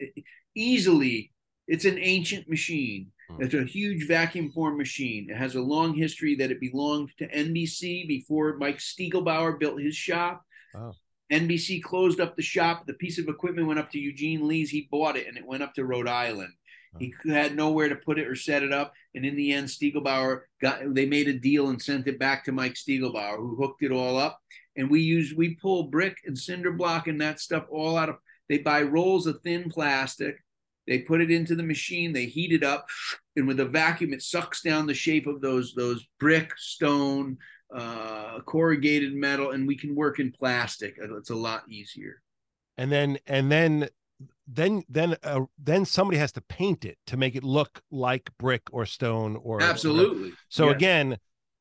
S3: easily. It's an ancient machine.
S2: Hmm.
S3: It's a huge vacuum form machine. It has a long history that it belonged to NBC before Mike Steigelbauer built his shop.
S2: Oh.
S3: NBC closed up the shop. The piece of equipment went up to Eugene Lee's. He bought it and it went up to Rhode Island. He had nowhere to put it or set it up. And in the end, Steigelbauer got they made a deal and sent it back to Mike Steigelbauer, who hooked it all up. And we use we pull brick and cinder block and that stuff all out of they buy rolls of thin plastic. They put it into the machine, they heat it up, and with a vacuum, it sucks down the shape of those those brick, stone, uh, corrugated metal, and we can work in plastic. It's a lot easier.
S2: and then and then then then uh, then somebody has to paint it to make it look like brick or stone or or-
S3: Absolutely.
S2: so
S3: Yes.
S2: again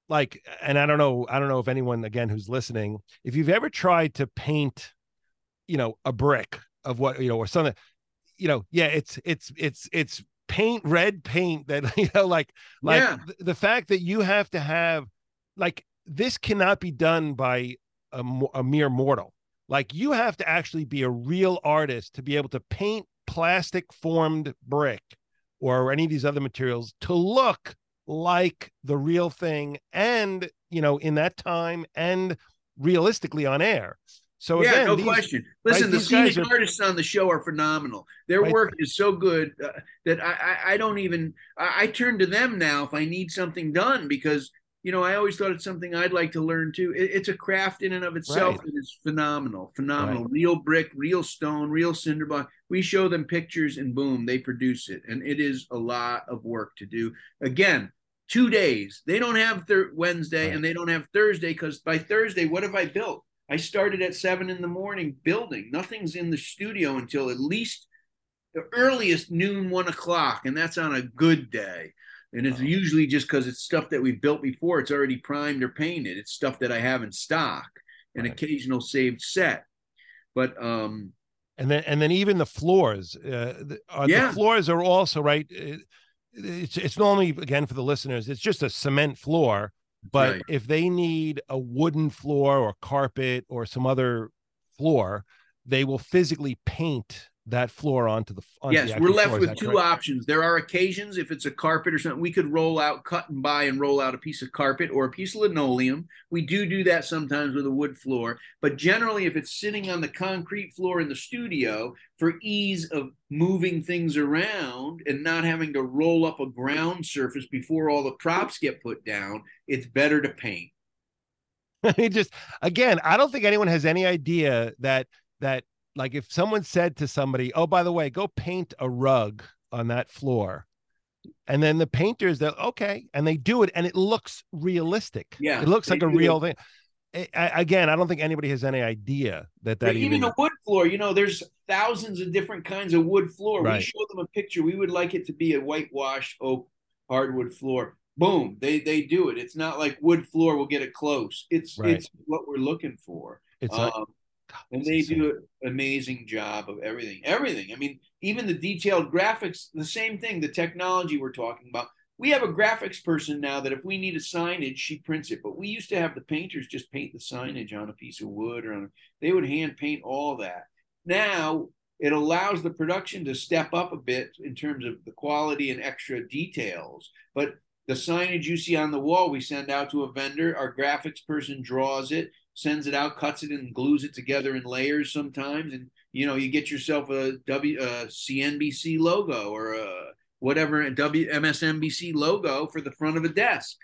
S2: like and i don't know i don't know if anyone again who's listening if you've ever tried to paint you know a brick of what you know or something you know yeah it's it's it's it's paint red paint that you know like like
S3: Yeah.
S2: th- the fact that you have to have like this cannot be done by a, a mere mortal like you have to actually be a real artist to be able to paint plastic formed brick or any of these other materials to look like the real thing and you know in that time and realistically on air so
S3: yeah,
S2: again
S3: no
S2: these-
S3: question. Listen, the scenic
S2: are-
S3: artists on the show are phenomenal. Their
S2: Right.
S3: work is so good uh, that I, I, I don't even I, I turn to them now if I need something done because you know I always thought it's something I'd like to learn too. It, it's a craft in and of itself
S2: Right.
S3: that is phenomenal, phenomenal. Real brick, real stone, real cinder block. We show them pictures and boom, they produce it, and it is a lot of work to do. Again. Two days. They don't have thir- Wednesday
S2: Right.
S3: and they don't have Thursday because by Thursday, what have I built? I started at seven in the morning building. Nothing's in the studio until at least the earliest noon, one o'clock, and that's on a good day. And it's
S2: Wow.
S3: usually just because it's stuff that we built before. It's already primed or painted. It's stuff that I have in stock, an
S2: Right.
S3: occasional saved set. But um,
S2: and then and then even the floors uh, the, uh,
S3: Yeah.
S2: the floors are also right uh, it's it's normally again for the listeners it's just a cement floor but
S3: Right.
S2: if they need a wooden floor or carpet or some other floor they will physically paint that floor onto the onto
S3: yes,
S2: actual
S3: we're left
S2: floor.
S3: With two
S2: correct?
S3: options. There are occasions, if it's a carpet or something, we could roll out, cut and buy and roll out a piece of carpet or a piece of linoleum. We do do that sometimes with a wood floor, but generally, if it's sitting on the concrete floor in the studio, for ease of moving things around and not having to roll up a ground surface before all the props get put down, it's better to paint.
S2: it just again i don't think anyone has any idea that that like if someone said to somebody oh by the way go paint a rug on that floor and then the painters they're okay and they do it and it looks realistic
S3: Yeah,
S2: it looks like a
S3: do.
S2: real thing I, again i don't think anybody has any idea that that even,
S3: even a wood floor, you know, there's thousands of different kinds of wood floor.
S2: Right.
S3: We show them a picture. We would like it to be a whitewash oak hardwood floor. Boom, they they do it. It's not like wood floor will get it close. It's
S2: Right.
S3: it's what we're looking for.
S2: it's like
S3: Um, and they
S2: insane.
S3: do an amazing job of everything. Everything. I mean, even the detailed graphics, the same thing, the technology we're talking about. We have a graphics person now that if we need a signage, she prints it. But we used to have the painters just paint the signage on a piece of wood or on a, they would hand paint all that. Now it allows the production to step up a bit in terms of the quality and extra details. But the signage you see on the wall, we send out to a vendor. Our graphics person draws it, sends it out, cuts it, and glues it together in layers sometimes. And you know, you get yourself a W a CNBC logo or a whatever a WMSNBC logo for the front of a desk.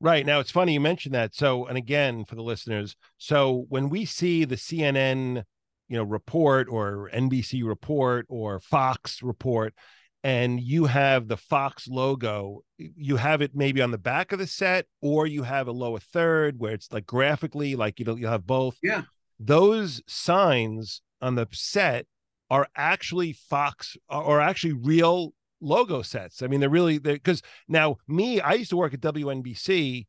S2: Right. Now it's funny you mentioned that. So, and again, for the listeners, so when we see the CNN, you know, report or NBC report or Fox report, and you have the Fox logo, you have it maybe on the back of the set, or you have a lower third where it's like graphically, like you know, you have both.
S3: Yeah.
S2: Those signs on the set are actually Fox or actually real logo sets. I mean, they're really they because now me, I used to work at WNBC,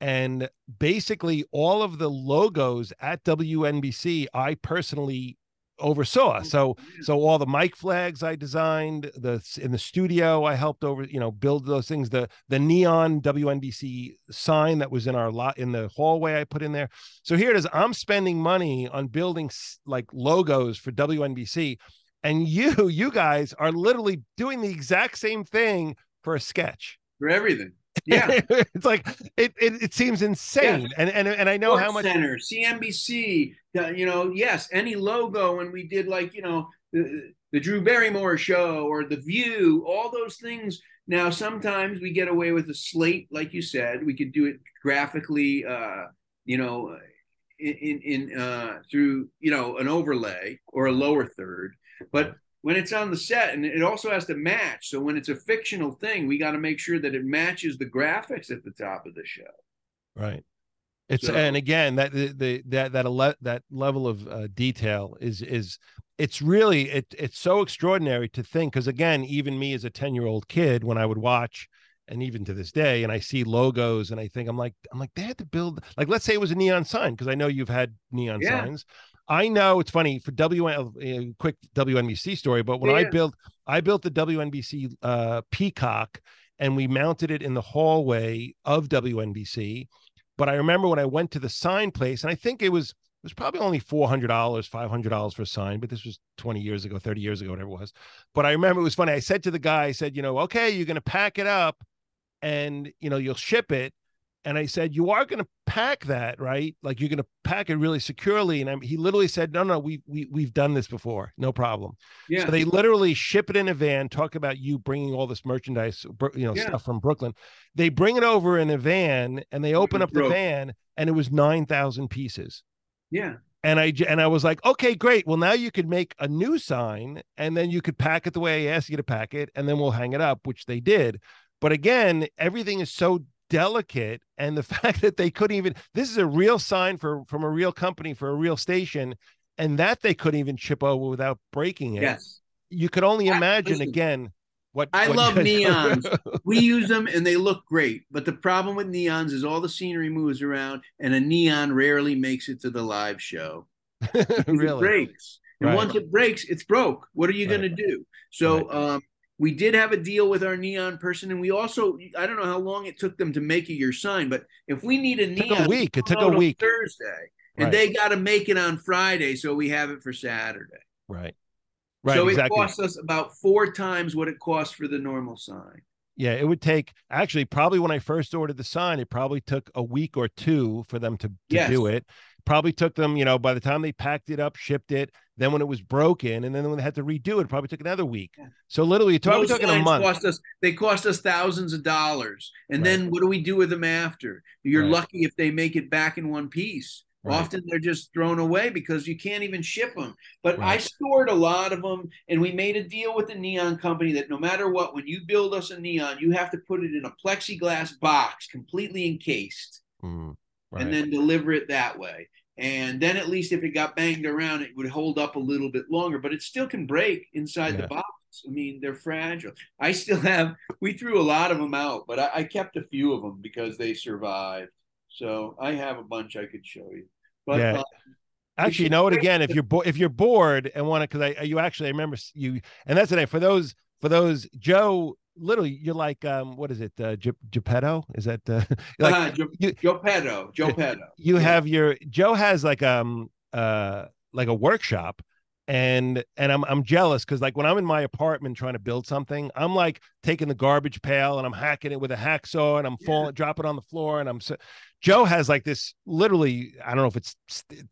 S2: and basically all of the logos at WNBC, I personally oversaw. Mm-hmm. So so all the mic flags I designed, the in the studio I helped over, you know, build those things. The the neon WNBC sign that was in our lot in the hallway I put in there. So here it is. I'm spending money on building like logos for WNBC, and you you guys are literally doing the exact same thing for a sketch.
S3: for everything. Yeah.
S2: it's like it, it it seems insane, and and and I know how much.
S3: Center, CNBC, you know, yes, any logo when we did like, you know, the, the Drew Barrymore show or The View, all those things. Now, sometimes we get away with a slate, like you said, we could do it graphically, uh, you know, in, in, uh, through, you know, an overlay or a lower third. But when it's on the set and it also has to match. So when it's a fictional thing, we got to make sure that it matches the graphics at the top of the show.
S2: Right. It's
S3: So-
S2: and again that the, the that that ele- that level of uh, detail is is it's really it it's so extraordinary to think because again even me as a 10 year old kid when I would watch and even to this day, and I see logos, and I think I'm like, I'm like, they had to build like, let's say it was a neon sign because I know you've had neon
S3: Yeah.
S2: signs. I know it's funny for WN, uh, quick WNBC story, but when I built, I built the WNBC uh, Peacock, and we mounted it in the hallway of WNBC. But I remember when I went to the sign place, and I think it was it was probably only four hundred dollars, five hundred dollars for a sign, but this was twenty years ago, thirty years ago, whatever it was. But I remember it was funny. I said to the guy, I said, you know, okay, you're to pack it up, and you know you'll ship it. And I said, you are going to pack that, right? Like you're going to pack it really securely. And I, he literally said, no, no, we we we've done this before, no problem.
S3: Yeah.
S2: So they literally ship it in a van. Talk about you bringing all this merchandise, you know,
S3: Yeah.
S2: stuff from Brooklyn. They bring it over in a van, and they open up the van, and it was nine thousand pieces.
S3: yeah.
S2: And I and I was like, okay, great. Well, now you could make a new sign, and then you could pack it the way I asked you to pack it, and then we'll hang it up, which they did. But again, everything is so delicate, and the fact that they couldn't even this is a real sign for from a real company for a real station, and that they couldn't even chip over without breaking it.
S3: Yes.
S2: You could only imagine
S3: listen,
S2: again what
S3: I
S2: what
S3: love neons. We use them and they look great. But the problem with neons is all the scenery moves around and a neon rarely makes it to the live show.
S2: really.
S3: breaks. And
S2: Right.
S3: once it breaks, it's broke. What are you
S2: Right.
S3: going to do? So um, we did have a deal with our neon person, and we also I don't know how long it took them to make you your sign, but if we need a
S2: It took
S3: neon
S2: a week. It took a week.
S3: Thursday, and
S2: Right.
S3: they got to make it on Friday, so we have it for Saturday.
S2: Right. Right.
S3: so
S2: exactly.
S3: it costs us about four times what it costs for the normal sign.
S2: Yeah, it would take actually probably when I first ordered the sign, it probably took a week or two for them to, to
S3: Yes.
S2: do it. Probably took them, you know, by the time they packed it up, shipped it, then when it was broken, and then when they had to redo it, it probably took another week. So literally, you're probably
S3: Those
S2: talking a month.
S3: Cost us, they cost us thousands of dollars. And
S2: Right.
S3: then what do we do with them after? You're
S2: Right.
S3: lucky if they make it back in one piece.
S2: Right.
S3: Often they're just thrown away because you can't even ship them. But I stored a lot of them, and we made a deal with the neon company that no matter what, when you build us a neon, you have to put it in a plexiglass box, completely encased,
S2: Mm, right.
S3: and then deliver it that way. And then at least if it got banged around, it would hold up a little bit longer, but it still can break inside
S2: Yeah.
S3: the box. I mean, they're fragile. I still have, we threw a lot of them out, but I, I kept a few of them because they survived. So I have a bunch I could show you. But
S2: Yeah.
S3: uh,
S2: actually, you know what? Again, if you're bo- if you're bored and want to, because I you actually I remember you, and that's the thing for those for those Joe. Literally, you're like um, what is it? Uh, Ge- Geppetto? Is that uh, like
S3: uh, Joe,
S2: you-
S3: Joe Petto, Joe
S2: you have your Joe has like um uh like a workshop and and I'm I'm jealous because like when I'm in my apartment trying to build something, I'm like taking the garbage pail and I'm hacking it with a hacksaw and I'm
S3: Yeah.
S2: falling dropping on the floor and I'm so Joe has like this literally I don't know if it's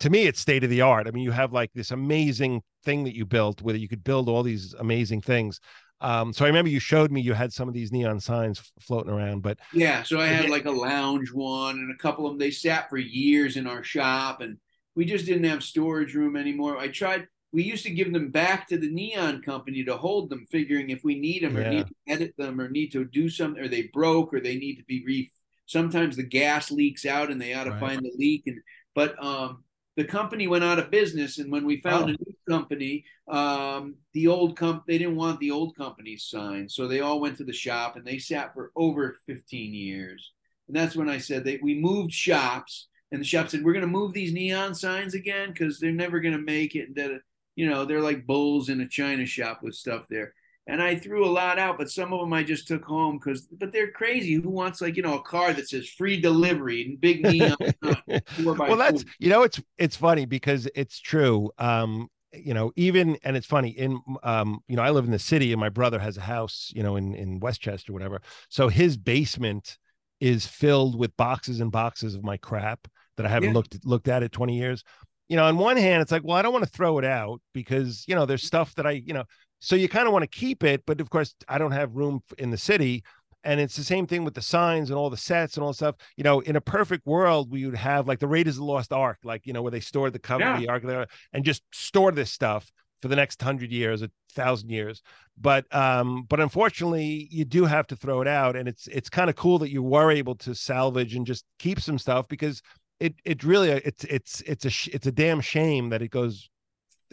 S2: to me it's state of the art. I mean you have like this amazing thing that you built where you could build all these amazing things. Um, so I remember you showed me you had some of these neon signs f- floating around, but
S3: Yeah, so I had like a lounge one and a couple of them. They sat for years in our shop, and we just didn't have storage room anymore. I tried. We used to give them back to the neon company to hold them, figuring if we need them or
S2: Yeah.
S3: need to edit them or need to do something, or they broke or they need to be re. Sometimes the gas leaks out and they ought to
S2: Right.
S3: find the leak. And but um, the company went out of business, and when we found
S2: Oh.
S3: a new company, um, the old comp they didn't want the old company's sign, so they all went to the shop and they sat for over 15 years. And that's when I said that we moved shops, and the shop said we're going to move these neon signs again because they're never going to make it. And That you know they're like bulls in a china shop with stuff there. And I threw a lot out, but some of them I just took home because, but they're crazy. Who wants like you know a car that says free delivery and big neon? sign, four
S2: well that's you know it's it's funny because it's true um you know even and it's funny in um you know i live in the city and my brother has a house you know in in westchester whatever so his basement is filled with boxes and boxes of my crap that i haven't
S3: Yeah.
S2: looked looked at in 20 years you know on one hand it's like well i don't want to throw it out because you know there's stuff that i you know so you kind of want to keep it but of course i don't have room in the city and it's the same thing with the signs and all the sets and all the stuff. You know, in a perfect world, we would have like the Raiders of the Lost Ark, like you know, where they stored the cover of
S3: Yeah.
S2: the Ark there and just store this stuff for the next hundred years, a thousand years. But um, but unfortunately, you do have to throw it out, and it's it's kind of cool that you were able to salvage and just keep some stuff because it it really it's it's it's a it's a damn shame that it goes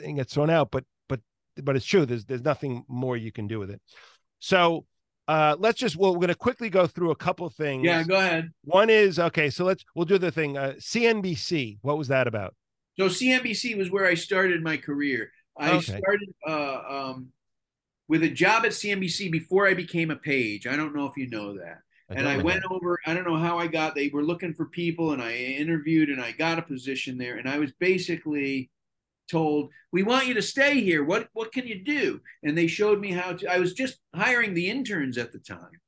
S2: and gets thrown out. But but it's true. There's there's nothing more you can do with it. So uh, let's just well, we're going to quickly go through a couple things.
S3: Yeah, go ahead.
S2: One is okay. So let's we'll do the thing. Uh, CNBC. What was that about?
S3: So CNBC was where I started my career. I
S2: Okay.
S3: started uh, um, with a job at CNBC before I became a page. I don't know if you know that. and I went
S2: that.
S3: over. I don't know how I got. They were looking for people, and I interviewed, and I got a position there. And I was basically told, "We want you to stay here. What what can you do?" And they showed me how to. I was just hiring the interns at the time,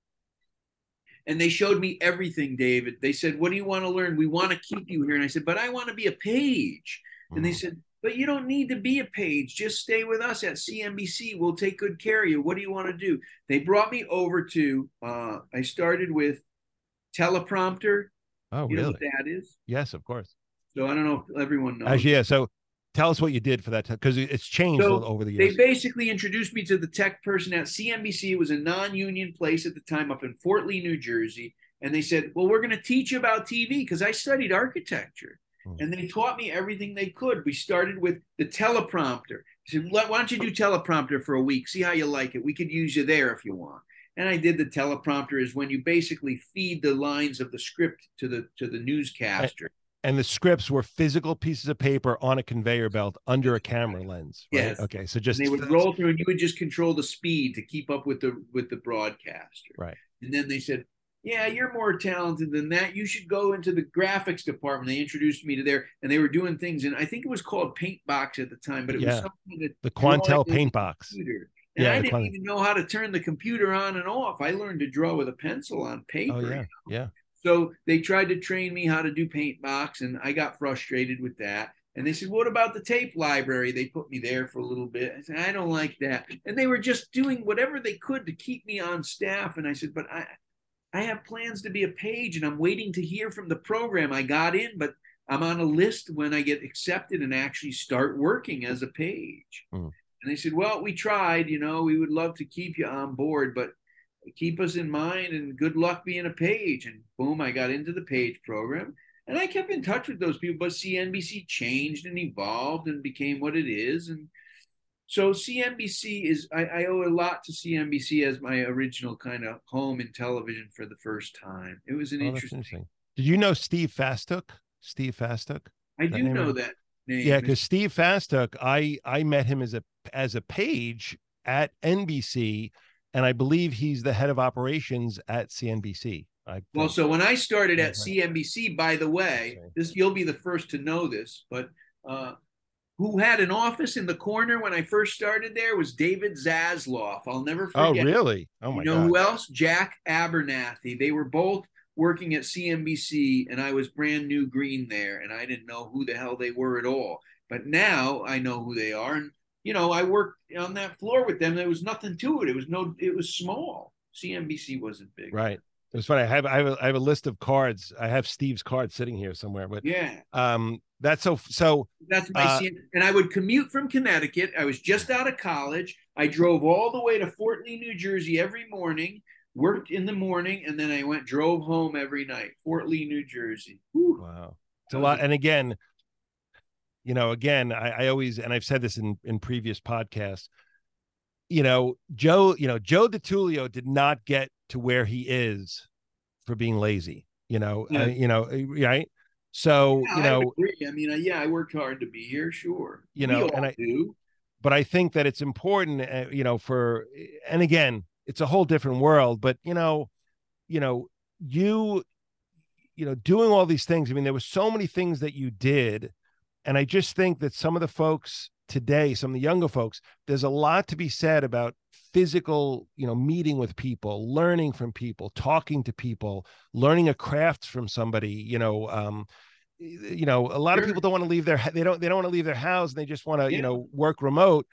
S3: and they showed me everything. David, they said, "What do you want to learn? We want to keep you here." And I said, "But I want to be a page." And they
S2: Mhm.
S3: said, but you don't need to be a page. Just stay with us at CNBC. We'll take good care of you. What do you want to do? They brought me over to, uh, I started with teleprompter.
S2: Oh,
S3: You know
S2: really?
S3: what that is?
S2: Yes, of course.
S3: So I don't know if everyone knows.
S2: Actually, yeah. So tell us what you did for that because it's changed
S3: So,
S2: over the years.
S3: They basically introduced me to the tech person at CNBC. It was a non union place at the time up in Fort Lee, New Jersey. And they said, Well, we're going to teach you about TV because I studied architecture.
S2: Hmm.
S3: And they taught me everything they could. We started with the teleprompter. They said, Why don't you do teleprompter for a week? See how you like it. We could use you there if you want. And I did the teleprompter is when you basically feed the lines of the script to the to the newscaster.
S2: And the scripts were physical pieces of paper on a conveyor belt under a camera lens. Right?
S3: Yes.
S2: Okay. So
S3: and
S2: just
S3: they would roll through and you would just control the speed to keep up with the with the broadcaster
S2: Right.
S3: and then they said yeah you're more talented than that you should go into the graphics department they introduced me to there and they were doing things and i think it was called paintbox at the time but it
S2: Yeah.
S3: was something that
S2: the Quantel paint box.
S3: computer. and
S2: Yeah,
S3: i didn't even know how to turn the computer on and off i learned to draw with a pencil on paper
S2: Oh yeah. Yeah.
S3: So they tried to train me how to do paint box, and I got frustrated with that. And they said, What about the tape library? They put me there for a little bit. I said, I don't like that. And they were just doing whatever they could to keep me on staff. And I said, But I I have plans to be a page and I'm waiting to hear from the program. I got in, but I'm on a list when I get accepted and actually start working as a page.
S2: Mm.
S3: And they said, Well, we tried, you know, we would love to keep you on board, but keep us in mind and good luck being a page. And boom, I got into the page program. And I kept in touch with those people, but CNBC changed and evolved and became what it is. And so CNBC is, I, I owe a lot to CNBC as my original kind of home in television for the first time. It was an
S2: Oh,
S3: interesting,
S2: interesting. Did you know Steve Fastook? Steve Fastook?
S3: I do know that name.
S2: Yeah, because Steve Fastook, I I met him as a as a page at NBC, and I believe he's the head of operations at CNBC. I
S3: Well, so when I started at CNBC, by the way, this you'll be the first to know this, but uh, who had an office in the corner when I first started there was David Zaslav. I'll never forget.
S2: oh really? Oh my
S3: you know
S2: god!
S3: who else? Jack Abernethy. They were both working at CNBC, and I was brand new green there, and I didn't know who the hell they were at all. But now I know who they are, and you know I worked on that floor with them. There was nothing to it. It was no. It was small. CNBC wasn't big.
S2: Right. It was funny. I have I have a, I have a list of cards. I have Steve's card sitting here somewhere, but
S3: Yeah.
S2: um, that's so so.
S3: That's my
S2: Uh,
S3: and I would commute from Connecticut. I was just out of college. I drove all the way to Fort Lee, New Jersey every morning, worked in the morning, and then I went drove home every night. Fort Lee, New Jersey. Whew.
S2: Wow. It's a lot. And again, you know, again, I, I always, and I've said this in, in previous podcasts, you know, Joe, you know, Joe DeTullio did not get to where he is for being lazy, you know,
S3: Yeah.
S2: uh, you know, right. So,
S3: Yeah,
S2: you
S3: I
S2: know,
S3: agree. I mean, uh, yeah, I worked hard to be here, sure.
S2: You know, and I-
S3: do.
S2: but I think that it's important, uh, you know, for, and again, it's a whole different world, but you know, you know, you, you know, doing all these things. I mean, there were so many things that you did. And I just think that some of the folks today, some of the younger folks, there's a lot to be said about physical, you know, meeting with people, learning from people, talking to people, learning a craft from somebody, you know, um, you know, a lot of people don't want to leave their, they don't, they don't want to leave their house and they just want to,
S3: Yeah.
S2: you know, work remote,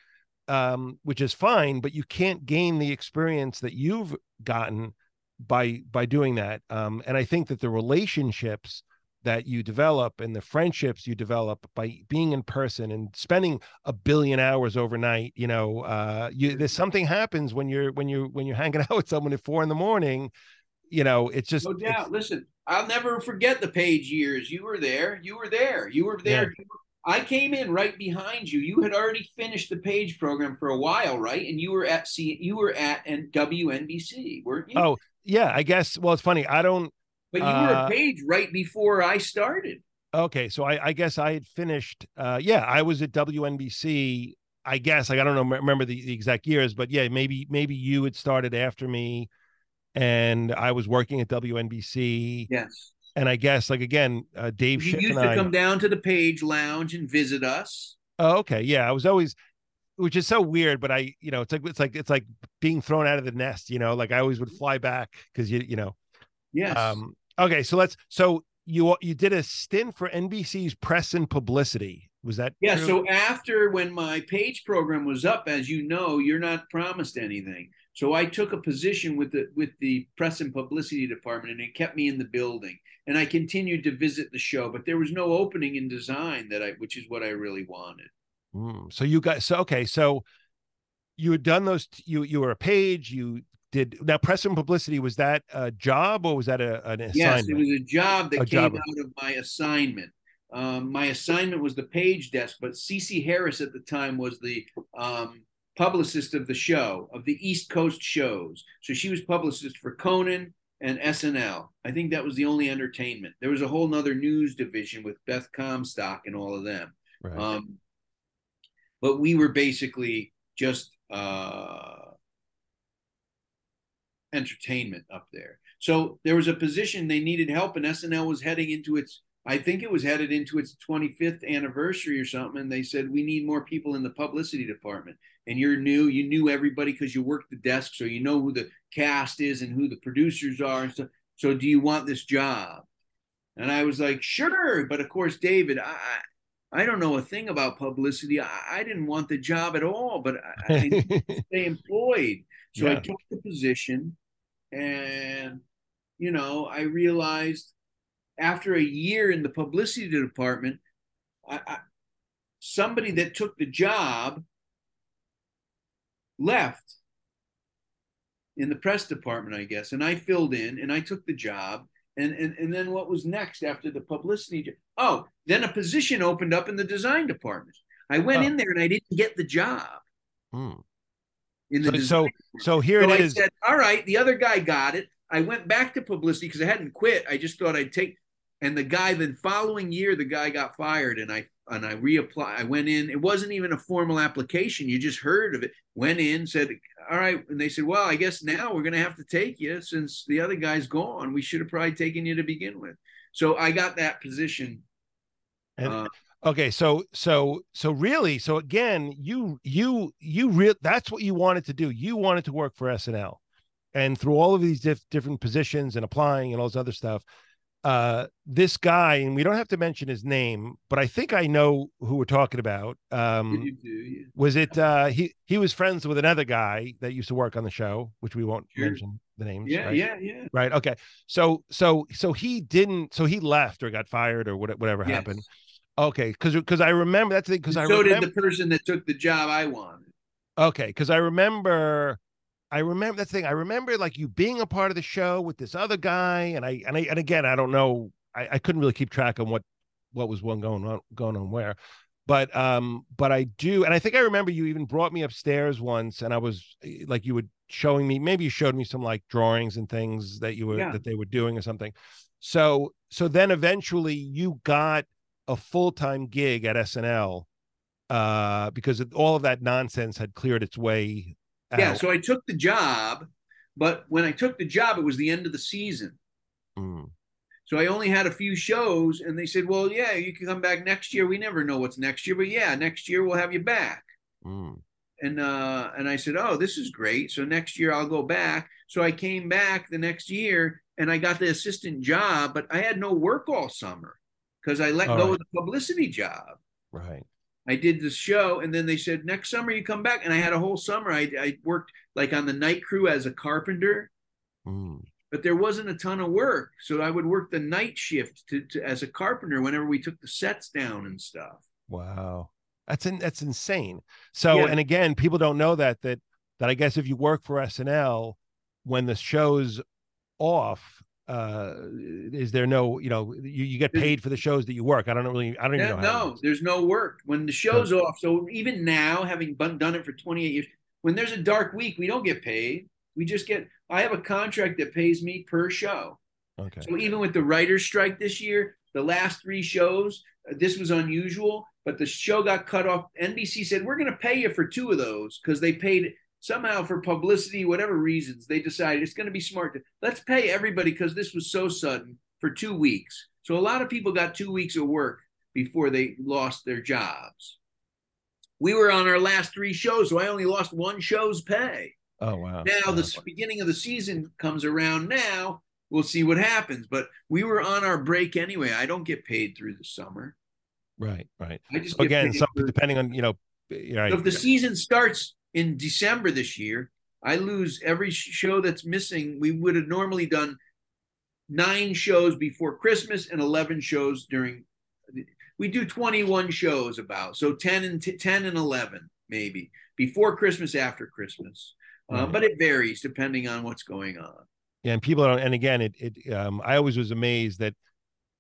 S2: um, which is fine, but you can't gain the experience that you've gotten by, by doing that. Um, and I think that the relationships, that you develop and the friendships you develop by being in person and spending a billion hours overnight you know uh you there's something happens when you're when you're when you're hanging out with someone at four in the morning you know it's just
S3: No doubt. Listen, I'll never forget the page years. You were there. You were there. You were there.
S2: Yeah.
S3: I came in right behind you. You had already finished the page program for a while, right? And you were at C you were at and WNBC, weren't you?
S2: Oh, yeah, I guess. Well, it's funny. I don't.
S3: But you uh, were a page right before I started.
S2: Okay, so I, I guess I had finished. Uh, yeah, I was at WNBC. I guess like I don't know remember the, the exact years, but yeah, maybe maybe you had started after me, and I was working at WNBC.
S3: Yes.
S2: And I guess like again, uh, Dave
S3: you
S2: Schiff
S3: used to
S2: I,
S3: come down to the Page Lounge and visit us.
S2: Oh, okay. Yeah, I was always, which is so weird, but I, you know, it's like it's like it's like being thrown out of the nest. You know, like I always would fly back because you, you know.
S3: Yes.
S2: Um. Okay, so let's. So you you did a stint for NBC's press and publicity. Was that?
S3: Yeah.
S2: true?
S3: So after when my Page program was up, as you know, you're not promised anything. So I took a position with the with the press and publicity department, and it kept me in the building. And I continued to visit the show, but there was no opening in design that I, which is what I really wanted.
S2: Mm, so you got so okay. So you had done those. You you were a page. You did now press and publicity. Was that a job or was that a, an assignment?
S3: Yes, it was a job that
S2: A
S3: came
S2: job.
S3: out of my assignment. Um, my assignment was the page desk, but Cece Harris at the time was the um, publicist of the show, of the East Coast shows. So she was publicist for Conan and SNL. I think that was the only entertainment. There was a whole nother news division with Beth Comstock and all of them.
S2: Right.
S3: Um, but we were basically just uh, entertainment up there. So there was a position they needed help, and SNL was heading into its, I think it was headed into its 25th anniversary or something. And they said, We need more people in the publicity department. And you're new, you knew everybody because you worked the desk, so you know who the cast is and who the producers are and stuff. So do you want this job? And I was like, Sure. But of course, David, I, I don't know a thing about publicity. I, I didn't want the job at all, but I, I stay employed. So I took the position and you know i realized after a year in the publicity department I, I, somebody that took the job left in the press department i guess and i filled in and i took the job and and, and then what was next after the publicity oh then a position opened up in the design department i went
S2: Oh.
S3: in there and i didn't get the job
S2: Hmm.
S3: In the
S2: So, so so here
S3: so
S2: it
S3: I
S2: is.
S3: said, all right, the other guy got it. I went back to publicity because I hadn't quit. I just thought I'd take. And the guy, then following year, the guy got fired, and I and I reapplied. I went in. It wasn't even a formal application. You just heard of it. Went in, said, all right, and they said, well, I guess now we're going to have to take you since the other guy's gone. We should have probably taken you to begin with. So I got that position.
S2: And-
S3: Uh,
S2: Okay, so so so really, so again, you you you real that's what you wanted to do. You wanted to work for SNL, and through all of these diff- different positions and applying and all this other stuff, uh, this guy, and we don't have to mention his name, but I think I know who we're talking about. Um,
S3: do, yeah.
S2: was it uh, he he was friends with another guy that used to work on the show, which we won't
S3: Sure.
S2: mention the names.
S3: yeah,
S2: right?
S3: yeah, yeah.
S2: Right. Okay. So so so he didn't. So he left or got fired or what, whatever
S3: Yes.
S2: happened. Okay, because because I remember that's the because I
S3: so
S2: remember.
S3: did the person that took the job I wanted.
S2: okay, because I remember, I remember that thing. I remember like you being a part of the show with this other guy, and I and I and again I don't know. I, I couldn't really keep track on what what was one going on going on where, but um but I do, and I think I remember you even brought me upstairs once, and I was eh, like you were showing me maybe you showed me some like drawings and things that you were
S3: Yeah.
S2: that they were doing or something. So so then eventually you got a full time gig at SNL uh, because all of that nonsense had cleared its way. Out.
S3: Yeah, so I took the job, but when I took the job, it was the end of the season.
S2: Mm,
S3: So I only had a few shows, and they said, "Well, yeah, you can come back next year. We never know what's next year, but yeah, next year we'll have you back."
S2: mm.
S3: And uh, and I said, "Oh, this is great. So next year I'll go back." So I came back the next year, and I got the assistant job, but I had no work all summer because I let
S2: All
S3: go
S2: right.
S3: of the publicity job.
S2: Right.
S3: I did the show, and then they said next summer you come back, and I had a whole summer. I, I worked like on the night crew as a carpenter,
S2: Mm.
S3: but there wasn't a ton of work, so I would work the night shift to, to as a carpenter whenever we took the sets down and stuff.
S2: Wow. That's in, that's insane. So,
S3: Yeah.
S2: and again, people don't know that that that I guess if you work for SNL, when the show's off, uh is there no you know you, you get paid for the shows that you work i don't really i don't even
S3: Yeah,
S2: know
S3: no, there's no work when the show's off. So even now, having done it for 28 years, when there's a dark week, we don't get paid. We just get. I have a contract that pays me per show.
S2: okay
S3: So even with the writers' strike this year, the last three shows, uh, this was unusual, but the show got cut off. NBC said we're going to pay you for two of those because they paid somehow for publicity, whatever reasons. They decided it's going to be smart to let's pay everybody because this was so sudden for two weeks. So a lot of people got two weeks of work before they lost their jobs. We were on our last three shows, so I only lost one show's pay.
S2: oh wow
S3: Now
S2: Wow.
S3: the beginning of the season comes around now. We'll see what happens. But we were on our break anyway. I don't get paid through the summer.
S2: right right
S3: I just
S2: so again
S3: for-
S2: depending on you know eh, you know,
S3: so if the season starts in December this year, I lose every show that's missing. We would have normally done nine shows before Christmas and 11 shows during we do 21 shows about so 10 and t- 10 and 11 maybe before Christmas after Christmas. Uh, but it varies depending on what's going on.
S2: Yeah, and people don't. And again, it it um, I always was amazed that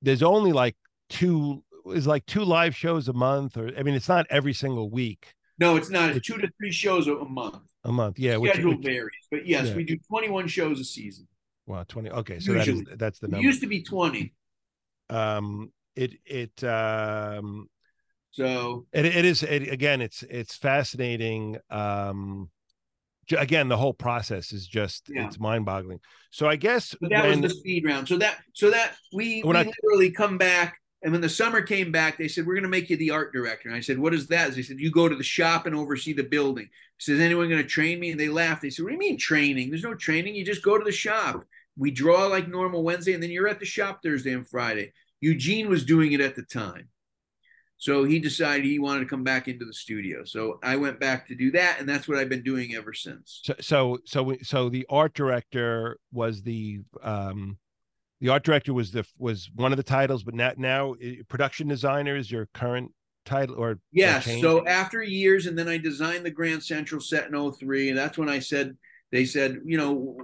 S2: there's only like two is like two live shows a month, or I mean, it's not every single week
S3: No, it's not. It's two to three shows a month.
S2: a month. Yeah, which,
S3: Schedule
S2: which
S3: varies, but yes,
S2: yeah.
S3: we do 21 shows a season.
S2: wow, twenty. Okay, so that is
S3: Usually.
S2: that's the
S3: It
S2: number.
S3: used to be 20.
S2: Um, it it um
S3: So
S2: it it is it, again. It's it's fascinating. Um, again, the whole process is just
S3: Yeah.
S2: it's mind boggling. So I guess
S3: but that
S2: when
S3: was the speed round. So that so that we, we
S2: I-
S3: literally come back and when the summer came back, they said, We're gonna make you the art director. And I said, What is that? They said, You go to the shop and oversee the building. I said, Is anyone gonna train me? And they laughed. They said, What do you mean training? There's no training. You just go to the shop. We draw like normal Wednesday, and then you're at the shop Thursday and Friday. Eugene was doing it at the time. So he decided he wanted to come back into the studio. So I went back to do that, and that's what I've been doing ever since.
S2: so so so so the art director was the um the art director was the was one of the titles but not now production designer is your current title or
S3: Yes.
S2: changed?
S3: So after years, and then I designed the Grand Central set in 03. And that's when I said, they said, you know,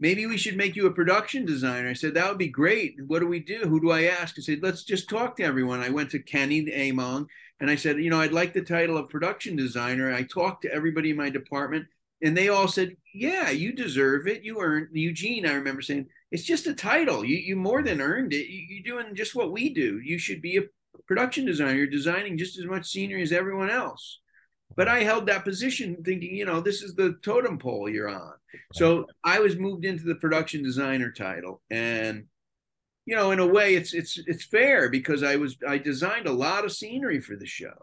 S3: maybe we should make you a production designer. I said, that would be great. What do we do? Who do I ask? I said, let's just talk to everyone. I went to Kenny Aymong and I said, you know, I'd like the title of production designer. I talked to everybody in my department and they all said, yeah, you deserve it. You earned Eugene. I remember saying, it's just a title. You, you more than earned it. You, you're doing just what we do. You should be a production designer. You're designing just as much scenery as everyone else. But I held that position thinking, you know, this is the totem pole you're on. So I was moved into the production designer title. And, you know, in a way it's it's it's fair because I was I designed a lot of scenery for the show.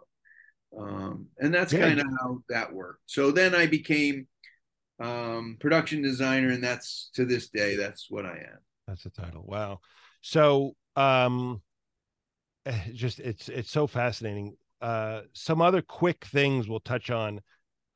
S3: Um, and that's
S2: Yeah.
S3: kind of how that worked. So then I became um production designer, and that's to this day, that's what I am.
S2: that's the title wow so um eh, just it's it's so fascinating uh some other quick things we'll touch on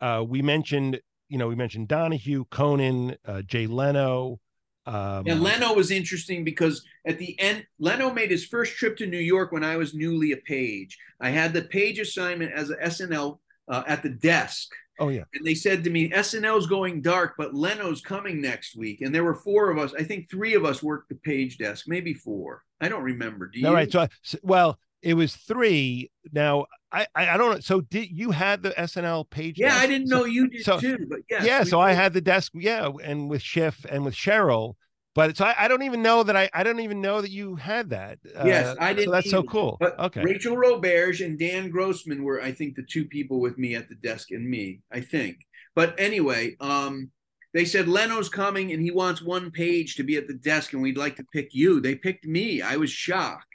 S2: uh we mentioned you know we mentioned donahue conan uh jay leno um
S3: And Leno was interesting because at the end, Leno made his first trip to New York when I was newly a page. I had the page assignment as a SNL uh, at the desk.
S2: oh yeah
S3: And they said to me, SNL's going dark, but Leno's coming next week. And there were four of us. I think three of us worked the page desk, maybe four. I don't remember. Do you?
S2: all right so, I- so well it was three now I, I i don't know so did you had the snl page
S3: yeah,
S2: desk?
S3: I didn't
S2: So-
S3: know you did
S2: so-
S3: too. But yes,
S2: yeah so i had the desk yeah and with schiff and with cheryl but so I, I don't even know that I I don't even know that you had that.
S3: Yes,
S2: Uh,
S3: I didn't
S2: that's so cool.
S3: But
S2: okay.
S3: Rachel Roberge and Dan Grossman were, I think, the two people with me at the desk and me, I think. But anyway, um, they said Leno's coming and he wants one page to be at the desk and we'd like to pick you. They picked me. I was shocked.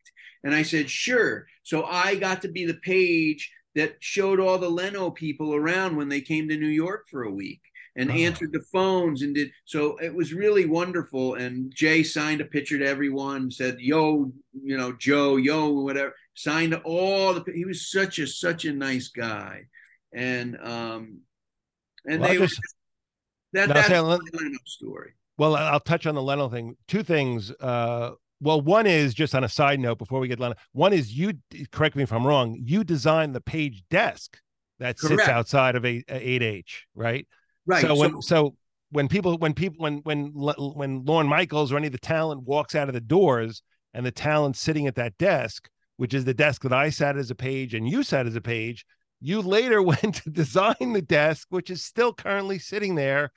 S3: And I said, sure. So I got to be the page that showed all the Leno people around when they came to New York for a week and
S2: Oh.
S3: answered the phones and did so it was really wonderful and jay signed a picture to everyone said yo you know joe yo whatever signed all the he was such a such a nice guy and um and
S2: Well,
S3: they were
S2: just-
S3: that that's the Leno story
S2: Well, I'll touch on the Leno thing. Two things. Uh, well, one is just on a side note before we get Leno. One is you. Correct me if I'm wrong. You designed the page desk that sits outside of a eight H, right?
S3: right
S2: So when so when people when people when when when Lorne Michaels or any of the talent walks out of the doors and the talent sitting at that desk, which is the desk that I sat as a page and you sat as a page, you later went to design the desk, which is still currently sitting there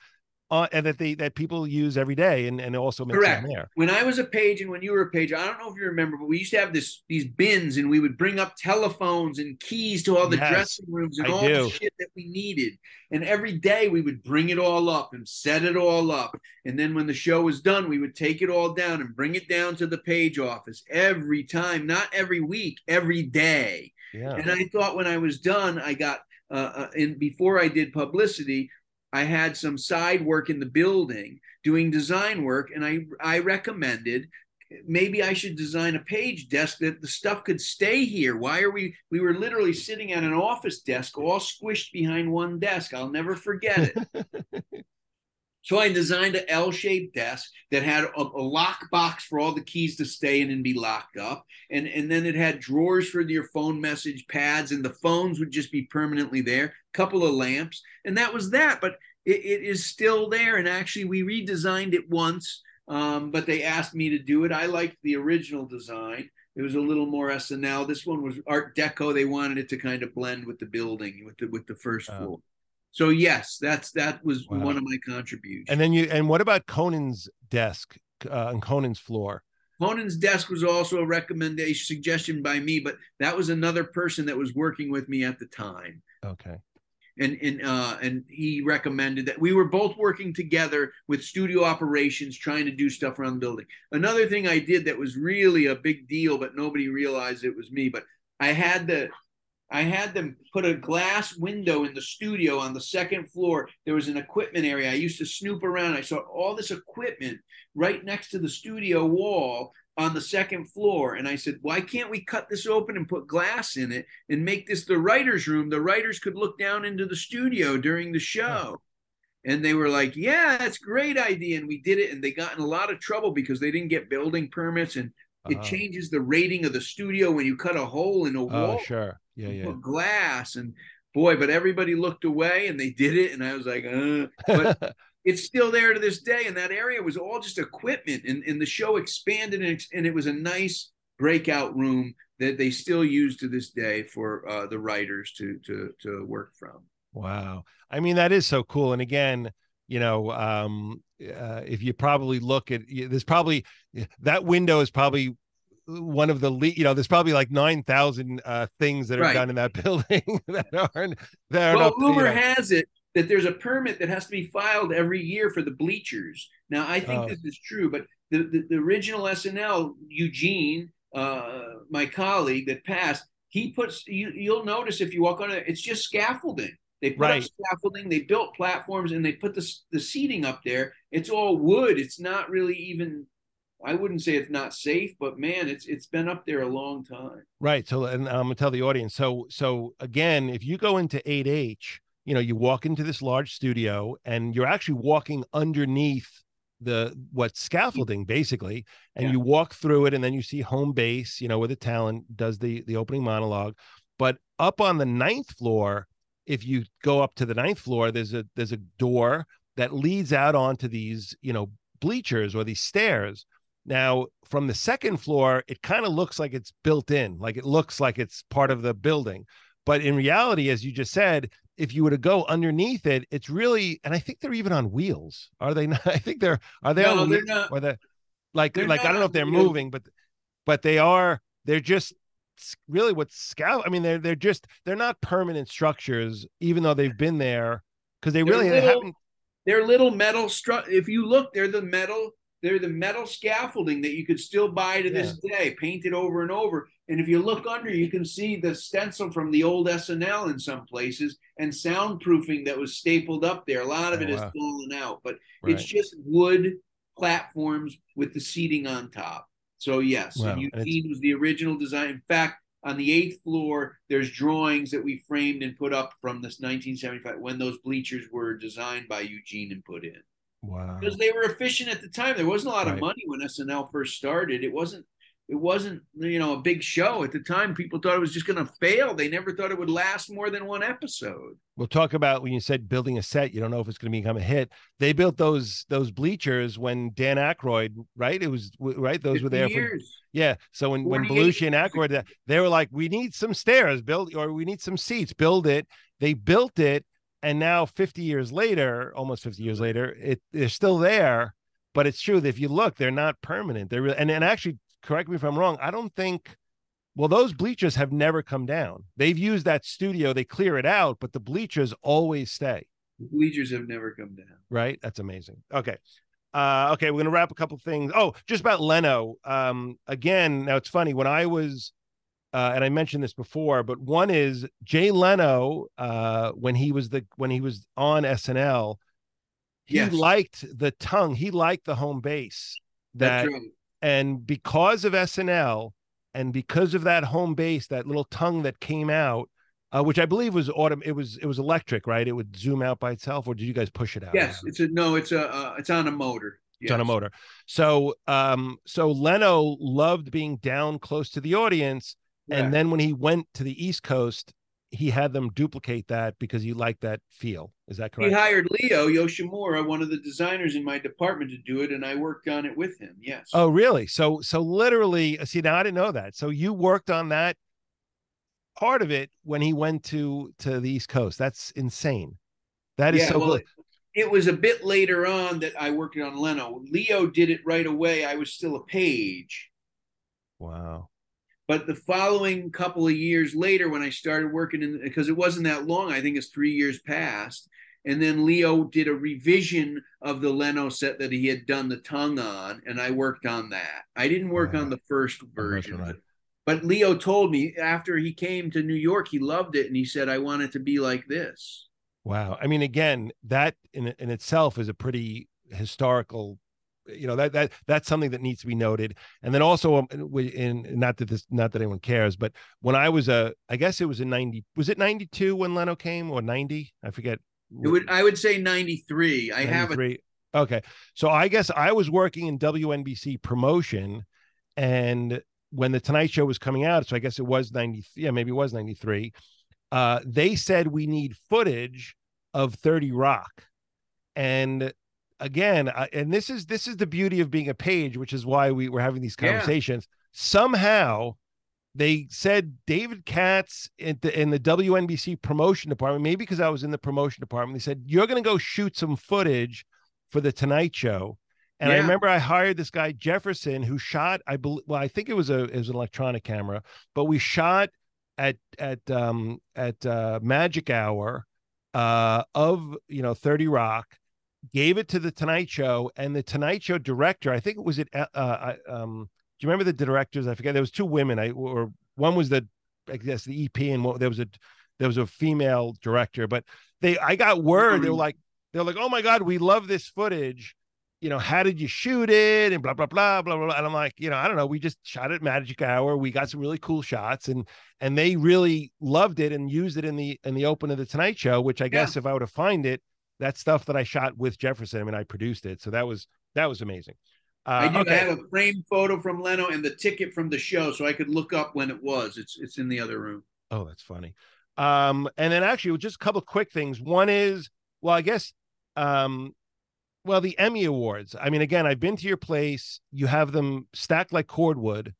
S2: uh, and that they that people use every day and, and also makes
S3: Correct.
S2: them there.
S3: When I was a page and when you were a page, I don't know if you remember, but we used to have this these bins and we would bring up telephones and keys to all the
S2: Yes,
S3: dressing rooms and
S2: I
S3: all
S2: do.
S3: the shit that we needed. And every day we would bring it all up and set it all up. And then when the show was done, we would take it all down and bring it down to the page office every time, not every week, every day.
S2: Yeah.
S3: And I thought when I was done, I got uh, uh, and before I did publicity, I had some side work in the building doing design work, and I I recommended maybe I should design a page desk that the stuff could stay here. Why are we? We were literally sitting at an office desk, all squished behind one desk. I'll never forget it. So I designed a L-shaped desk that had a, a lock box for all the keys to stay in and be locked up, and and then it had drawers for your phone message pads, and the phones would just be permanently there. A couple of lamps, and that was that. But it, it is still there, and actually we redesigned it once, um, but they asked me to do it. I liked the original design. It was a little more SNL. This one was Art Deco. They wanted it to kind of blend with the building, with the with the first
S2: Oh.
S3: floor. So yes, that's that was
S2: Wow.
S3: one of my contributions.
S2: And then you and what about Conan's desk uh, and Conan's floor?
S3: Conan's desk was also a recommendation suggestion by me, but that was another person that was working with me at the time.
S2: Okay.
S3: And and uh, and he recommended that we were both working together with studio operations, trying to do stuff around the building. Another thing I did that was really a big deal, but nobody realized it was me. But I had the I had them put a glass window in the studio on the second floor. There was an equipment area. I used to snoop around. I saw all this equipment right next to the studio wall on the second floor. And I said, why can't we cut this open and put glass in it and make this the writer's room? The writers could look down into the studio during the show. And they were like, yeah, that's a great idea. And we did it. And they got in a lot of trouble because they didn't get building permits. And it
S2: Uh-huh.
S3: changes the rating of the studio when you cut a hole in a
S2: Oh,
S3: wall
S2: sure. Yeah, yeah.
S3: glass and boy but everybody looked away and they did it and i was like uh. but it's still there to this day and that area was all just equipment and, and the show expanded and, and it was a nice breakout room that they still use to this day for uh, the writers to to to work from
S2: Wow. I mean, that is so cool. And again, you know, um, uh, if you probably look at, there's probably that window is probably one of the lead, you know, there's probably like 9,000 uh, things that are
S3: Right.
S2: done in that building that aren't, that
S3: well
S2: up, you
S3: rumor
S2: know.
S3: has it that there's a permit that has to be filed every year for the bleachers now i think
S2: Oh.
S3: this is true but the, the, the original snl eugene uh, my colleague that passed he puts you, you'll notice if you walk on it it's just scaffolding they put
S2: Right.
S3: up scaffolding they built platforms and they put the, the seating up there it's all wood it's not really even i wouldn't say it's not safe but man it's it's been up there a long time
S2: Right. So, and I'm gonna tell the audience. So, so again, if you go into 8H, you know, you walk into this large studio and you're actually walking underneath the what scaffolding basically, and
S3: Yeah.
S2: you walk through it, and then you see home base, you know, where the talent does the the opening monologue. But up on the ninth floor, if you go up to the ninth floor, there's a there's a door that leads out onto these, you know, bleachers or these stairs. Now, from the second floor, it kind of looks like it's built in, like it looks like it's part of the building. But in reality, as you just said, if you were to go underneath it, it's really, and I think they're even on wheels. Are they not? I think they're, are they
S3: No,
S2: on
S3: they're
S2: wheels?
S3: not.
S2: Or the, like,
S3: They're
S2: like, I don't know if they're
S3: wheels.
S2: moving, but, but they are, they're just really what scout. I mean, they're, they're just, they're not permanent structures, even though they've been there because they
S3: They're
S2: really
S3: little-
S2: haven't.
S3: they're little metal stru- if you look they're the metal they're the metal scaffolding that you could still buy to this day painted over and over. And if you look under you can see the stencil from the old snl in some places and soundproofing that was stapled up there. A lot of
S2: Oh,
S3: it has
S2: wow.
S3: fallen out but
S2: Right.
S3: it's just wood platforms with the seating on top. So yes
S2: Wow,
S3: and
S2: and
S3: eugene was the original design. In fact on the eighth floor, there's drawings that we framed and put up from this 1975 when those bleachers were designed by Eugene and put in
S2: Wow.
S3: because they were efficient at the time. There wasn't a lot of money when SNL first started. It wasn't it wasn't you know a big show at the time. People thought it was just going to fail. They never thought it would last more than one episode.
S2: We'll talk about when you said building a set. You don't know if it's going to become a hit. They built those those bleachers when Dan Aykroyd, right? It was right. Those were there for
S3: years.
S2: for yeah. So when when Belushi and Aykroyd, they were like, we need some stairs, build or we need some seats, build it. They built it, and now 50 years later, almost 50 years later, it they're still there. But it's true that if you look, they're not permanent. They're really, and, and actually correct me if I'm wrong. I don't think. Well, those bleachers have never come down. They've used that studio. They clear it out, but the bleachers always stay.
S3: The bleachers have never come down.
S2: Right. That's amazing. Okay. Uh, okay, we're gonna wrap a couple things. Oh, just about Leno. Um, again, now it's funny when I was, uh, and I mentioned this before, but one is Jay Leno. Uh, when he was the when he was on SNL, he yes. liked the tongue. He liked the home base. That and because of SNL and because of that home base, that little tongue that came out, uh, which I believe was autumn, it was it was electric, right? It would zoom out by itself, or did you guys push it out?
S3: Yes, it's a no, it's a uh, it's on a motor.
S2: Yes. It's on a motor. So um, so Leno loved being down close to the audience, yeah. and then when he went to the East Coast, he had them duplicate that because he liked that feel. Is that correct?
S3: He hired Leo Yoshimura, one of the designers in my department, to do it, and I worked on it with him. Yes.
S2: Oh, really? So, so literally, see, now I didn't know that. So you worked on that part of it when he went to to the East Coast. That's insane. That is yeah, so well,
S3: It, it was a bit later on that I worked on Leno. Leo did it right away. I was still a page.
S2: Wow.
S3: But the following couple of years later, when I started working in, because it wasn't that long, I think it's three years past. And then Leo did a revision of the Leno set that he had done the tongue on, and I worked on that. I didn't work on the first version. Right. But Leo told me after he came to New York, he loved it, and he said, "I want it to be like this."
S2: Wow. I mean, again, that in in itself is a pretty historical you know that that that's something that needs to be noted. And then also um, in not that this not that anyone cares but when i was a i guess it was in 90 was it 92 when leno came or 90 i forget.
S3: It would i would say 93 i 93. have
S2: it okay. So i guess i was working in wnbc promotion and when the tonight show was coming out so i guess it was 90 yeah maybe it was 93 uh they said we need footage of 30 rock. And again, I, and this is this is the beauty of being a page, which is why we were having these conversations. Yeah. Somehow, they said David Katz in the, in the WNBC promotion department, maybe because I was in the promotion department, they said you're going to go shoot some footage for the Tonight Show. And yeah. I remember I hired this guy Jefferson who shot. I believe. Well, I think it was a it was an electronic camera, but we shot at at um at uh, Magic Hour uh of you know 30 Rock gave it to the Tonight Show, and the Tonight Show director, I think it was it. Uh, uh um, do you remember the directors? I forget. There was two women. I or one was the, I guess the EP, and one, there was a there was a female director. But they, I got word they were like they're like, oh my god, we love this footage. You know, how did you shoot it? And blah blah blah blah blah. And I'm like, you know, I don't know. We just shot it Magic Hour. We got some really cool shots, and and they really loved it and used it in the in the open of the Tonight Show. Which I guess if I were to find it that stuff that I shot with Jefferson. I mean, I produced it, so that was that was amazing.
S3: Uh, I do okay. have a framed photo from Leno and the ticket from the show, so I could look up when it was. It's it's in the other room.
S2: Oh, that's funny. Um, and then actually, just a couple of quick things. One is, well, I guess, um, well, the Emmy Awards. I mean, again, I've been to your place. You have them stacked like cordwood.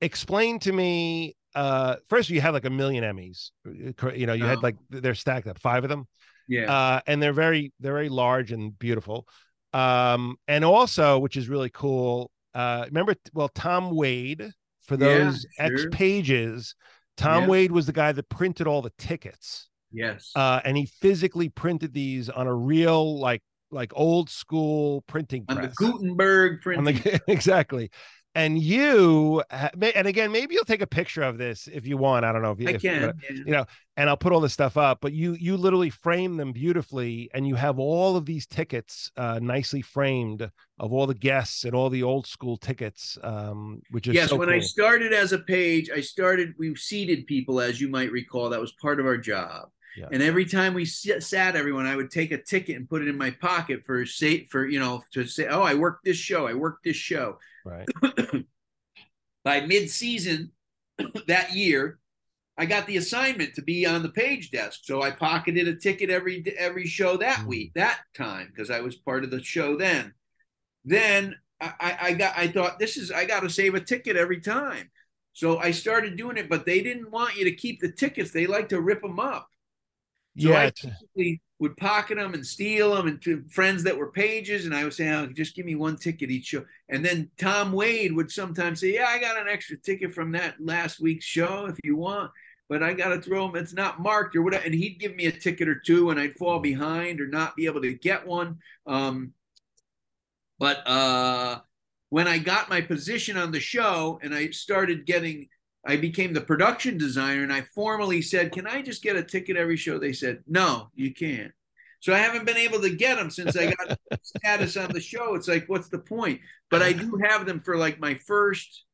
S2: Explain to me. Uh, first, you have like a million Emmys. You know, you oh. had like they're stacked up, five of them.
S3: Yeah. Uh,
S2: and they're very they're very large and beautiful. Um, and also, which is really cool. Uh, remember, well, Tom Wade for those yeah, sure. X pages. Tom yeah. Wade was the guy that printed all the tickets.
S3: Yes.
S2: Uh, and he physically printed these on a real like like old school printing
S3: press. On the Gutenberg printing.
S2: The, exactly and you and again maybe you'll take a picture of this if you want i don't know if you,
S3: I
S2: if
S3: can,
S2: you, yeah. you know and i'll put all this stuff up but you you literally frame them beautifully and you have all of these tickets uh, nicely framed of all the guests and all the old school tickets um, which is
S3: yes
S2: so
S3: when
S2: cool.
S3: i started as a page i started we seated people as you might recall that was part of our job yeah. And every time we sat everyone, I would take a ticket and put it in my pocket for say for you know to say, oh, I worked this show, I worked this show.
S2: Right.
S3: by mid-season that year, I got the assignment to be on the page desk. So I pocketed a ticket every every show that
S2: Mm.
S3: week, that time, because I was part of the show then. Then I, I got I thought this is I gotta save a ticket every time. So I started doing it, but they didn't want you to keep the tickets. They like to rip them up. So
S2: yeah,
S3: I would pocket them and steal them and to friends that were pages. And I would say, oh, just give me one ticket each show. And then Tom Wade would sometimes say, yeah, I got an extra ticket from that last week's show if you want, but I got to throw them. It's not marked or whatever. And he'd give me a ticket or two and I'd fall behind or not be able to get one. Um, but uh, when I got my position on the show and I started getting I became the production designer and I formally said, Can I just get a ticket every show? They said, No, you can't. So I haven't been able to get them since I got status on the show. It's like, what's the point? But I do have them for like my first,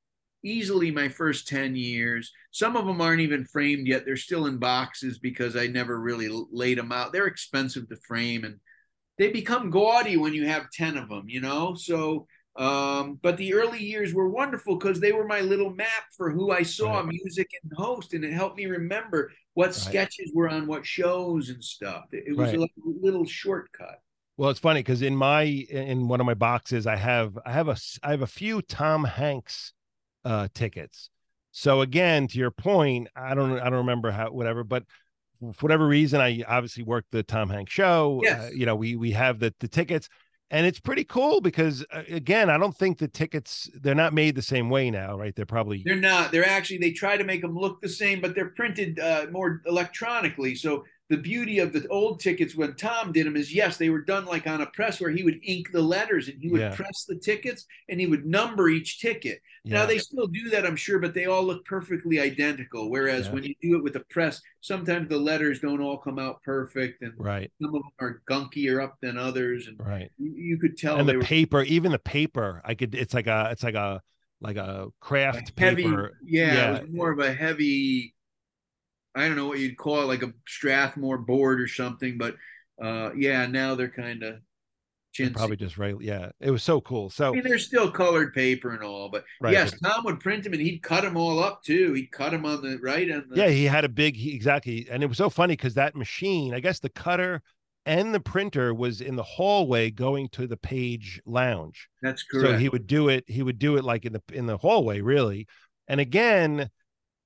S3: easily my first 10 years. Some of them aren't even framed yet. They're still in boxes because I never really laid them out. They're expensive to frame and they become gaudy when you have 10 of them, you know? So, um, but the early years were wonderful because they were my little map for who I saw
S2: Right.
S3: music and host, and it helped me remember what sketches were on what shows and stuff. It, it was
S2: Right.
S3: like a little shortcut.
S2: Well, it's funny because in my in one of my boxes, I have I have a I have a few Tom Hanks uh tickets. So again, to your point, I don't I don't remember how whatever, but for whatever reason, I obviously worked the Tom Hanks show.
S3: Yes.
S2: Uh, you know, we we have the the tickets, and it's pretty cool because uh, again, I don't think the tickets they're not made the same way now, right? They're probably
S3: They're not. They're actually they try to make them look the same, but they're printed uh, more electronically. So the beauty of the old tickets when Tom did them is yes, they were done like on a press where he would ink the letters and he would
S2: Yeah.
S3: press the tickets and he would number each ticket. Now they still do that, I'm sure, but they all look perfectly identical. Whereas
S2: Yeah.
S3: when you do it with a press, sometimes the letters don't all come out perfect, and
S2: right,
S3: some of them are gunkier up than others, and
S2: right.
S3: you, you could tell
S2: and the
S3: were
S2: paper, even the paper, I could. It's like a it's like a like a craft
S3: heavy.
S2: paper.
S3: Yeah,
S2: Yeah.
S3: it was more of a heavy. I don't know what you'd call it, like a Strathmore board or something, but uh, yeah, now they're kind of
S2: probably just right. Yeah, it was so cool. So
S3: I mean, they're still colored paper and all, but
S2: Right,
S3: yes, Tom would print them and he'd cut them all up too. He'd cut them on the right on the
S2: yeah, he had a big he, exactly, and it was so funny because that machine, I guess the cutter and the printer was in the hallway going to the page lounge.
S3: That's correct.
S2: So he would do it. He would do it like in the in the hallway, really. And again,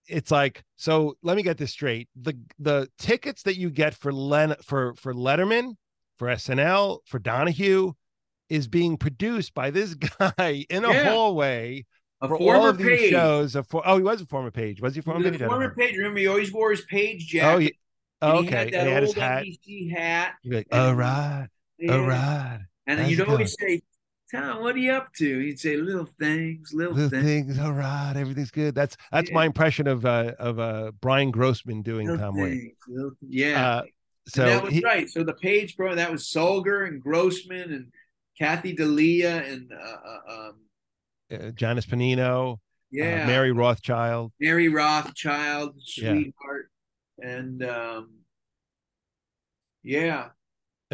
S2: it's like so. Let me get this straight: the the tickets that you get for Len for for Letterman, for SNL, for Donahue, is being produced by this guy in a
S3: Yeah.
S2: hallway
S3: a
S2: for all of these
S3: page.
S2: shows. Of, oh, he was a former page. Was he a
S3: He
S2: former
S3: was
S2: page?
S3: a
S2: I
S3: former page. Remember, he always wore his page oh, jacket.
S2: Oh,
S3: and
S2: okay.
S3: He had that
S2: and he had his
S3: old
S2: hat.
S3: NBC hat.
S2: Like, all oh, right, oh,
S3: Yeah.
S2: right.
S3: And then you'd
S2: it
S3: always say, Tom, what are you up to? He'd say, little things, little,
S2: little
S3: things.
S2: things, all right, everything's good. That's that's
S3: Yeah.
S2: my impression of uh of uh Brian Grossman doing
S3: little
S2: Tom Wade.
S3: things, little- yeah.
S2: Uh,
S3: And
S2: so
S3: that was
S2: he,
S3: right. So the page program, that was Solger and Grossman and Kathy D'Elia and uh, uh, um,
S2: uh, Janice Panino, uh,
S3: yeah,
S2: Mary Rothschild.
S3: Mary Rothschild,
S2: Yeah.
S3: sweetheart, and um, yeah,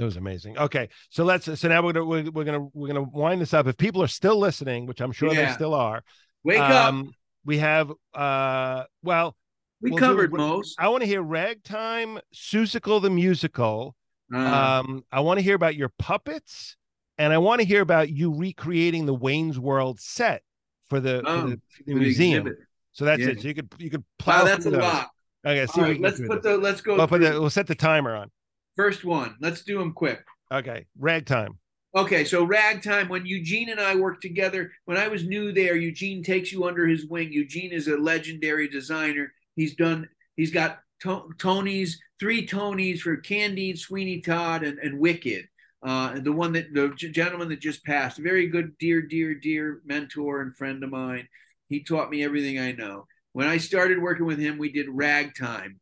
S2: It was amazing. Okay, so let's. So now we're gonna we're, we're gonna we're gonna wind this up. If people are still listening, which I'm sure they still are,
S3: wake up.
S2: um, we have uh well,
S3: We
S2: we'll
S3: covered
S2: we-
S3: most.
S2: I want to hear Ragtime, Seussical the musical.
S3: Uh,
S2: Um, I want to hear about your puppets, and I want to hear about you recreating the Wayne's World set for the,
S3: Oh,
S2: for the, for the museum.
S3: exhibit.
S2: So that's
S3: Yeah.
S2: it. So you could you could plow
S3: Wow, that's a
S2: those.
S3: lot.
S2: Okay, see
S3: All
S2: if we
S3: right, let's put
S2: through
S3: the let's go.
S2: this. We'll, put the, we'll set the timer on.
S3: First one. Let's do them quick.
S2: Okay, ragtime.
S3: Okay, so ragtime. When Eugene and I worked together, when I was new there, Eugene takes you under his wing. Eugene is a legendary designer. He's done. He's got to- Tonys, three Tonys for Candide, Sweeney Todd, and, and Wicked. Uh, the one that the gentleman that just passed, a very good, dear, dear, dear mentor and friend of mine. He taught me everything I know. When I started working with him, we did ragtime.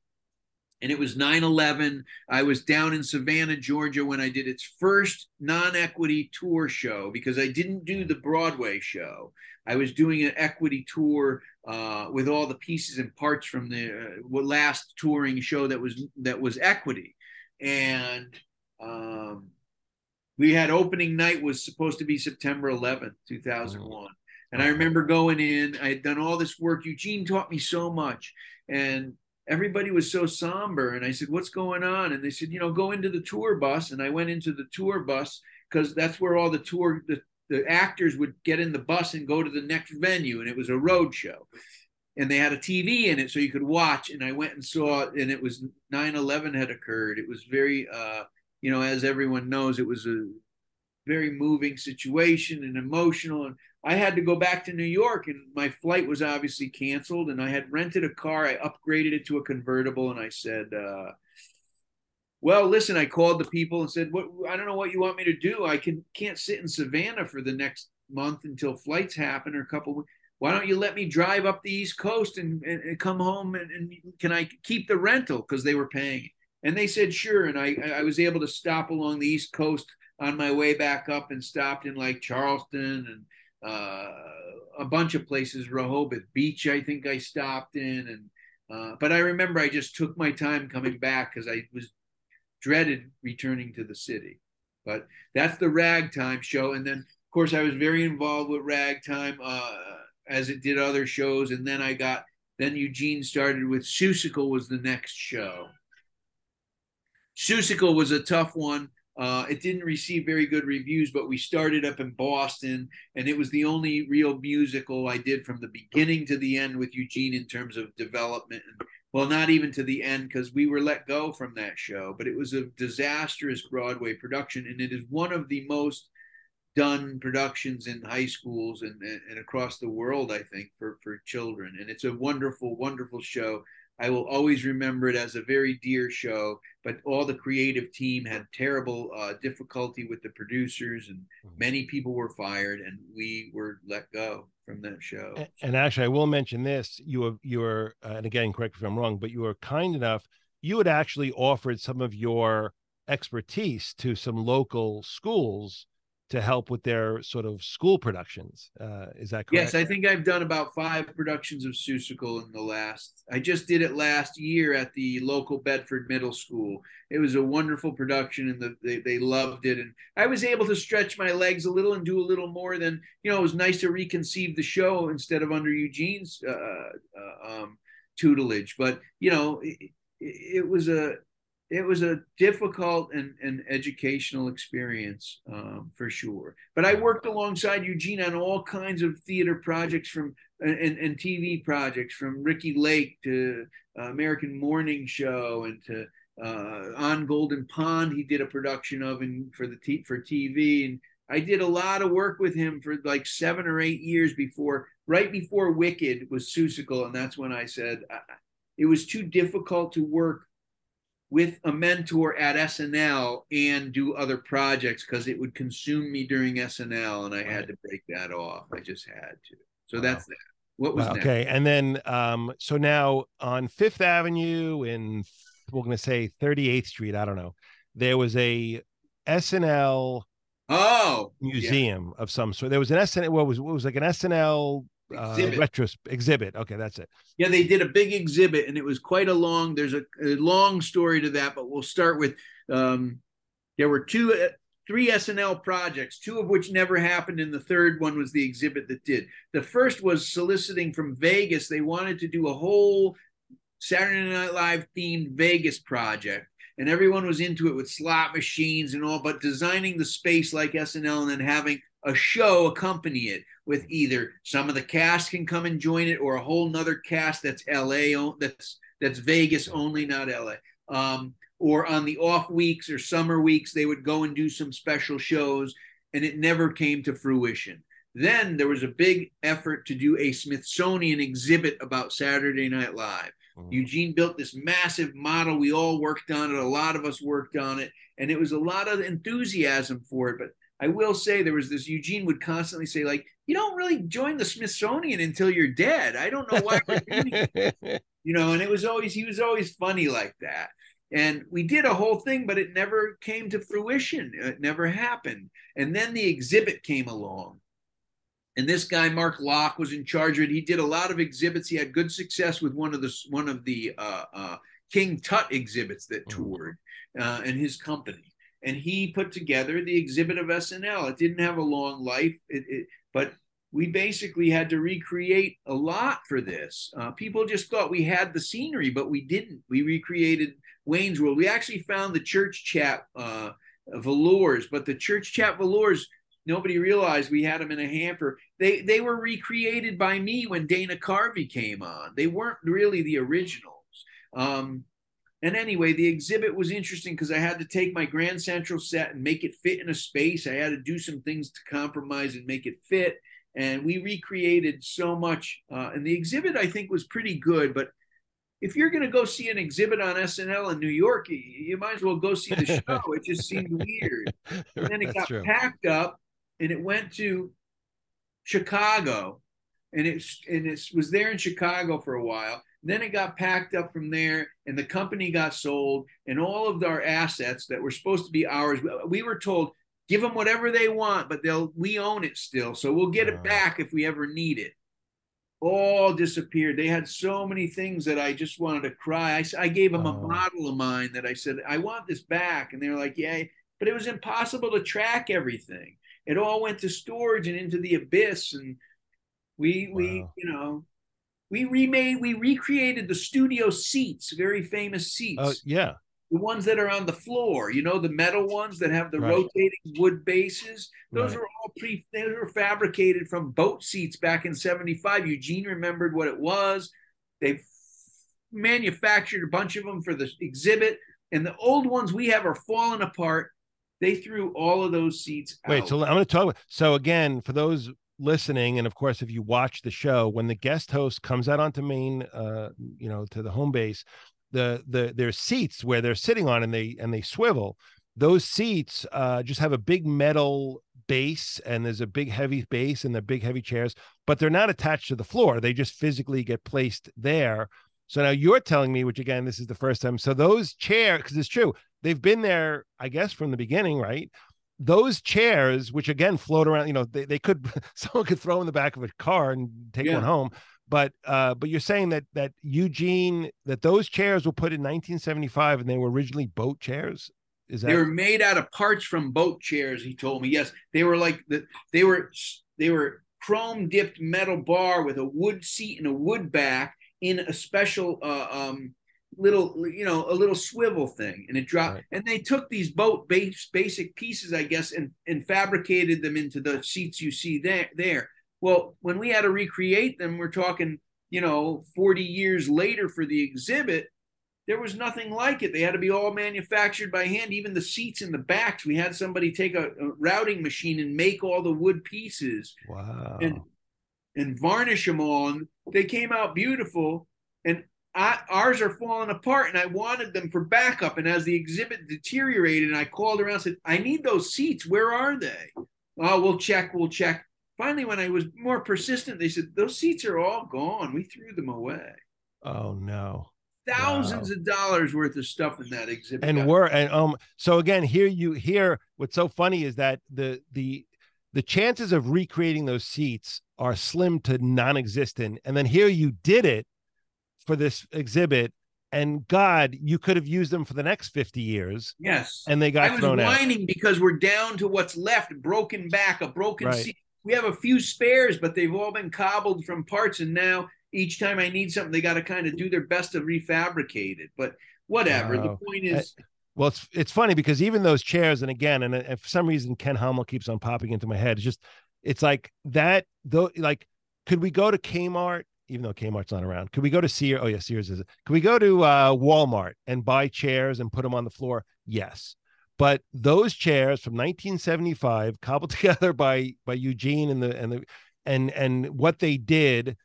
S3: And it was 9 11. I was down in Savannah, Georgia when I did its first non equity tour show because I didn't do the Broadway show. I was doing an equity tour uh, with all the pieces and parts from the uh, last touring show that was that was equity, and um, we had opening night was supposed to be September 11th, 2001. And I remember going in, I had done all this work. Eugene taught me so much. And everybody was so somber. And I said, What's going on? And they said, You know, go into the tour bus. And I went into the tour bus because that's where all the tour, the, the actors would get in the bus and go to the next venue. And it was a road show. And they had a TV in it so you could watch. And I went and saw it, and it was 9 11 had occurred. It was very, uh, you know, as everyone knows, it was a very moving situation and emotional. And I had to go back to New York, and my flight was obviously canceled. And I had rented a car. I upgraded it to a convertible, and I said, uh, "Well, listen." I called the people and said, "What? I don't know what you want me to do. I can can't sit in Savannah for the next month until flights happen or a couple. Why don't you let me drive up the East Coast and, and, and come home and, and, can I keep the rental because they were paying?" And they said, "Sure." And I I was able to stop along the East Coast on my way back up and stopped in like Charleston and uh, a bunch of places, Rehoboth Beach, I think I stopped in. And, uh, but I remember I just took my time coming back because I was dreaded returning to the city. But that's the ragtime show. And then, of course, I was very involved with ragtime uh, as it did other shows. And then I got, then Eugene started with Seussical was the next show. Seussical was a tough one uh, it didn't receive very good reviews, but we started up in Boston, and it was the only real musical I did from the beginning to the end with Eugene in terms of development. Well, not even to the end because we were let go from that show, but it was a disastrous Broadway production, and it is one of the most done productions in high schools and, and across the world, I think, for, for children. And it's a wonderful, wonderful show. I will always remember it as a very dear show, but all the creative team had terrible uh, difficulty with the producers, and mm-hmm. many people were fired, and we were let go from that show.
S2: And, and actually, I will mention this: you were, you were, uh, and again, correct me if I'm wrong, but you were kind enough. You had actually offered some of your expertise to some local schools to help with their sort of school productions. Uh, is that correct?
S3: Yes, I think I've done about five productions of Seussical in the last. I just did it last year at the local Bedford Middle School. It was a wonderful production, and the, they they loved it. And I was able to stretch my legs a little and do a little more than you know. It was nice to reconceive the show instead of under Eugene's uh, uh, um, tutelage. But you know, it, it was a it was a difficult and, and educational experience um, for sure. But I worked alongside Eugene on all kinds of theater projects from and, and TV projects from Ricki Lake to uh, American Morning Show and to uh, On Golden Pond. He did a production of and for the t- for TV and I did a lot of work with him for like seven or eight years before, right before Wicked was Seussical, and that's when I said I, it was too difficult to work with a mentor at SNL and do other projects because it would consume me during SNL and I had to break that off. I just had to. So wow. that's that. What was wow,
S2: okay? And then um, so now on Fifth Avenue in we're gonna say 38th Street, I don't know, there was a SNL
S3: oh
S2: museum yeah. of some sort. There was an SNL what was what was like an SNL uh, retros exhibit. Okay, that's it.
S3: Yeah, they did a big exhibit, and it was quite a long. There's a, a long story to that, but we'll start with. Um, there were two, uh, three SNL projects, two of which never happened, and the third one was the exhibit that did. The first was soliciting from Vegas. They wanted to do a whole Saturday Night Live themed Vegas project. And everyone was into it with slot machines and all, but designing the space like SNL and then having a show accompany it with either some of the cast can come and join it or a whole nother cast that's LA that's that's Vegas only, not LA. Um, or on the off weeks or summer weeks, they would go and do some special shows, and it never came to fruition. Then there was a big effort to do a Smithsonian exhibit about Saturday Night Live. Mm-hmm. Eugene built this massive model. We all worked on it. A lot of us worked on it, and it was a lot of enthusiasm for it. But I will say there was this Eugene would constantly say, like, you don't really join the Smithsonian until you're dead. I don't know why we're doing it. You know, and it was always he was always funny like that. And we did a whole thing, but it never came to fruition. It never happened. And then the exhibit came along. And this guy, Mark Locke, was in charge of it. He did a lot of exhibits. He had good success with one of the one of the uh, uh, King Tut exhibits that mm-hmm. toured, uh, and his company and he put together the exhibit of SNL. It didn't have a long life, it, it, but we basically had to recreate a lot for this. Uh, people just thought we had the scenery, but we didn't. We recreated Wayne's World. We actually found the church chat uh, velours, but the church chat velours, nobody realized we had them in a hamper. They they were recreated by me when Dana Carvey came on. They weren't really the originals. Um, and anyway, the exhibit was interesting because I had to take my Grand Central set and make it fit in a space. I had to do some things to compromise and make it fit and we recreated so much. Uh, and the exhibit I think was pretty good. But if you're going to go see an exhibit on SNL in New York, you, might as well go see the show. it just seemed weird. And then it got true. packed up, and it went to Chicago, and it and it was there in Chicago for a while. Then it got packed up from there, and the company got sold, and all of our assets that were supposed to be ours. We were told give them whatever they want, but they'll we own it still, so we'll get it back if we ever need it. All disappeared. They had so many things that I just wanted to cry. I, I gave them a oh. model of mine that I said I want this back, and they were like, "Yeah," but it was impossible to track everything. It all went to storage and into the abyss, and we wow. we you know we remade we recreated the studio seats, very famous oh, seats.
S2: Oh yeah,
S3: the ones that are on the floor, you know, the metal ones that have the right. rotating wood bases. Those right. are all pre they were fabricated from boat seats back in 75. Eugene remembered what it was. They manufactured a bunch of them for the exhibit. And the old ones we have are falling apart. They threw all of those seats
S2: Wait, so I'm going to talk. About. So again, for those listening, and of course, if you watch the show, when the guest host comes out onto main, uh, you know, to the home base, the the their seats where they're sitting on and they and they swivel. Those seats uh, just have a big metal base and there's a big heavy base and the big heavy chairs but they're not attached to the floor. They just physically get placed there. So now you're telling me which again this is the first time so those chairs because it's true they've been there i guess from the beginning right those chairs which again float around you know they, they could someone could throw in the back of a car and take yeah. one home but uh, but you're saying that that Eugene that those chairs were put in 1975 and they were originally boat chairs. Is that
S3: they were made out of parts from boat chairs? He told me yes. They were like the they were they were chrome dipped metal bar with a wood seat and a wood back in a special uh, um, little you know a little swivel thing and it dropped right. and they took these boat base basic pieces i guess and and fabricated them into the seats you see there there well, when we had to recreate them, we're talking, you know, 40 years later for the exhibit, there was nothing like it. They had to be all manufactured by hand, even the seats in the backs. We had somebody take a, a routing machine and make all the wood pieces.
S2: Wow.
S3: And and varnish them all. And they came out beautiful. And I, ours are falling apart, and I wanted them for backup. And as the exhibit deteriorated, and I called around and said, I need those seats. Where are they? Oh, we'll check, we'll check finally, when I was more persistent, they said, Those seats are all gone. We threw them away.
S2: Oh, no.
S3: Thousands wow. of dollars worth of stuff in that exhibit.
S2: And we're, and um, so again, here you hear what's so funny is that the, the, the chances of recreating those seats are slim to non-existent and then here you did it for this exhibit and God, you could have used them for the next 50 years.
S3: Yes.
S2: And they got I was thrown
S3: whining
S2: out.
S3: because we're down to what's left, broken back, a broken right. seat we have a few spares, but they've all been cobbled from parts. And now each time I need something, they got to kind of do their best to refabricate it. But whatever. Wow. The point is.
S2: well, it's it's funny because even those chairs, and again, and, and for some reason Ken Hummel keeps on popping into my head. It's just, it's like that. Though, like, could we go to Kmart? Even though Kmart's not around, could we go to Sears? Oh yeah, Sears is it? Could we go to uh, Walmart and buy chairs and put them on the floor? Yes. But those chairs from 1975, cobbled together by by Eugene and the and the and and what they did,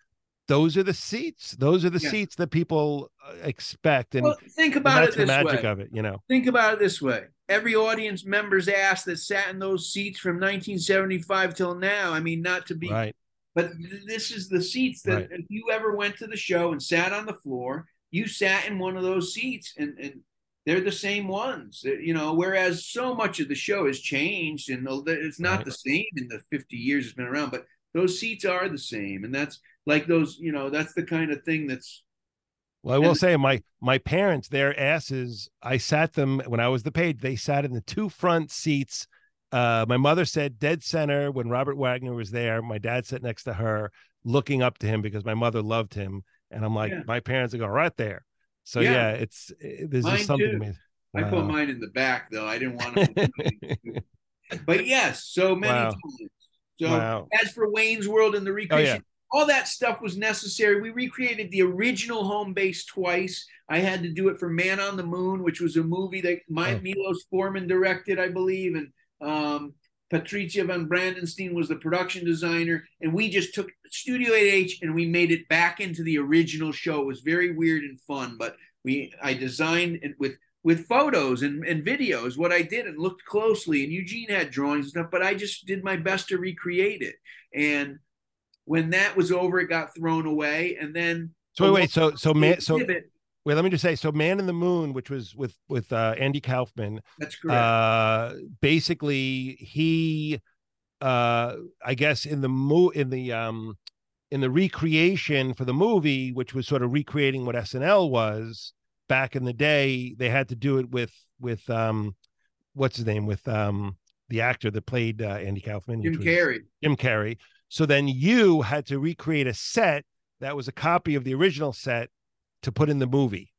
S2: those are the seats. Those are the yeah. seats that people uh, expect. And
S3: well, think about it this
S2: the magic
S3: way.
S2: of it, you know.
S3: Think about it this way: every audience member's ass that sat in those seats from 1975 till now. I mean, not to be
S2: right.
S3: But this is the seats that right. if you ever went to the show and sat on the floor, you sat in one of those seats, and and they're the same ones you know whereas so much of the show has changed and it's not right. the same in the 50 years it's been around but those seats are the same and that's like those you know that's the kind of thing that's
S2: well i will say my my parents their asses i sat them when i was the page they sat in the two front seats uh, my mother said dead center when Robert Wagner was there. My dad sat next to her, looking up to him because my mother loved him, and I'm like,
S3: Yeah.
S2: my parents are going right there. So
S3: Yeah.
S2: yeah, it's it- there's
S3: Mine
S2: just something. amazing.
S3: I put mine in the back though. I didn't want to. but yes, so many
S2: Wow.
S3: times. So
S2: Wow.
S3: as for Wayne's World and the recreation,
S2: yeah.
S3: all that stuff was necessary. We recreated the original home base twice. I had to do it for Man on the Moon, which was a movie that my
S2: Oh.
S3: Milos Forman directed, I believe, and um, Patrizia von Brandenstein was the production designer. And we just took Studio 8H and we made it back into the original show. It was very weird and fun, but we I designed it with with photos and, and videos what I did and looked closely. And Eugene had drawings and stuff, but I just did my best to recreate it. And when that was over, it got thrown away. And then
S2: So wait, wait, so so man, so wait, let me just say, so Man in the Moon, which was with with uh, Andy Kaufman,
S3: that's correct.
S2: uh, basically he, uh, I guess in the mo in the um, in the recreation for the movie, which was sort of recreating what SNL was back in the day, they had to do it with with um, what's his name with um the actor that played uh, Andy Kaufman,
S3: Jim Carrey.
S2: Jim Carrey. So then you had to recreate a set that was a copy of the original set to put in the movie.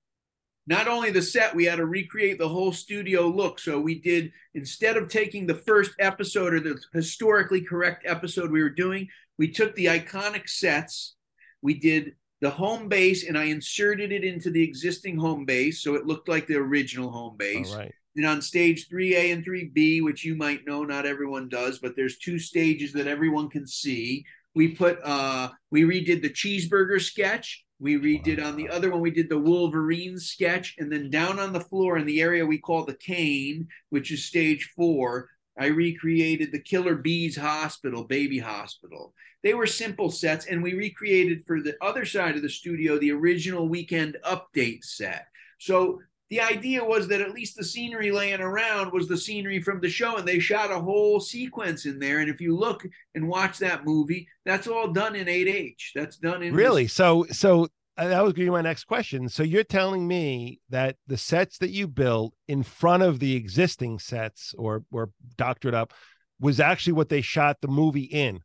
S3: not only the set, we had to recreate the whole studio look. So we did instead of taking the first episode or the historically correct episode we were doing, we took the iconic sets, we did the home base, and I inserted it into the existing home base, so it looked like the original home base.
S2: All right.
S3: And on stage 3A and 3B, which you might know, not everyone does, but there's two stages that everyone can see. We put uh we redid the cheeseburger sketch. We redid on the other one, we did the Wolverine sketch, and then down on the floor in the area we call the cane, which is stage four, I recreated the Killer Bees Hospital, baby hospital. They were simple sets, and we recreated for the other side of the studio the original weekend update set. So the idea was that at least the scenery laying around was the scenery from the show, and they shot a whole sequence in there. And if you look and watch that movie, that's all done in 8H. That's done in
S2: Really? So so uh, that was going to be my next question. So you're telling me that the sets that you built in front of the existing sets or or doctored up was actually what they shot the movie in.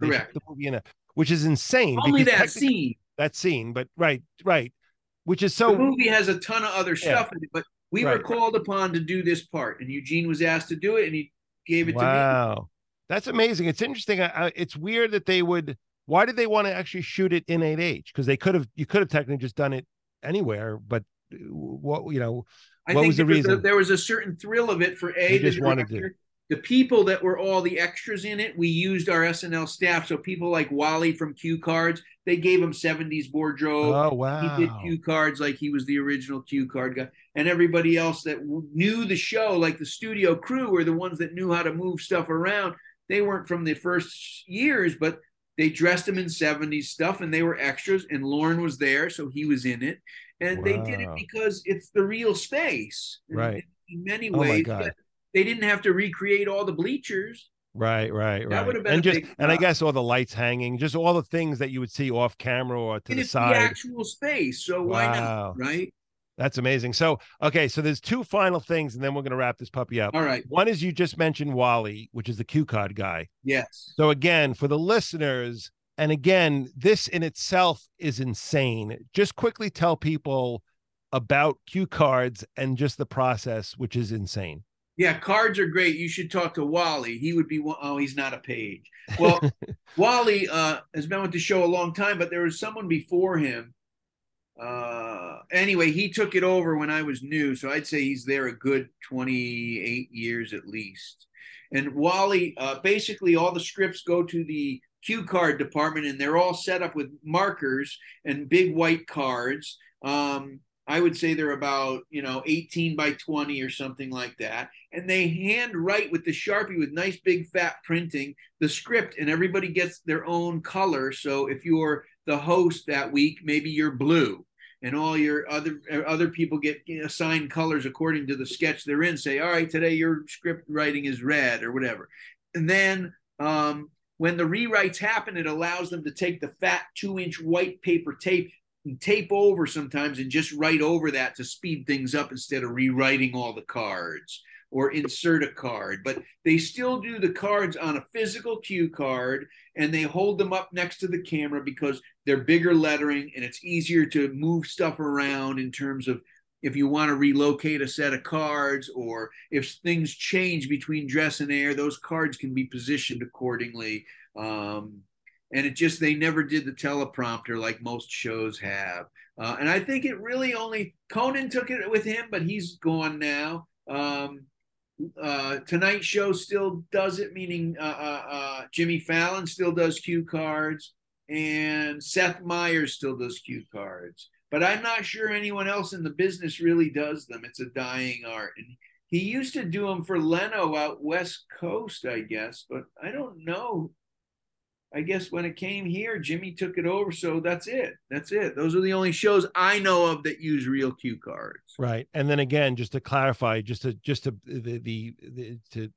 S3: Correct.
S2: The movie in, a, which is insane.
S3: only that scene.
S2: That scene, but right, right. Which is so.
S3: the movie has a ton of other stuff in it, but we were called upon to do this part, and Eugene was asked to do it, and he gave it to me.
S2: wow. That's amazing. It's interesting. I, I, it's weird that they would. Why did they want to actually shoot it in 8H? Because they could have. You could have technically just done it anywhere, but uh, what you know.
S3: I
S2: What
S3: think
S2: was the
S3: there, a,
S2: reason?
S3: there was a certain thrill of it for a
S2: They
S3: the
S2: just wanted to-.
S3: The people that were all the extras in it, we used our SNL staff. So people like Wally from Q Cards, they gave him 70s wardrobe.
S2: Oh wow.
S3: He did cue cards like he was the original cue card guy, and everybody else that knew the show, like the studio crew, were the ones that knew how to move stuff around. They weren't from the first years, but they dressed them in 70s stuff, and they were extras. And Lauren was there, so he was in it, and they did it because it's the real space,
S2: Right.
S3: In many
S2: Oh my
S3: ways,
S2: God.
S3: They didn't have to recreate all the bleachers.
S2: Right, right,
S3: That
S2: right.
S3: would have been
S2: and just and I guess all the lights hanging, just all the things that you would see off camera or to
S3: and
S2: the
S3: it's the
S2: side.
S3: actual space, so why not, right?
S2: That's amazing. So, okay, so there's two final things, and then we're going to wrap this puppy up.
S3: All right,
S2: One is you just mentioned Wally, which is the cue card guy.
S3: yes.
S2: So again, for the listeners, and again, this in itself is insane. Just quickly tell people about cue cards and just the process, which is insane.
S3: Yeah, cards are great. You should talk to Wally. He would be one oh, he's not a page. Well, Wally uh, has been with the show a long time, but there was someone before him. Uh, anyway, he took it over when I was new, so I'd say he's there a good 28 years at least. And Wally, uh, basically, all the scripts go to the cue card department, and they're all set up with markers and big white cards. Um, I would say they're about you know 18 by 20 or something like that, and they hand write with the sharpie with nice big fat printing the script, and everybody gets their own color. So if you're the host that week, maybe you're blue, and all your other other people get assigned colors according to the sketch they're in. Say, all right, today your script writing is red or whatever, and then um, when the rewrites happen, it allows them to take the fat two inch white paper tape tape over sometimes and just write over that to speed things up instead of rewriting all the cards. or insert a card, but they still do the cards on a physical cue card and they hold them up next to the camera because they're bigger lettering and it's easier to move stuff around in terms of if you want to relocate a set of cards or if things change between dress and air, those cards can be positioned accordingly. Um, and it just they never did the teleprompter like most shows have. Uh, and I think it really only Conan took it with him, but he's gone now. Um, uh, Tonight Show still does it, meaning uh, uh, uh, Jimmy Fallon still does cue cards, and Seth Meyers still does cue cards but I'm not sure anyone else in the business really does them. It's a dying art. And he used to do them for Leno out West Coast, I guess, but I don't know. I guess when it came here, Jimmy took it over. So that's it. That's it. Those are the only shows I know of that use real cue cards.
S2: Right. And then again, just to clarify, just to just to the the, the to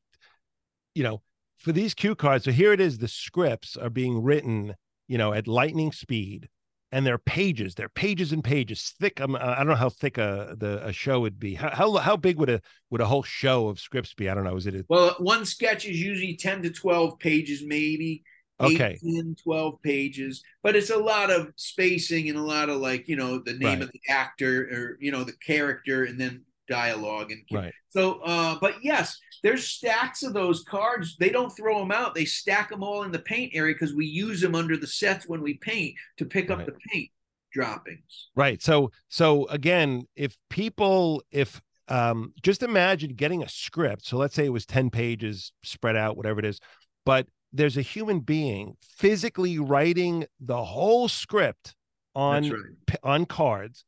S2: you know, for these cue cards, so here it is, the scripts are being written, you know, at lightning speed and they're pages they're pages and pages thick um, i don't know how thick a the a show would be how, how how big would a would a whole show of scripts be i don't know is it a...
S3: well one sketch is usually 10 to 12 pages maybe
S2: okay.
S3: 10 12 pages but it's a lot of spacing and a lot of like you know the name
S2: Right.
S3: of the actor or you know the character and then dialogue and
S2: right.
S3: So uh but yes there's stacks of those cards. They don't throw them out. They stack them all in the paint area because we use them under the sets when we paint to pick up the paint droppings.
S2: Right. So so again if people if um just imagine getting a script. So let's say it was 10 pages spread out whatever it is but there's a human being physically writing the whole script on
S3: right.
S2: on cards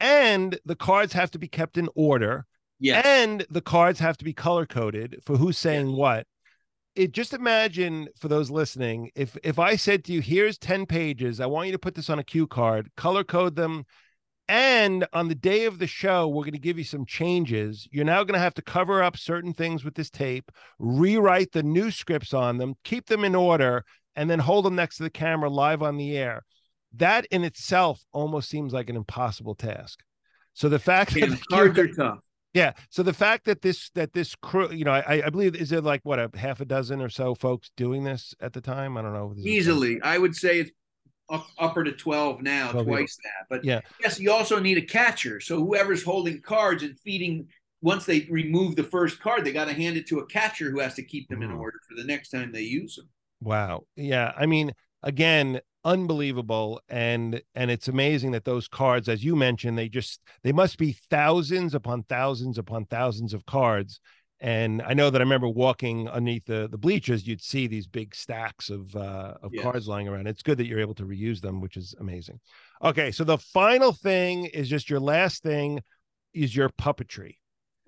S2: and the cards have to be kept in order
S3: yes.
S2: and the cards have to be color coded for who's saying what. It just imagine for those listening if if i said to you here's 10 pages. I want you to put this on a cue card. Color code them and on the day of the show we're going to give you some changes you're now going to have to cover up certain things with this tape rewrite the new scripts on them keep them in order and then hold them next to the camera live on the air that in itself almost seems like an impossible task so the fact that
S3: and
S2: the cue
S3: cards
S2: card-
S3: are tough
S2: yeah. So the fact that this that this crew, you know, I, I believe is it like what a half a dozen or so folks doing this at the time? I don't know.
S3: Easily i would say it's up, upper to 12 now
S2: 12
S3: twice that but
S2: Yeah.
S3: yes you also need a catcher so whoever's holding cards and feeding once they remove the first card they got to hand it to a catcher who has to keep them in
S2: Mhm.
S3: order for the next time they use them
S2: Wow. Yeah. I mean, again, unbelievable. And and it's amazing that those cards, as you mentioned, they just they must be thousands upon thousands upon thousands of cards. And I know that I remember walking underneath the, the bleachers, you'd see these big stacks of uh, of cards lying around. It's good that you're able to reuse them, which is amazing. Okay, so the final thing is just your last thing is your puppetry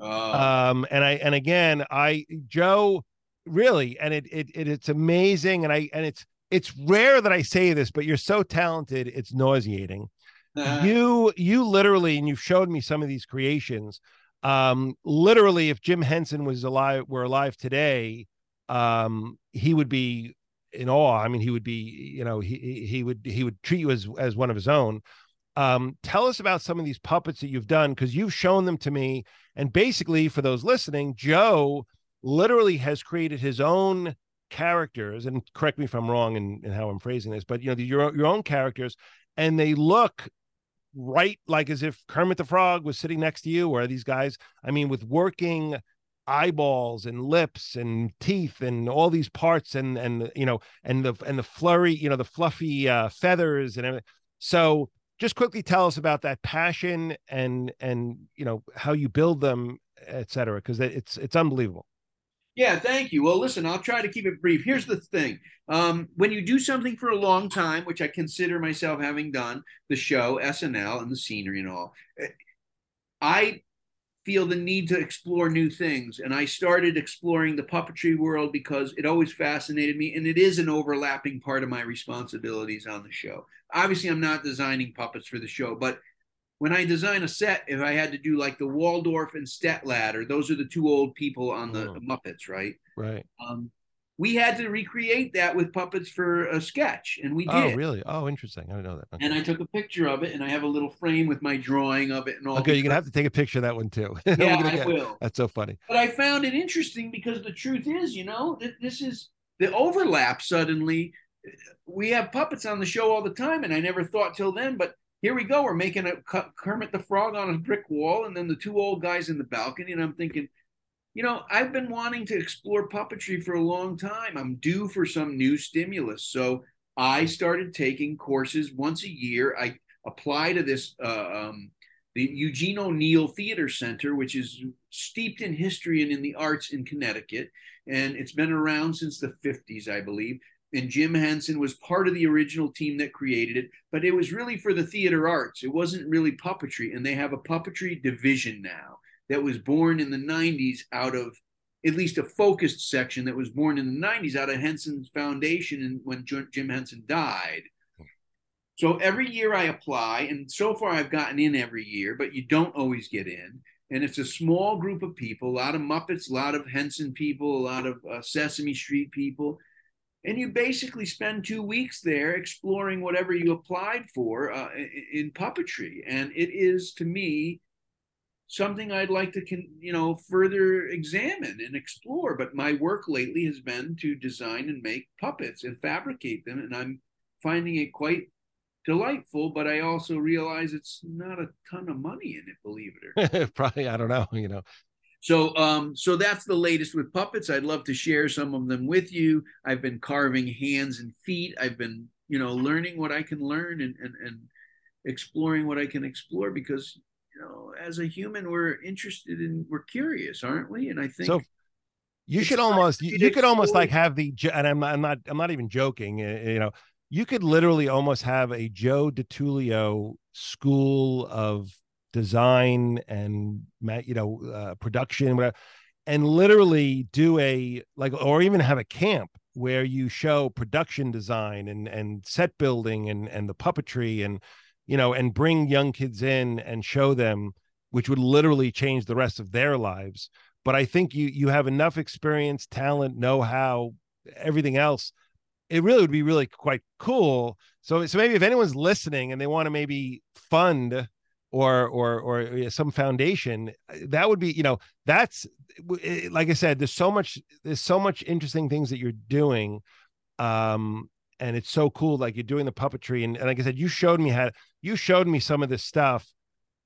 S3: uh,
S2: um and i and again i joe really and it, it it it's amazing and i and it's it's rare that i say this but you're so talented it's nauseating you you literally and you've showed me some of these creations um literally if jim henson was alive were alive today um he would be in awe. I mean he would be you know he he- would he would treat you as as one of his own. Um tell us about some of these puppets that you've done because you've shown them to me. And basically for those listening joe literally has created his own characters and correct me if i'm wrong in, in how i'm phrasing this but you know the, your, your own characters and they look right like as if kermit the frog was sitting next to you? Or these guys i mean with working eyeballs and lips and teeth and all these parts and and you know and the and the flurry you know the fluffy uh feathers and everything. So just quickly tell us about that passion and and you know how you build them et cetera because it's it's unbelievable
S3: Yeah, thank you. Well, listen, I'll try to keep it brief. Here's the thing um, when you do something for a long time, which I consider myself having done, the show, SNL, and the scenery and all, eh, I feel the need to explore new things. And I started exploring the puppetry world because it always fascinated me. And it is an overlapping part of my responsibilities on the show. Obviously, I'm not designing puppets for the show, but when I design a set, if I had to do like the Waldorf and Statler, those are the two old people on the
S2: Mm.
S3: Muppets, right?
S2: right
S3: Um, we had to recreate that with puppets for a sketch, and we did.
S2: Oh, really? Oh, interesting. I didn't know that. Okay.
S3: And I took a picture of it, and I have a little frame with my drawing of it and all.
S2: Okay, you're gonna have to take a picture of that one too.
S3: Yeah, I
S2: get-
S3: will.
S2: That's so funny.
S3: But I found it interesting because the truth is, you know, that this is the overlap suddenly. We have puppets on the show all the time, and I never thought till then, but here we go. We're making a Kermit the Frog on a brick wall, and then the two old guys in the balcony, and I'm thinking, you know, I've been wanting to explore puppetry for a long time. I'm due for some new stimulus. So I started taking courses once a year. I apply to this, uh, um, the Eugene O'Neill Theater Center, which is steeped in history and in the arts in Connecticut. And it's been around since the 50s, I believe. And Jim Henson was part of the original team that created it, but it was really for the theater arts. It wasn't really puppetry. And they have a puppetry division now that was born in the 90s out of at least a focused section that was born in the 90s out of Henson's foundation and when Jim Henson died. So every year I apply, and so far I've gotten in every year, but you don't always get in. And it's a small group of people, a lot of Muppets, a lot of Henson people, a lot of uh, Sesame Street people. And you basically spend two weeks there exploring whatever you applied for uh, in, puppetry. And it is, to me, something I'd like to, con- you know, further examine and explore. But my work lately has been to design and make puppets and fabricate them, and I'm finding it quite delightful. But I also realize it's not a ton of money in it, believe it or not.
S2: Probably, I don't know. You know,
S3: so, um, so that's the latest with puppets. I'd love to share some of them with you. I've been carving hands and feet. I've been, you know, learning what I can learn and and, and exploring what I can explore because you know, as a human, we're interested in, we're curious, aren't we? And I think
S2: so. You should almost, you, you could almost like have the, and I'm not, I'm not, I'm not even joking. uh, You know, you could literally almost have a Joe DeTullio school of design and you know uh, production, whatever, and literally do a like, or even have a camp where you show production design and and set building and and the puppetry and you know and bring young kids in and show them, which would literally change the rest of their lives. But I think you you have enough experience, talent, know how, everything else it really would be really quite cool. So, so maybe if anyone's listening and they want to maybe fund or or or some foundation, that would be you know that's like I said. There's so much there's so much interesting things that you're doing, um, and it's so cool. Like you're doing the puppetry, and, and like I said, you showed me how you showed me some of this stuff.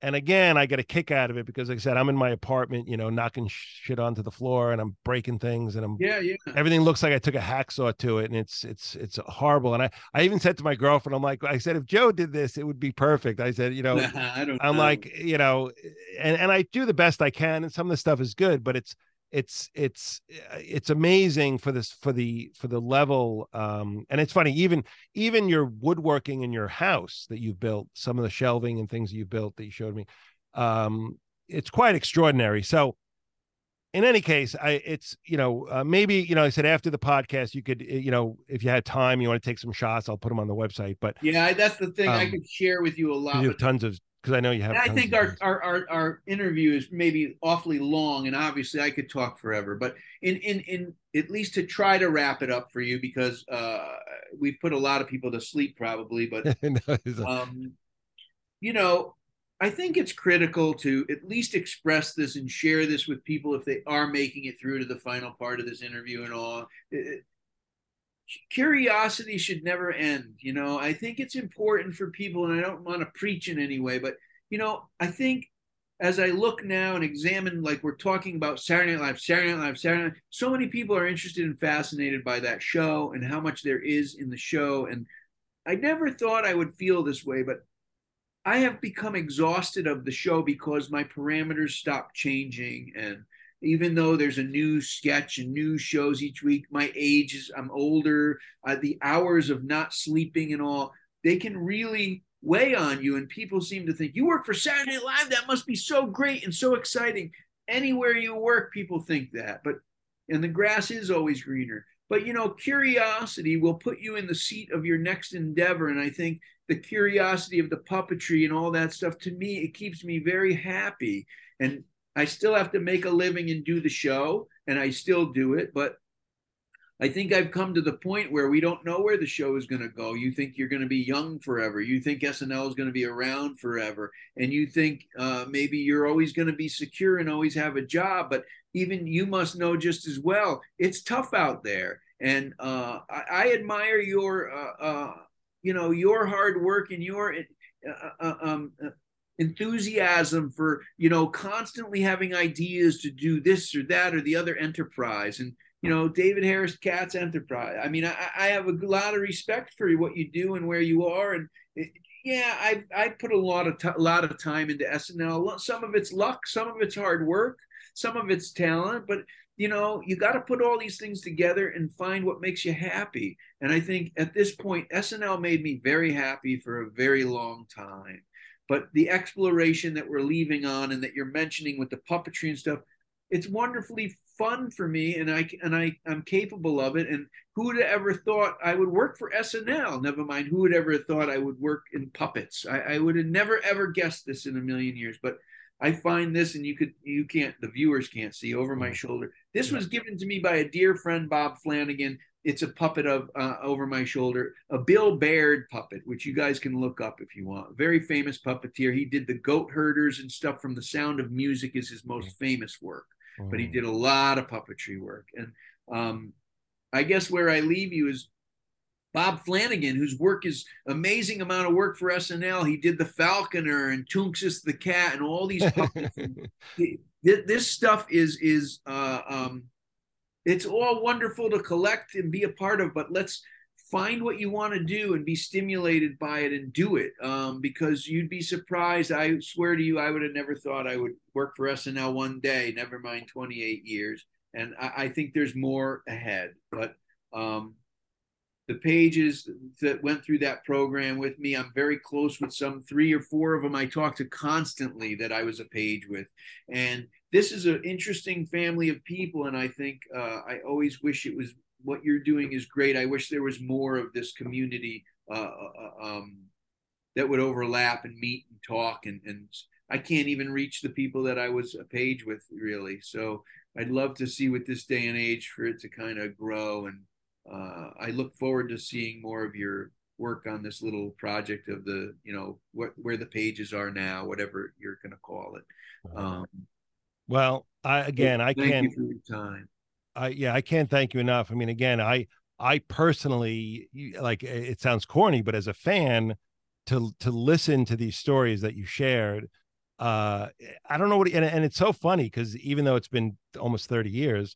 S2: And again, I get a kick out of it because, like I said, I'm in my apartment, you know, knocking shit onto the floor, and I'm breaking things, and I'm
S3: yeah, yeah.
S2: everything looks like I took a hacksaw to it, and it's it's it's horrible. And I I even said to my girlfriend, I'm like, I said if Joe did this, it would be perfect. I said, you know,
S3: I don't.
S2: I'm
S3: know.
S2: like, you know, eh, and and I do the best I can, and some of the stuff is good, but it's it's it's it's amazing for this for the for the level um and it's funny even even your woodworking in your house that you've built some of the shelving and things that you've built that you showed me um it's quite extraordinary so in any case i it's you know uh, maybe you know i said after the podcast you could you know if you had time you want to take some shots i'll put them on the website but
S3: yeah, that's the thing. I
S2: um,
S3: could share with you a lot.
S2: you have tons of because i know you have
S3: I think our, our our our interview is maybe awfully long, and obviously I could talk forever. But in in in at least to try to wrap it up for you, because uh, we've put a lot of people to sleep probably. But
S2: No,
S3: um, you know, I think it's critical to at least express this and share this with people if they are making it through to the final part of this interview and all. It- curiosity should never end. You know, I think it's important for people, and I don't want to preach in any way, but you know, I think as I look now and examine, like we're talking about Saturday Night Live, Saturday Night Live, Saturday Night, so many people are interested and fascinated by that show and how much there is in the show. And I never thought I would feel this way, but I have become exhausted of the show because my parameters stop changing. And even though there's a new sketch and new shows each week, my age is, I'm older, uh, the hours of not sleeping and all, they can really weigh on you. And people seem to think, you work for Saturday Night Live, that must be so great and so exciting. Anywhere you work, people think that. But, and the grass is always greener. But, you know, curiosity will put you in the seat of your next endeavor. And I think the curiosity of the puppetry and all that stuff, to me, it keeps me very happy. And I still have to make a living and do the show, and I still do it. But I think I've come to the point where we don't know where the show is going to go. You think you're going to be young forever. You think SNL is going to be around forever. And you think uh, maybe you're always going to be secure and always have a job. But even you must know just as well, it's tough out there. And uh, I, I, admire your, uh, uh you know, your hard work and your uh, uh, um, enthusiasm for, you know, constantly having ideas to do this or that or the other enterprise. And you know, David Harris Katz Enterprise. I mean, I, I have a lot of respect for what you do and where you are, and it, yeah, I I put a lot of lot of time into SNL. Some of it's luck, some of it's hard work, some of it's talent, but you know, you got to put all these things together and find what makes you happy. And I think at this point, SNL made me very happy for a very long time. But the exploration that we're leaving on and that you're mentioning with the puppetry and stuff, it's wonderfully fun for me and I and I I'm capable of it. And who would have ever thought I would work for SNL? Never mind who would ever thought I would work in puppets. I, I would have never ever guessed this in a million years. But I find this, and you could you can't the viewers can't see over my mm-hmm. shoulder. This was given to me by a dear friend, Bob Flanagan. It's a puppet of uh, over my shoulder, a Bil Baird puppet, which you guys can look up if you want. Very famous puppeteer. He did the goat herders and stuff from The Sound of Music is his most famous work mm. but he mm. did a lot of puppetry work. And um, I guess where I leave you is Bob Flanagan, whose work is amazing amount of work for SNL. He did the Falconer and Toonces the Cat and all these puppets. this stuff is is uh, um, it's all wonderful to collect and be a part of, but let's find what you want to do and be stimulated by it and do it um, because you'd be surprised. I swear to you i would have never thought i would work for snl one day never mind 28 years and i, I think there's more ahead. But um, the pages that went through that program with me i'm very close with some three or four of them i talk to constantly that i was a page with and this is an interesting family of people and i think uh, i always wish it was what you're doing is great. I wish there was more of this community uh, uh, um, that would overlap and meet and talk. And, and I can't even reach the people that I was a page with really. So I'd love to see with this day and age for it to kind of grow. And uh, I look forward to seeing more of your work on this little project of the, you know, what where the pages are now, whatever you're going to call it. Um,
S2: well, I again, I can't. time. I yeah, I can't thank you enough. I mean, again, I I personally like it sounds corny, but as a fan, to to listen to these stories that you shared, uh, I don't know what, and, and it's so funny because even though it's been almost thirty years,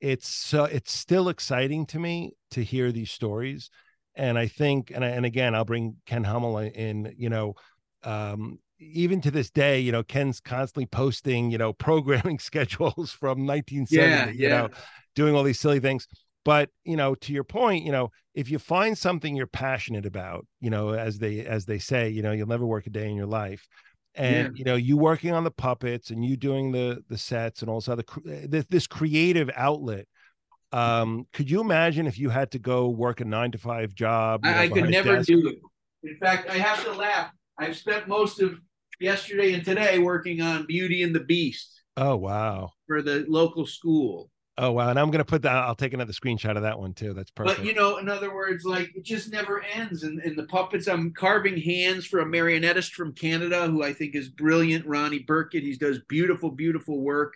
S2: it's so it's still exciting to me to hear these stories, and I think, and I, and again, I'll bring Ken Hummel in, you know, um, even to this day, you know, Ken's constantly posting, you know, programming schedules from 1970, yeah, yeah. you know, doing all these silly things. But, you know, to your point, you know, if you find something you're passionate about, you know, as they as they say, you know, you'll never work a day in your life. And yeah. you know, you working on the puppets and you doing the the sets and also the this, this creative outlet um could you imagine if you had to go work a nine to five job
S3: I, I could never desk? do it in fact i have to laugh i've spent most of yesterday and today working on Beauty and the Beast.
S2: Oh wow!
S3: For the local school.
S2: Oh wow! And I'm gonna put that. I'll take another screenshot of that one too. That's perfect.
S3: But you know, in other words, like it just never ends. And, and the puppets, I'm carving hands for a marionettist from Canada who I think is brilliant, Ronnie Burkett. He does beautiful, beautiful work.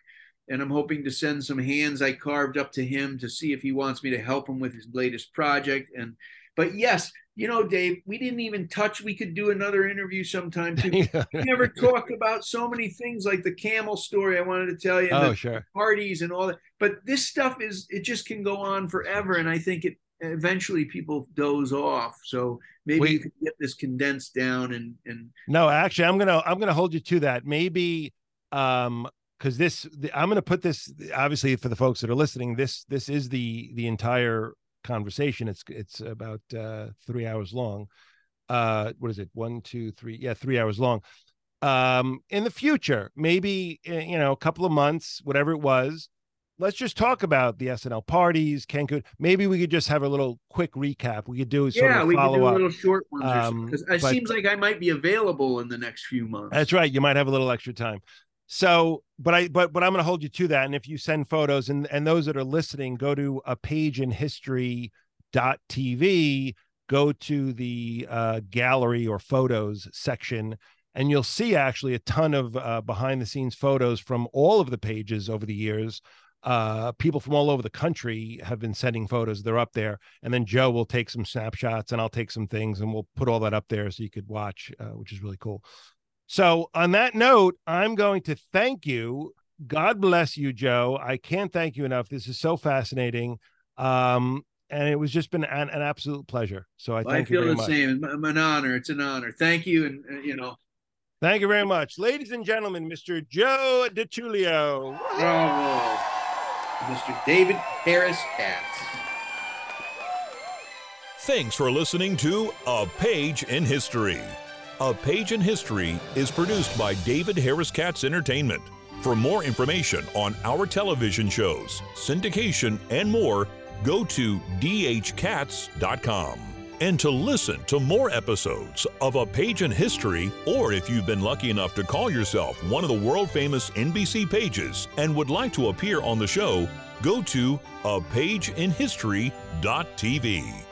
S3: And I'm hoping to send some hands I carved up to him to see if he wants me to help him with his latest project. And but yes, you know, Dave, we didn't even touch. We could do another interview sometime too. We never talked about so many things like the camel story I wanted to tell you.
S2: Oh, sure.
S3: Parties and all that. But this stuff is it just can go on forever, and I think it eventually people doze off. So maybe we, you can get this condensed down and and.
S2: No, actually, I'm gonna I'm gonna hold you to that. Maybe um because this i'm going to put this obviously for the folks that are listening this this is the the entire conversation. It's it's about uh, three hours long. Uh, what is it? One, two, three. Yeah, three hours long. Um, in the future, maybe eh, you know, a couple of months, whatever it was. Let's just talk about the SNL parties. Ken could maybe we could just have a little quick recap. We could do sort yeah, of we could do
S3: a little short ones because um, it but, seems like I might be available in the next few months.
S2: That's right. You might have a little extra time. So, but I but but I'm going to hold you to that. And if you send photos, and and those that are listening, go to a page in history dot TV, go to the uh, gallery or photos section, and you'll see actually a ton of uh, behind the scenes photos from all of the pages over the years. Uh, people from all over the country have been sending photos. They're up there, and then Joe will take some snapshots, and I'll take some things, and we'll put all that up there so you could watch, uh, which is really cool. So, on that note, I'm going to thank you. God bless you, Joe. I can't thank you enough. This is so fascinating. Um, and it was just been an, an absolute pleasure. So I well, thank
S3: I feel
S2: the
S3: much. same. It's an honor. It's an honor. Thank you, and uh, you know,
S2: thank you very much, ladies and gentlemen. Mr. Joe DeTullio.
S3: Bravo, Mr. David Harris Katz.
S1: Thanks for listening to A Page in History. A Page in History is produced by David Harris Katz Entertainment. For more information on our television shows, syndication, and more, go to dhkatz.com. And to listen to more episodes of A Page in History, or if you've been lucky enough to call yourself one of the world famous NBC pages and would like to appear on the show, go to apageinhistory.tv.